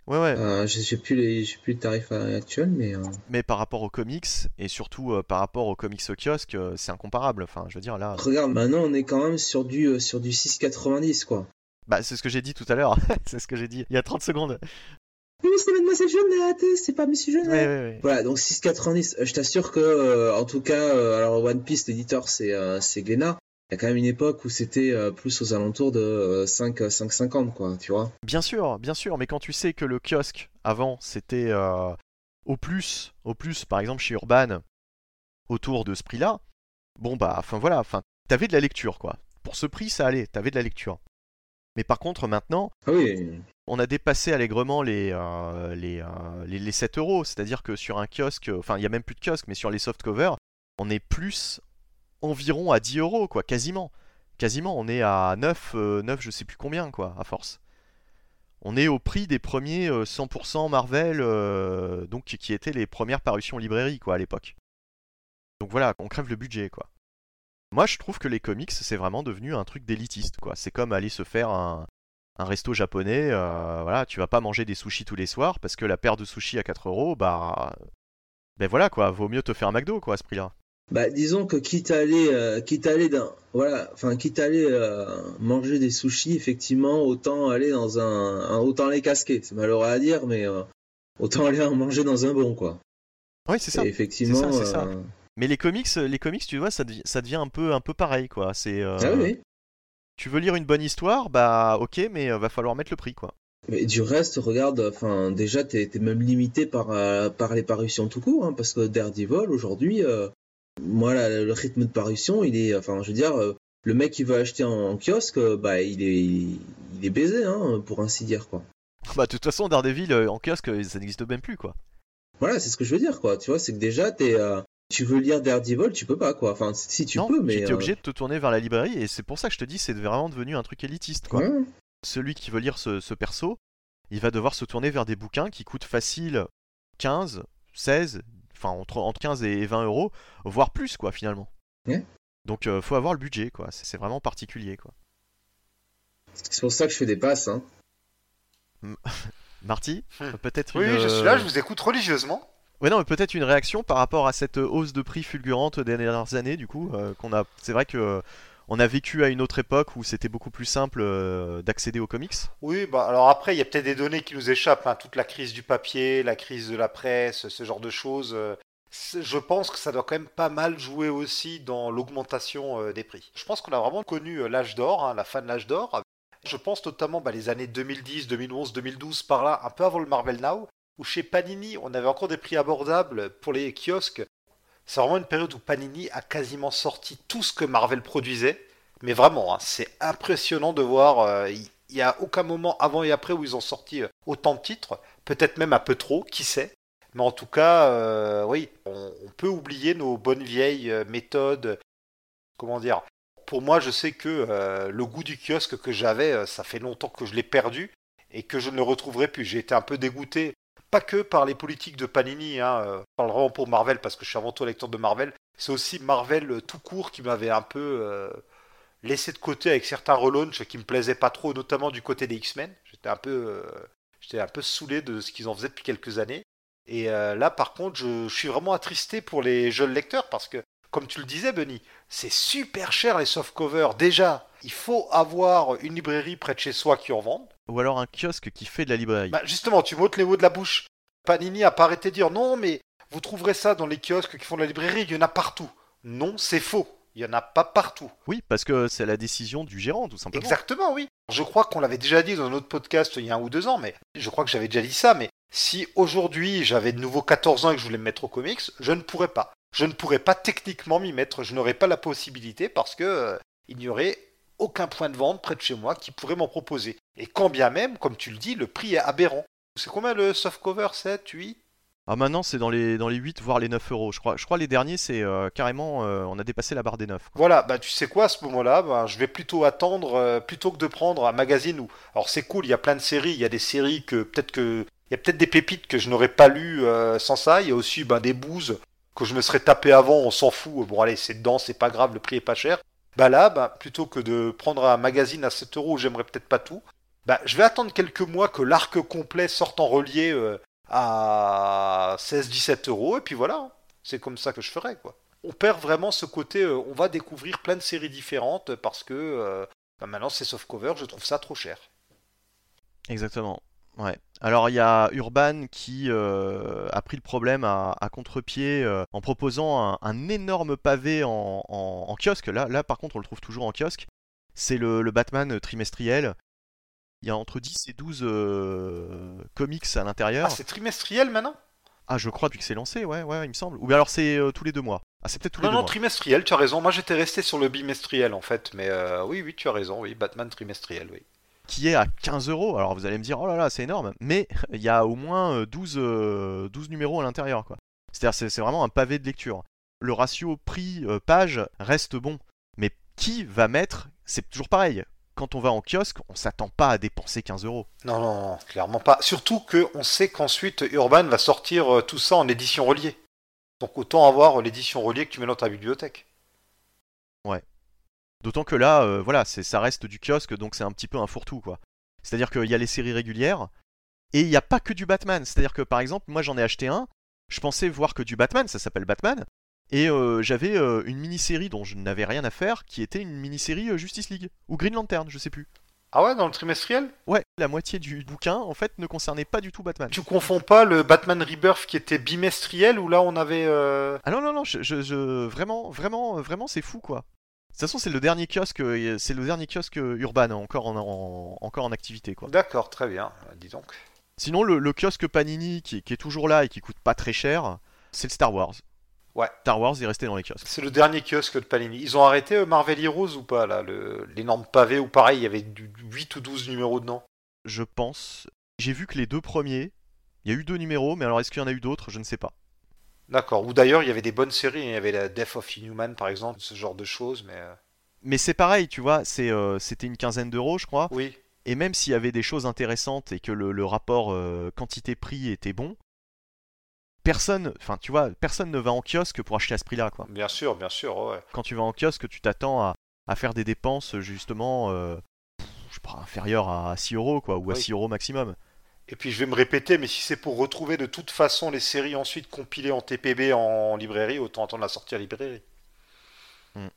Ouais, ouais. Euh, j'ai plus les, plus le tarif actuel, mais. Mais par rapport aux comics et surtout par rapport aux comics au kiosque, c'est incomparable. Enfin, je veux dire là. Regarde, maintenant on est quand même sur du sur du 6,90 quoi. Bah, c'est ce que j'ai dit tout à l'heure. c'est ce que j'ai dit il y a 30 secondes. Oui, c'est mademoiselle Jonathan, c'est pas monsieur Jonathan. Voilà, donc 6,90. Je t'assure que, euh, en tout cas, euh, alors One Piece, l'éditeur, c'est euh, c'est Glénat. Il y a quand même une époque où c'était plus aux alentours de 5, 5,50, quoi, tu vois. Bien sûr, bien sûr, mais quand tu sais que le kiosque, avant, c'était au plus, au plus, par exemple chez Urban, autour de ce prix-là, bon bah, enfin voilà, enfin, t'avais de la lecture, quoi. Pour ce prix, ça allait, t'avais de la lecture. Mais par contre, maintenant, ah oui on a dépassé allègrement les, euh, euh, les, les, 7 euros. C'est-à-dire que sur un kiosque, enfin il n'y a même plus de kiosque, mais sur les soft covers, on est plus environ à 10 euros, quoi, quasiment. Quasiment, on est à 9, 9 je sais plus combien, quoi, à force. On est au prix des premiers 100% euh, Marvel, donc qui étaient les premières parutions librairie, quoi, à l'époque. Donc voilà, on crève le budget, quoi. Moi, je trouve que les comics, c'est vraiment devenu un truc d'élitiste, quoi. C'est comme aller se faire un, un resto japonais, euh, voilà, tu vas pas manger des sushis tous les soirs parce que la paire de sushis à 4 euros, bah, ben voilà quoi, vaut mieux te faire un McDo quoi à ce prix-là. Bah disons que quitte à aller, euh, quitte à aller dans, voilà, enfin quitte à aller euh, manger des sushis, effectivement, autant aller dans un, autant les casquer. C'est malheureux à dire, mais autant aller en manger dans un bon quoi. Oui c'est ça. effectivement. C'est ça, Mais les comics, les comics, tu vois, ça, devient, ça devient un peu, un peu pareil quoi. C'est. Ah oui. Tu veux lire une bonne histoire, bah ok, mais euh, va falloir mettre le prix quoi. Mais du reste, regarde, enfin déjà t'es es même limité par, euh, par les parutions tout court, hein, parce que Daredevil aujourd'hui, euh, moi le rythme de parution, il est, enfin je veux dire, le mec qui veut acheter en, kiosque, bah il est, il est baisé, hein, pour ainsi dire quoi. Bah de toute façon Daredevil en kiosque, ça n'existe même plus quoi. Voilà, c'est ce que je veux dire quoi. Tu vois, c'est que déjà t'es tu veux lire Daredevil, tu peux pas quoi. Enfin, si tu peux, mais. Tu es obligé de te tourner vers la librairie et c'est pour ça que je te dis, c'est vraiment devenu un truc élitiste quoi. Celui qui veut lire ce, perso, il va devoir se tourner vers des bouquins qui coûtent facile 15, 16, enfin entre, entre 15 et 20 euros, voire plus quoi finalement. Donc euh, faut avoir le budget quoi, c'est vraiment particulier quoi. C'est pour ça que je fais des passes hein. Marty, hmm. peut-être Oui, je suis là, je vous écoute religieusement. Ouais non, mais peut-être une réaction par rapport à cette hausse de prix fulgurante des dernières années, du coup, euh, qu'on a. C'est vrai que euh, on a vécu à une autre époque où c'était beaucoup plus simple euh, d'accéder aux comics. Oui, bah alors après, il y a peut-être des données qui nous échappent, hein, toute la crise du papier, la crise de la presse, ce genre de choses. je pense que ça doit quand même pas mal jouer aussi dans l'augmentation euh, des prix. Je pense qu'on a vraiment connu euh, l'âge d'or, hein, la fin de l'âge d'or. Je pense notamment bah, les années 2010, 2011, 2012, par là, un peu avant le Marvel Now, où chez Panini, on avait encore des prix abordables pour les kiosques. C'est vraiment une période où Panini a quasiment sorti tout ce que Marvel produisait. Mais vraiment, hein, c'est impressionnant de voir. Il n'y a aucun moment avant et après où ils ont sorti autant de titres. Peut-être même un peu trop, qui sait. Mais en tout cas, euh, oui, on, peut oublier nos bonnes vieilles euh, méthodes. Comment dire? Pour moi, je sais que euh, le goût du kiosque que j'avais, ça fait longtemps que je l'ai perdu et que je ne le retrouverai plus. J'ai été un peu dégoûté, pas que par les politiques de Panini, hein, je parle vraiment pour Marvel parce que je suis avant tout lecteur de Marvel. C'est aussi Marvel tout court qui m'avait un peu laissé de côté avec certains relaunchs qui me plaisaient pas trop, notamment du côté des X-Men. J'étais un peu, un peu saoulé de ce qu'ils en faisaient depuis quelques années. Et euh, là, par contre, je, suis vraiment attristé pour les jeunes lecteurs parce que, comme tu le disais, Benny, c'est super cher les softcovers. Déjà, il faut avoir une librairie près de chez soi qui en vende. Ou alors un kiosque qui fait de la librairie. Bah justement, tu m'ôtes les mots de la bouche. Panini a pas arrêté de dire non, mais vous trouverez ça dans les kiosques qui font de la librairie, il y en a partout. Non, c'est faux. Il n'y en a pas partout. Oui, parce que c'est la décision du gérant, tout simplement. Exactement, oui. Je crois qu'on l'avait déjà dit dans un autre podcast il y a un ou deux ans, mais je crois que j'avais déjà dit ça, mais si aujourd'hui j'avais de nouveau 14 ans et que je voulais me mettre au comics, je ne pourrais pas. Je ne pourrais pas techniquement m'y mettre, je n'aurais pas la possibilité parce que euh, il n'y aurait aucun point de vente près de chez moi qui pourrait m'en proposer. Et quand bien même, comme tu le dis, le prix est aberrant. C'est combien le softcover 7, 8 ah maintenant c'est dans les, dans les 8 voire les 9 euros je crois. Je crois les derniers c'est euh, carrément euh, on a dépassé la barre des 9. Voilà, bah tu sais quoi à ce moment-là, bah, je vais plutôt attendre plutôt que de prendre un magazine où alors c'est cool, il y a plein de séries, il y a des séries que peut-être que il y a peut-être des pépites que je n'aurais pas lues euh, sans ça. Il y a aussi ben, des bouses que je me serais tapé avant, on s'en fout. Bon, allez, c'est dedans, c'est pas grave, le prix est pas cher. Bah là, bah, plutôt que de prendre un magazine à 7 euros, j'aimerais peut-être pas tout. Bah, je vais attendre quelques mois que l'arc complet sorte en relié euh, à 16-17 euros, et puis voilà. C'est comme ça que je ferai, quoi. On perd vraiment ce côté, euh, on va découvrir plein de séries différentes parce que bah, maintenant c'est softcover, je trouve ça trop cher. Exactement. Ouais. Alors il y a Urban qui euh, a pris le problème à, contre-pied euh, en proposant un, énorme pavé en, kiosque. Là, là par contre on le trouve toujours en kiosque. C'est le, Batman trimestriel. Il y a entre 10 et 12 euh, comics à l'intérieur. Ah c'est trimestriel maintenant? Ah je crois depuis que c'est lancé, ouais, ouais, il me semble. Ou bien alors c'est tous les deux mois. Ah c'est peut-être tous les deux mois. Non, trimestriel, tu as raison. Moi j'étais resté sur le bimestriel en fait. Mais oui, oui, tu as raison, oui, Batman trimestriel, oui qui est à 15 euros. Alors vous allez me dire, oh là là, c'est énorme, mais il y a au moins 12, euh, 12 euh, numéros à l'intérieur. quoi. C'est-à-dire, c'est vraiment un pavé de lecture. Le ratio prix-page euh, reste bon, mais qui va mettre, c'est toujours pareil. Quand on va en kiosque, on s'attend pas à dépenser 15 euros. Non, non, non, clairement pas. Surtout qu'on sait qu'ensuite Urban va sortir tout ça en édition reliée. Donc autant avoir l'édition reliée que tu mets dans ta bibliothèque. Ouais. D'autant que là, euh, voilà, ça reste du kiosque, donc c'est un petit peu un fourre-tout, quoi. C'est-à-dire qu'il y a les séries régulières, et il n'y a pas que du Batman. C'est-à-dire que par exemple, moi j'en ai acheté un, je pensais voir que du Batman, ça s'appelle Batman, et euh, j'avais euh, une mini-série dont je n'avais rien à faire, qui était une mini-série Justice League, ou Green Lantern, je sais plus. Ah ouais, dans le trimestriel? Ouais, la moitié du bouquin, en fait, ne concernait pas du tout Batman. Tu confonds pas le Batman Rebirth qui était bimestriel, où là on avait... Ah non, non, non, je vraiment, vraiment, vraiment, c'est fou, quoi. De toute façon, c'est le dernier kiosque, euh, c'est le dernier kiosque urbain encore en, encore en activité, quoi. D'accord, très bien. Euh, dis donc. Sinon, le, kiosque Panini qui, est toujours là et qui coûte pas très cher, c'est le Star Wars. Ouais. Star Wars est resté dans les kiosques. C'est le dernier kiosque de Panini. Ils ont arrêté euh, Marvel Heroes ou pas, là L'énorme pavé ou pareil, il y avait du 8 ou 12 numéros dedans? Je pense. J'ai vu que les deux premiers, il y a eu deux numéros, mais alors est-ce qu'il y en a eu d'autres? Je ne sais pas. D'accord. Ou d'ailleurs, il y avait des bonnes séries. Il y avait la Death of Inhuman, par exemple, ce genre de choses. Mais, euh. mais c'est pareil, tu vois. Euh, c'était une quinzaine d'euros, je crois. Oui. Et même s'il y avait des choses intéressantes et que le, rapport euh, quantité-prix était bon, personne, enfin, tu vois, personne ne va en kiosque pour acheter à ce prix-là, quoi. Bien sûr, bien sûr, ouais. Quand tu vas en kiosque, tu t'attends à, faire des dépenses justement, je sais pas, inférieures à 6 euros, quoi, ou à 6 euros maximum. Et puis je vais me répéter, mais si c'est pour retrouver de toute façon les séries ensuite compilées en TPB en librairie, autant attendre la sortie à librairie. Hmm.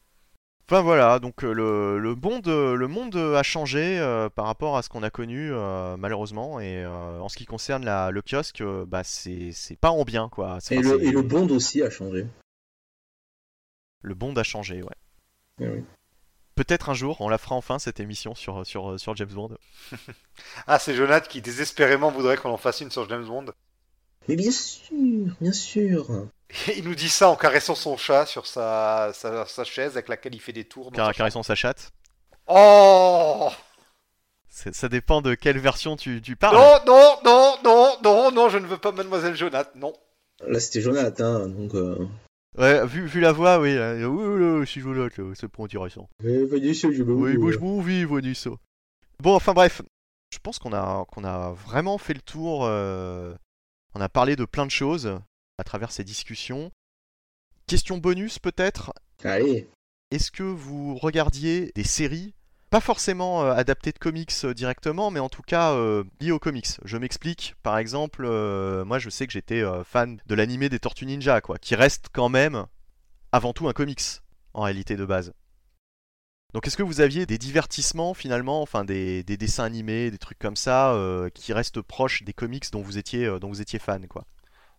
Enfin voilà, donc euh, le, le monde, euh, le monde a changé euh, par rapport à ce qu'on a connu euh, malheureusement et euh, en ce qui concerne la, le kiosque, euh, bah c'est c'est pas en bien quoi. C'est- Et enfin, le, et le bond aussi a changé. le monde a changé, ouais. Eh oui. Peut-être un jour, on la fera enfin cette émission sur sur sur James Bond. Ah, c'est Jonathan qui désespérément voudrait qu'on en fasse une sur James Bond. Mais bien sûr, bien sûr. Il nous dit ça en caressant son chat sur sa, sa, sa chaise avec laquelle il fait des tours. Car sa caressons sa chatte. Oh Ça dépend de quelle version tu, tu parles. Non, non, non, non, non, non, je ne veux pas Mademoiselle Jonathan, non. Là, c'était Jonathan, donc. Euh... Ouais, vu, vu la voix, oui. là, oui, là, je là, c'est pas intéressant. Eh, vas-y, je veux. Oui, m'en vis, voyez ça. Bon, enfin bref, je pense qu'on a, qu'on a vraiment fait le tour. euh, On a parlé de plein de choses à travers ces discussions. Question bonus peut-être? Allez. Est-ce que vous regardiez des séries? Pas forcément euh, adaptées de comics euh, directement, mais en tout cas euh, liées aux comics. Je m'explique. Par exemple, moi je sais que j'étais fan de l'animé des Tortues Ninja, quoi, qui reste quand même avant tout un comics en réalité de base. Donc est-ce que vous aviez des divertissements finalement, enfin des, des dessins animés, des trucs comme ça, euh, qui restent proches des comics dont vous étiez, euh, dont vous étiez fan, quoi?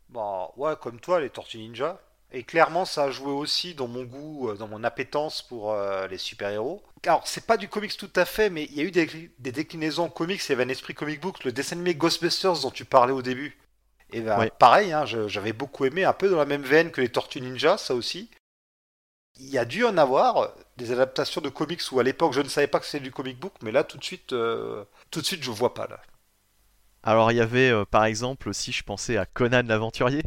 Bah, ouais, comme toi, les Tortues Ninja. Et clairement, ça a joué aussi dans mon goût, euh, dans mon appétence pour euh, les super-héros. Alors, c'est pas du comics tout à fait, mais il y a eu des, des déclinaisons comics, il y avait un esprit comic book, le dessin animé Ghostbusters dont tu parlais au début. Et ben, Ouais. pareil, hein, j'avais beaucoup aimé, un peu dans la même veine que les Tortues Ninja, ça aussi. Il y a dû en avoir des adaptations de comics où à l'époque je ne savais pas que c'était du comic book, mais là tout de suite, euh, tout de suite je vois pas là. Alors il y avait euh, par exemple aussi, je pensais à Conan l'aventurier.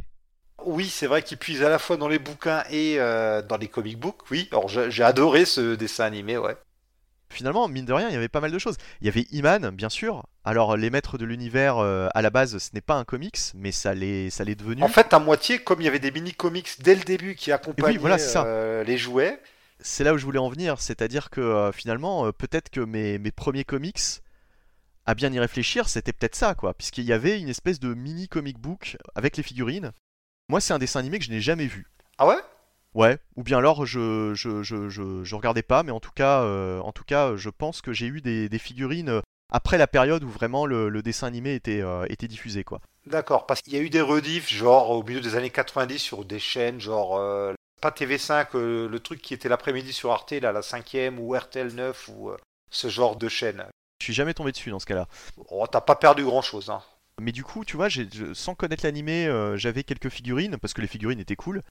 Oui, c'est vrai qu'il puise à la fois dans les bouquins et euh, dans les comic books, oui. Alors j'ai j'ai adoré ce dessin animé, ouais. Finalement, mine de rien, il y avait pas mal de choses. Il y avait Iman, bien sûr. Alors, les maîtres de l'univers, euh, à la base, ce n'est pas un comics, mais ça l'est, ça l'est devenu. En fait, à moitié, comme il y avait des mini-comics dès le début qui accompagnaient voilà, euh, les jouets, C'est là où je voulais en venir, c'est-à-dire que euh, finalement, peut-être que mes, mes premiers comics, à bien y réfléchir, c'était peut-être ça, quoi, puisqu'il y avait une espèce de mini comic book avec les figurines. Moi, c'est un dessin animé que je n'ai jamais vu. Ah ouais? Ouais, ou bien alors je je, je, je, je regardais pas, mais en tout cas, euh, en tout cas, je pense que j'ai eu des, des figurines euh, après la période où vraiment le, le dessin animé était, euh, était diffusé, quoi. D'accord, parce qu'il y a eu des rediffs, genre au milieu des années 90 sur des chaînes, genre euh, pas TV5, euh, le truc qui était l'après-midi sur Arte, là, la 5ème, ou RTL 9, ou ce genre de chaîne. Je suis jamais tombé dessus dans ce cas-là. Oh, t'as pas perdu grand-chose, hein. Mais du coup, tu vois, sans connaître l'animé, euh, j'avais quelques figurines, parce que les figurines étaient cool.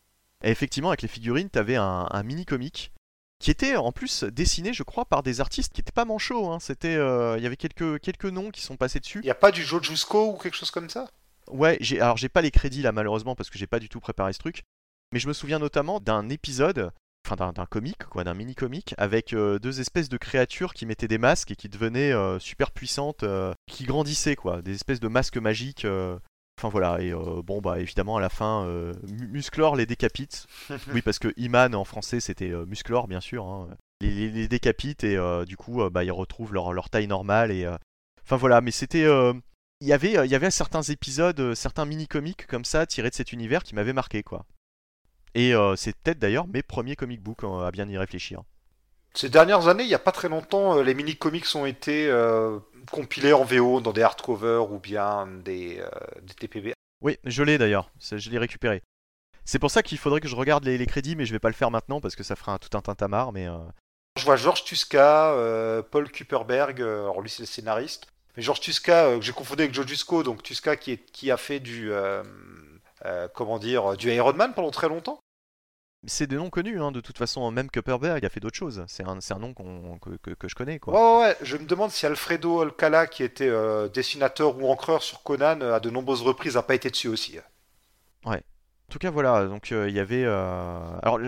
Et effectivement, avec les figurines, t'avais un, un mini-comic qui était en plus dessiné, je crois, par des artistes qui étaient pas manchots. Hein. C'était, euh, il y avait quelques, quelques noms qui sont passés dessus. Il y a pas du Joe ou quelque chose comme ça? Ouais, j'ai, alors j'ai pas les crédits là, malheureusement, parce que j'ai pas du tout préparé ce truc. Mais je me souviens notamment d'un épisode, enfin d'un, d'un comic, quoi, d'un mini-comic, avec euh, deux espèces de créatures qui mettaient des masques et qui devenaient euh, super puissantes, qui grandissaient, quoi, des espèces de masques magiques. Enfin voilà, et euh, bon bah évidemment à la fin, euh, Mu- Musclor les décapite. oui, parce que Iman en français c'était euh, Musclor bien sûr. hein. Les, les- les décapite et du coup bah, ils retrouvent leur, leur taille normale. et Enfin voilà, mais c'était. Il y avait, il y avait certains épisodes, certains mini-comics comme ça tirés de cet univers qui m'avaient marqué quoi. Et c'est peut-être d'ailleurs mes premiers comic books euh, à bien y réfléchir. Ces dernières années, il n'y a pas très longtemps, les mini-comics ont été compilés en VO dans des hardcovers ou bien des, euh, des TPB. Oui, je l'ai d'ailleurs, je l'ai récupéré. C'est pour ça qu'il faudrait que je regarde les, les crédits, mais je vais pas le faire maintenant parce que ça fera un, tout un tintamarre. Mais euh, Je vois Georges Tuska, euh, Paul Kuperberg, euh, alors lui c'est le scénariste, mais Georges Tuska, que j'ai confondu avec Joe Jusco, donc Tuska qui, est, qui a fait du, comment dire, du Iron Man pendant très longtemps. C'est des noms connus, hein, de toute façon. Même Kupperberg a fait d'autres choses. C'est un, c'est un nom que, que- que je connais quoi. Ouais, ouais, ouais, je me demande si Alfredo Alcala, qui était euh, dessinateur ou encreur sur Conan, euh, à de nombreuses reprises, n'a pas été dessus aussi. En tout cas, voilà, donc euh, il y avait. euh, Alors,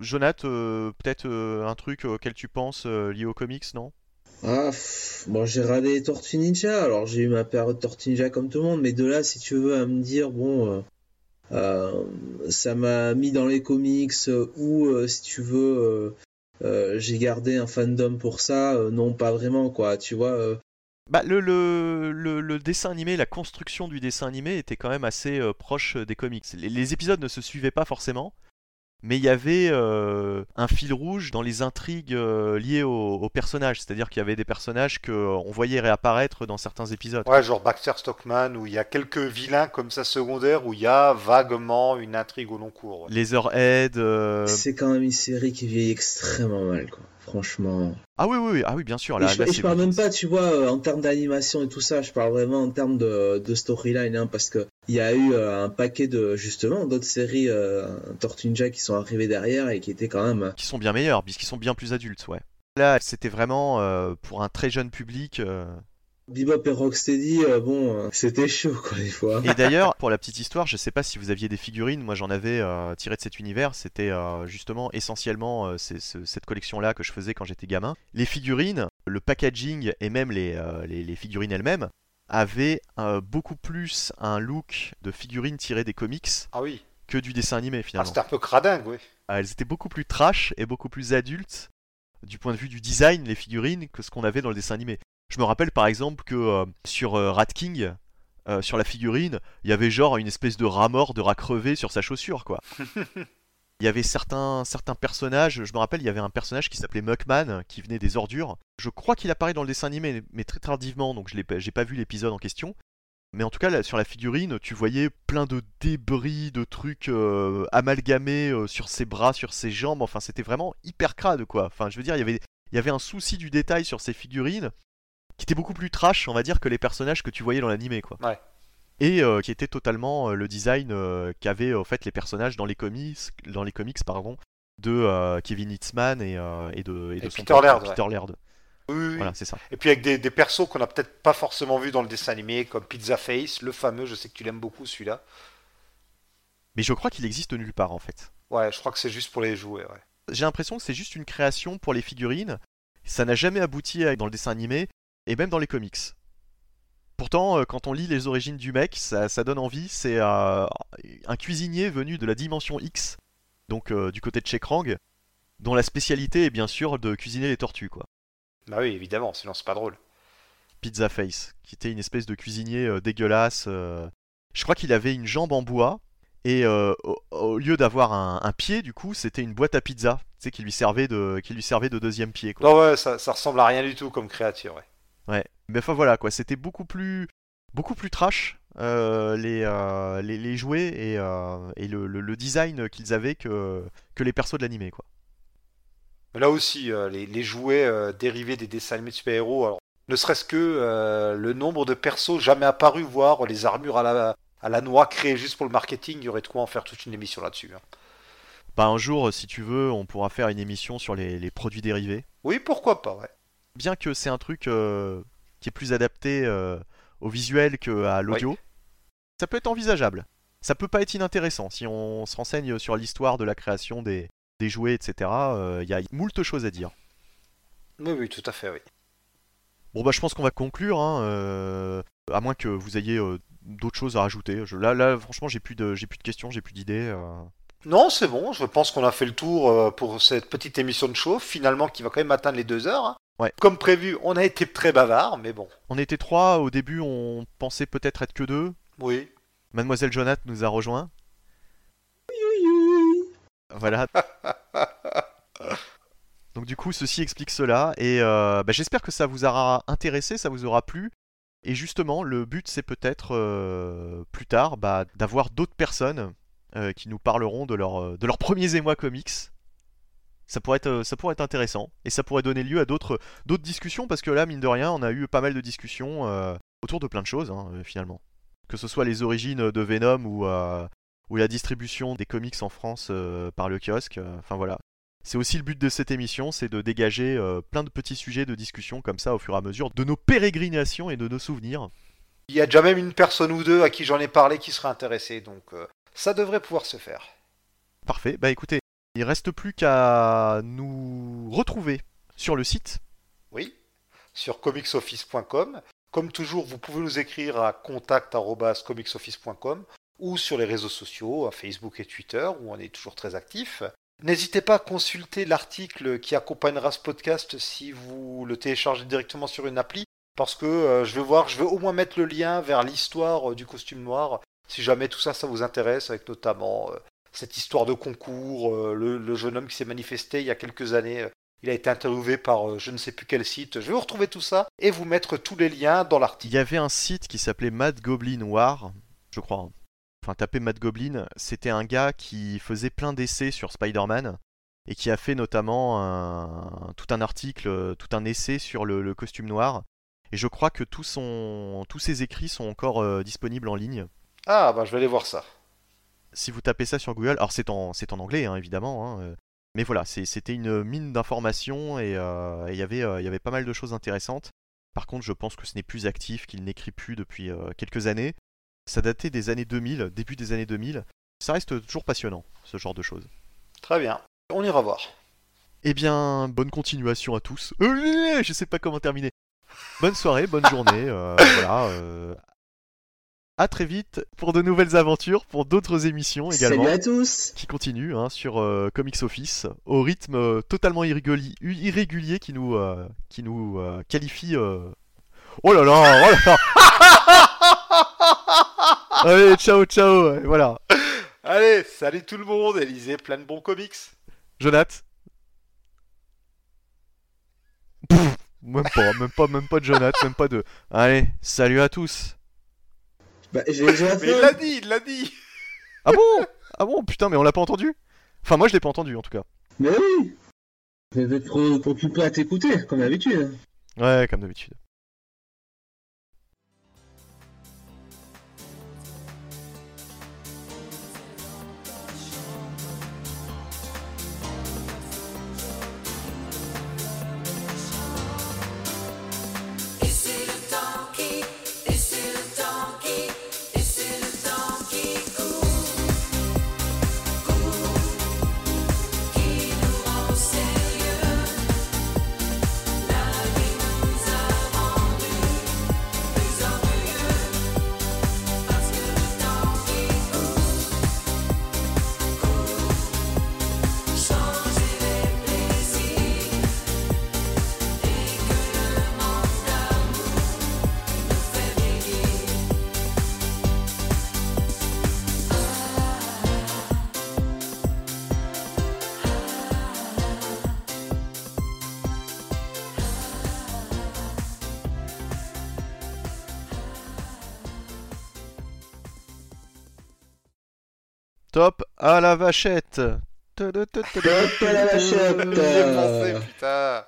Jonath, euh, peut-être euh, un truc auquel tu penses euh, lié aux comics, non? Ah, pff, bon, j'ai radé Tortue Ninja, alors j'ai eu ma période Tortue Ninja comme tout le monde, mais de là, si tu veux, à me dire, bon, ça m'a mis dans les comics, euh, ou euh, si tu veux, euh, euh, j'ai gardé un fandom pour ça, euh, non, pas vraiment, quoi, tu vois. euh, Bah, le, dessin animé, la construction du dessin animé était quand même assez euh, proche des comics. Les épisodes ne se suivaient pas forcément, mais il y avait euh, un fil rouge dans les intrigues euh, liées aux, personnages. C'est-à-dire qu'il y avait des personnages qu'on voyait réapparaître dans certains épisodes. Ouais, genre Baxter Stockman, où il y a quelques vilains comme ça secondaires, où il y a vaguement une intrigue au long cours. Ouais. Leatherhead. Euh, C'est quand même une série qui vieillit extrêmement mal, quoi. Franchement. Ah oui, oui, ah oui, bien sûr. Là, et je, je parle même pas, tu vois, en termes d'animation et tout ça, je parle vraiment en termes de, de storyline, hein, parce que il y a eu euh, un paquet de, justement, d'autres séries euh, Tortue Ninja qui sont arrivées derrière et qui étaient quand même... Qui sont bien meilleures, puisqu'ils sont bien plus adultes, ouais. Là, c'était vraiment euh, pour un très jeune public. Euh... Bebop et Rocksteady, euh, bon, euh, c'était chaud quoi des fois. Et d'ailleurs, pour la petite histoire, je sais pas si vous aviez des figurines, moi j'en avais euh, tiré de cet univers, c'était euh, justement essentiellement euh, c'est, c'est, cette collection-là que je faisais quand j'étais gamin. Les figurines, le packaging et même les, euh, les, les figurines elles-mêmes avaient beaucoup plus un look de figurines tirées des comics ah oui. que du dessin animé Ah, finalement. c'était un peu cradingue, oui. Ah, elles étaient beaucoup plus trash et beaucoup plus adultes du point de vue du design, les figurines, que ce qu'on avait dans le dessin animé. Je me rappelle par exemple que euh, sur euh, Rat King, euh, sur la figurine, il y avait genre une espèce de rat mort, de rat crevé sur sa chaussure, quoi. Il y avait certains, certains personnages, je me rappelle, il y avait un personnage qui s'appelait Muckman, qui venait des ordures. Je crois qu'il apparaît dans le dessin animé, mais très tardivement, donc je j'ai pas vu l'épisode en question. Mais en tout cas, là, sur la figurine, tu voyais plein de débris, de trucs euh, amalgamés euh, sur ses bras, sur ses jambes. Enfin, c'était vraiment hyper crade, quoi. Enfin, je veux dire, il y avait, il y avait un souci du détail sur ces figurines qui était beaucoup plus trash, on va dire, que les personnages que tu voyais dans l'animé, quoi. Ouais. Et euh, qui était totalement euh, le design euh, qu'avaient en fait les personnages dans les comics, dans les comics pardon, de Kevin Hitzman et, et de, et de Et son Peter Laird, Peter Laird. Oui, oui, oui. Voilà, c'est ça. Et puis avec des, des persos qu'on n'a peut-être pas forcément vus dans le dessin animé, comme Pizza Face, le fameux, je sais que tu l'aimes beaucoup celui-là. Mais je crois qu'il existe nulle part en fait. Ouais, je crois que c'est juste pour les jouer, ouais. J'ai l'impression que c'est juste une création pour les figurines. Ça n'a jamais abouti dans le dessin animé et même dans les comics. Pourtant, euh, quand on lit les origines du mec, ça, ça donne envie. C'est euh, un cuisinier venu de la dimension X, donc euh, du côté de Chekrang, dont la spécialité est bien sûr de cuisiner les tortues, quoi. Bah oui, évidemment, sinon c'est pas drôle. Pizza Face, qui était une espèce de cuisinier euh, dégueulasse. Je crois qu'il avait une jambe en bois, et au, au lieu d'avoir un, un pied, du coup, c'était une boîte à pizza, tu sais, qui lui servait de, qui lui servait de deuxième pied, quoi. Non, ouais, ça, ça ressemble à rien du tout comme créature, ouais. Ouais. Mais enfin voilà, quoi, c'était beaucoup plus, beaucoup plus trash. euh, les, euh, les, les jouets et, euh, et le, le- le design qu'ils avaient que, que les persos de l'animé quoi. Là aussi, les, les jouets dérivés des dessins animés de super-héros, ne serait-ce que le nombre de persos jamais apparus, voire les armures à la, à la noix créées juste pour le marketing, il y aurait de quoi en faire toute une émission là-dessus. hein. Bah un jour, si tu veux, on pourra faire une émission sur les, les produits dérivés. Oui, pourquoi pas, ouais. Bien que c'est un truc euh, qui est plus adapté euh, au visuel qu'à l'audio, ça peut être envisageable. Ça peut pas être inintéressant si on se renseigne sur l'histoire de la création des, des jouets, etc. euh, Il y a moult choses à dire. Oui, oui, tout à fait, oui. Bon bah je pense qu'on va conclure, hein, euh, à moins que vous ayez euh, d'autres choses à rajouter. Je- là, là, franchement, j'ai plus de, j'ai plus de questions, j'ai plus d'idées. euh. Non, c'est bon, je pense qu'on a fait le tour euh, pour cette petite émission de show, finalement qui va quand même atteindre les deux heures. Ouais. Comme prévu, on a été très bavard, mais bon, On était trois au début, on pensait peut-être être que deux. oui. Mademoiselle Jonath nous a rejoint. Voilà. Donc du coup, ceci explique cela et euh, bah, j'espère que ça vous aura intéressé, ça vous aura plu. Et justement, le but c'est peut-être euh, plus tard bah, d'avoir d'autres personnes euh, qui nous parleront de, leur, de leurs premiers émois comics. Ça pourrait, être, euh, ça pourrait être intéressant et ça pourrait donner lieu à d'autres discussions parce que là, mine de rien, on a eu pas mal de discussions euh, autour de plein de choses hein, euh, finalement. Que ce soit les origines de Venom ou, euh, ou la distribution des comics en France euh, par le kiosque. Enfin voilà. C'est aussi le but de cette émission, c'est de dégager plein de petits sujets de discussion comme ça au fur et à mesure de nos pérégrinations et de nos souvenirs. Il y a déjà même une personne ou deux à qui j'en ai parlé qui serait intéressée, donc ça devrait pouvoir se faire. Parfait. Bah écoutez, il reste plus qu'à nous retrouver sur le site. Oui, sur comicsoffice.com. Comme toujours, vous pouvez nous écrire à contact.comicsoffice.com ou sur les réseaux sociaux, à Facebook et Twitter, où on est toujours très actifs. N'hésitez pas à consulter l'article qui accompagnera ce podcast si vous le téléchargez directement sur une appli, parce que euh, je vais voir, je vais au moins mettre le lien vers l'histoire euh, du costume noir, si jamais tout ça, ça vous intéresse, avec notamment euh, cette histoire de concours, euh, le, le jeune homme qui s'est manifesté il y a quelques années. euh, Il a été interviewé par euh, je ne sais plus quel site. Je vais vous retrouver tout ça et vous mettre tous les liens dans Il l'article. y avait un site qui s'appelait Mad Goblin War, je crois. Enfin, tapez Mad Goblin. C'était un gars qui faisait plein d'essais sur Spider-Man et qui a fait notamment un- tout un article, tout un essai sur le, le costume noir. Et je crois que tout son- tous ses écrits sont encore euh, disponibles en ligne. Ah, bah je vais aller voir ça. Si vous tapez ça sur Google, alors c'est en, c'est en anglais hein, évidemment, hein, euh, mais voilà, c'était une mine d'informations et euh, il y avait, euh, y avait pas mal de choses intéressantes. Par contre, je pense que ce n'est plus actif, qu'il n'écrit plus depuis quelques années. Ça datait des années 2000, début des années 2000. Ça reste toujours passionnant, ce genre de choses. Très bien. On ira voir. Eh bien, bonne continuation à tous. Je sais pas comment terminer. Bonne soirée, bonne journée. euh, voilà. euh, À très vite pour de nouvelles aventures, pour d'autres émissions également Salut à tous qui continuent hein, sur euh, Comics Office au rythme euh, totalement irrégulier, irrégulier qui nous, euh, qui nous qualifie. Oh là là, oh là là Allez, ciao, ciao, voilà. Allez, salut tout le monde et lisez plein de bons comics. Jonath Pff, Même pas, même pas, même pas de Jonath, même pas de. Allez, salut à tous. Bah, j'ai déjà Mais il l'a dit, il l'a dit Ah bon? Ah bon, putain, mais on l'a pas entendu? Enfin, moi je l'ai pas entendu en tout cas. Mais oui Je vais être occupé à t'écouter, comme d'habitude. Ouais, comme d'habitude. Top à la vachette Top à la vachette pensé, putain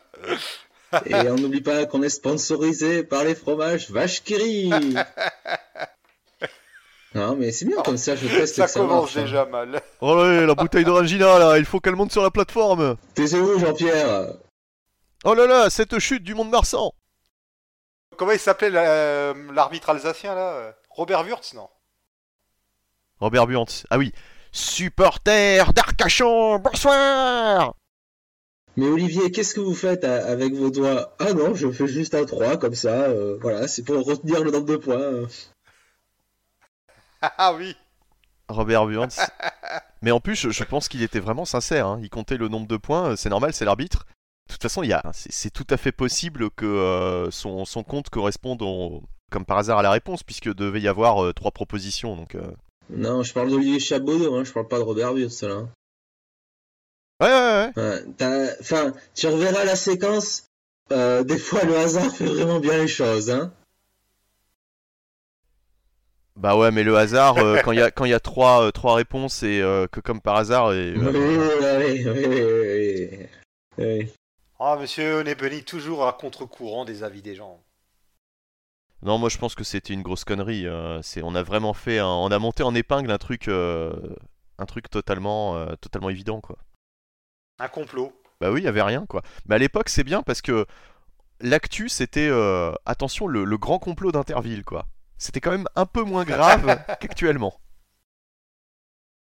Et on n'oublie pas qu'on est sponsorisé par les fromages Vache qui rit Non mais c'est bien comme ça, je teste Ça que ça commence marche. hein. déjà mal. Oh là là, la bouteille d'orangina là, il faut qu'elle monte sur la plateforme Taisez-vous Jean-Pierre Oh là là, cette chute du monde marsan Comment il s'appelait la- l'arbitre alsacien là? Robert Wurtz, non? Robert Buant, ah oui. Supporter d'Arcachon, bonsoir Mais Olivier, qu'est-ce que vous faites à- avec vos doigts? Ah non, je fais juste un 3 comme ça, euh, voilà, c'est pour retenir le nombre de points. euh. Ah oui Robert Buant. Mais en plus, je, je pense qu'il était vraiment sincère. hein. Il comptait le nombre de points, euh, c'est normal, c'est l'arbitre. De toute façon, il y a, c'est, tout à fait possible que euh, son, son compte corresponde au- comme par hasard à la réponse, puisque devait y avoir euh, trois propositions. Donc, euh, Non, je parle d'Olivier Chabaudot, hein, je parle pas de Robert Wurtz là. Ouais, ouais, ouais. Ouais, t'as- Enfin, tu reverras la séquence, euh, des fois le hasard fait vraiment bien les choses, hein. Bah ouais, mais le hasard, euh, quand il y a, quand il y a trois, euh, trois réponses et euh, que comme par hasard. Et, Oui, euh, oui, oui, oui, oui, oui. Ah, monsieur, on est béni toujours à contre-courant des avis des gens. Non, moi je pense que c'était une grosse connerie. euh, c'est, on a vraiment fait, un- on a monté en épingle un truc, euh, un truc totalement, euh, totalement évident quoi. Un complot. Bah oui, il y avait rien quoi. Mais à l'époque c'est bien parce que l'actu c'était, euh, attention, le, le grand complot d'Interville quoi. C'était quand même un peu moins grave qu'actuellement.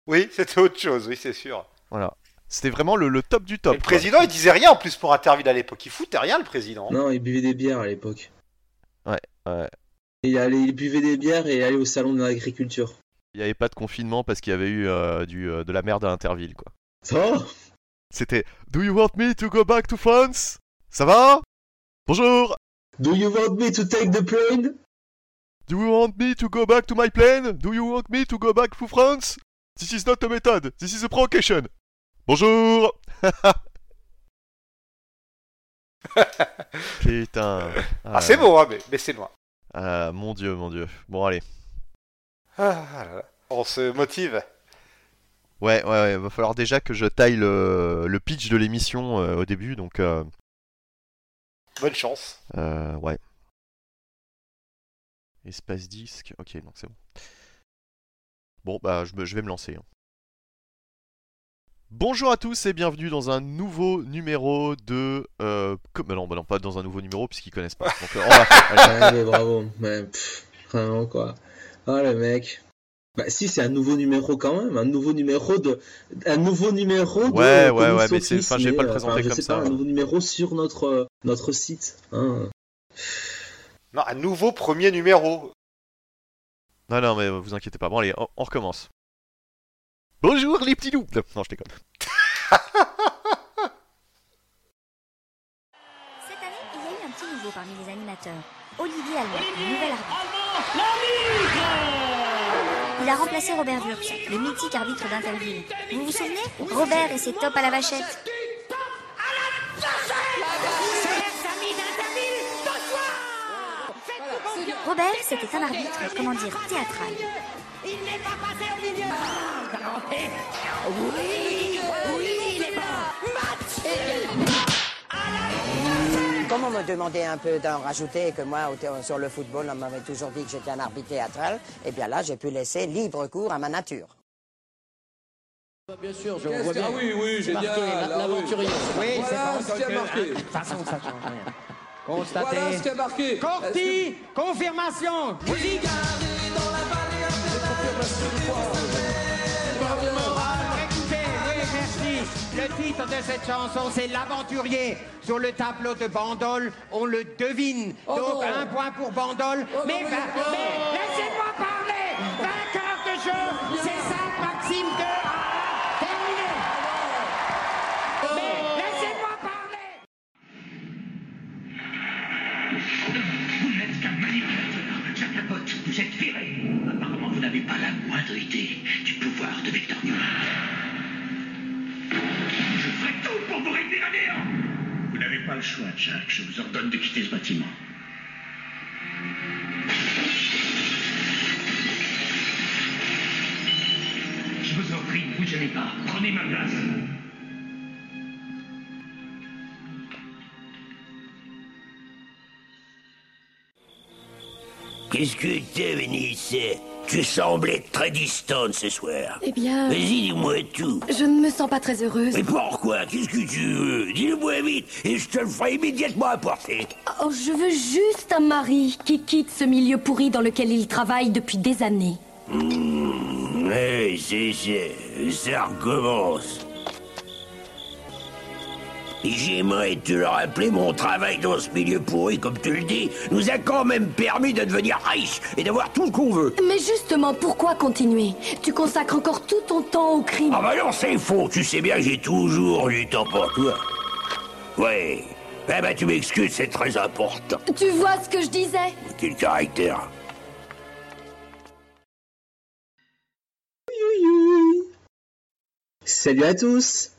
Oui, c'était autre chose, oui, c'est sûr. Voilà. C'était vraiment le, le top du top. Et le quoi. président, il disait rien en plus pour Interville à l'époque. Il foutait rien, le président. Non, il buvait des bières à l'époque. Ouais, ouais. Il, allait, il buvait des bières et allait au salon de l'agriculture. Il n'y avait pas de confinement parce qu'il y avait eu euh, du, euh, de la merde à Interville quoi. Oh C'était Do you want me to go back to France? Ça va? Bonjour! Do you want me to take the plane? Do you want me to go back to my plane? Do you want me to go back to France? This is not a method, this is a provocation. Bonjour Putain. Ah, c'est beau, hein, mais, mais c'est loin. Ah, mon dieu, mon dieu. Bon, allez. Ah, là là. On se motive. Ouais, ouais, ouais, va falloir déjà que je taille le, le pitch de l'émission euh, au début, donc euh, Bonne chance. euh, ouais. Espace disque, ok, donc c'est bon. Bon, bah, je, me- je vais me lancer. hein. Bonjour à tous et bienvenue dans un nouveau numéro de. Euh, bah non, bah non, pas dans un nouveau numéro puisqu'ils connaissent pas. Donc, euh, on va- allez. Allez, bravo. Mais, pff, vraiment, quoi. Oh, le mec. Bah, si, c'est un nouveau numéro quand même. Un nouveau numéro de. Un nouveau numéro de. Ouais, ouais, ouais, mais c'est- enfin, je vais pas le euh, présenter je comme sais ça, Pas, un voilà. nouveau numéro sur notre, euh, notre site. Hein. Non, un nouveau premier numéro. Non, non, mais vous inquiétez pas. Bon, allez, on, on recommence. Bonjour les petits loups Non, je déconne. Cette année, il y a eu un petit nouveau parmi les animateurs. Olivier Allemand, le nouvel arbitre. Il a remplacé Robert Wurtz, le mythique arbitre d'Interville. Vous vous souvenez? Robert et ses tops à la vachette. Robert, c'était un arbitre, comment dire, théâtral. Comme on me demandait un peu d'en rajouter et que moi, sur le football, on m'avait toujours dit que j'étais un arbitre théâtral, et bien là, j'ai pu laisser libre cours à ma nature. Bien sûr, je vois bien. Ah oui, oui, génial, la- ah oui. L'aventurier. Oui, c'est a marqué. De toute façon, ça rien. Constaté. Voilà ce qui a marqué. Corti, confirmation Musique Écoutez, oui, merci. Le titre de cette chanson, c'est L'Aventurier. Sur le tableau de Bandol, on le devine. Oh Donc, un point pour Bandol. Oh mais mais- va- oh. mais laissez-moi parler Vainqueur de jeu, c'est ça, Maxime 2 à 1. Terminé Mais laissez-moi parler Vous n'êtes qu'un manipulateur, Jackabotte, vous êtes viré. Apparemment, vous n'avez pas la moindre idée ferai tout pour vous réduire à néant. Vous n'avez pas le choix, Jack. Je vous ordonne de quitter ce bâtiment. Je vous en prie, ne vous gênez pas. Prenez ma place. Qu'est-ce que t'es venu ici Tu sembles être très distante ce soir. Eh bien, Vas-y, dis-moi tout. je ne me sens pas très heureuse. Mais pourquoi? Qu'est-ce que tu veux? Dis-le-moi vite et je te le ferai immédiatement apporter. Oh, je veux juste un mari qui quitte ce milieu pourri dans lequel il travaille depuis des années. Ouais, c'est ça. Ça recommence. Et J'aimerais te le rappeler, mon travail dans ce milieu pourri, comme tu le dis, nous a quand même permis de devenir riches et d'avoir tout ce qu'on veut. Mais justement, pourquoi continuer? Tu consacres encore tout ton temps au crime. Ah bah non, c'est faux. Tu sais bien que j'ai toujours du temps pour toi. Ouais. Eh ben, tu m'excuses, c'est très important. Tu vois ce que je disais? Quel caractère. Salut à tous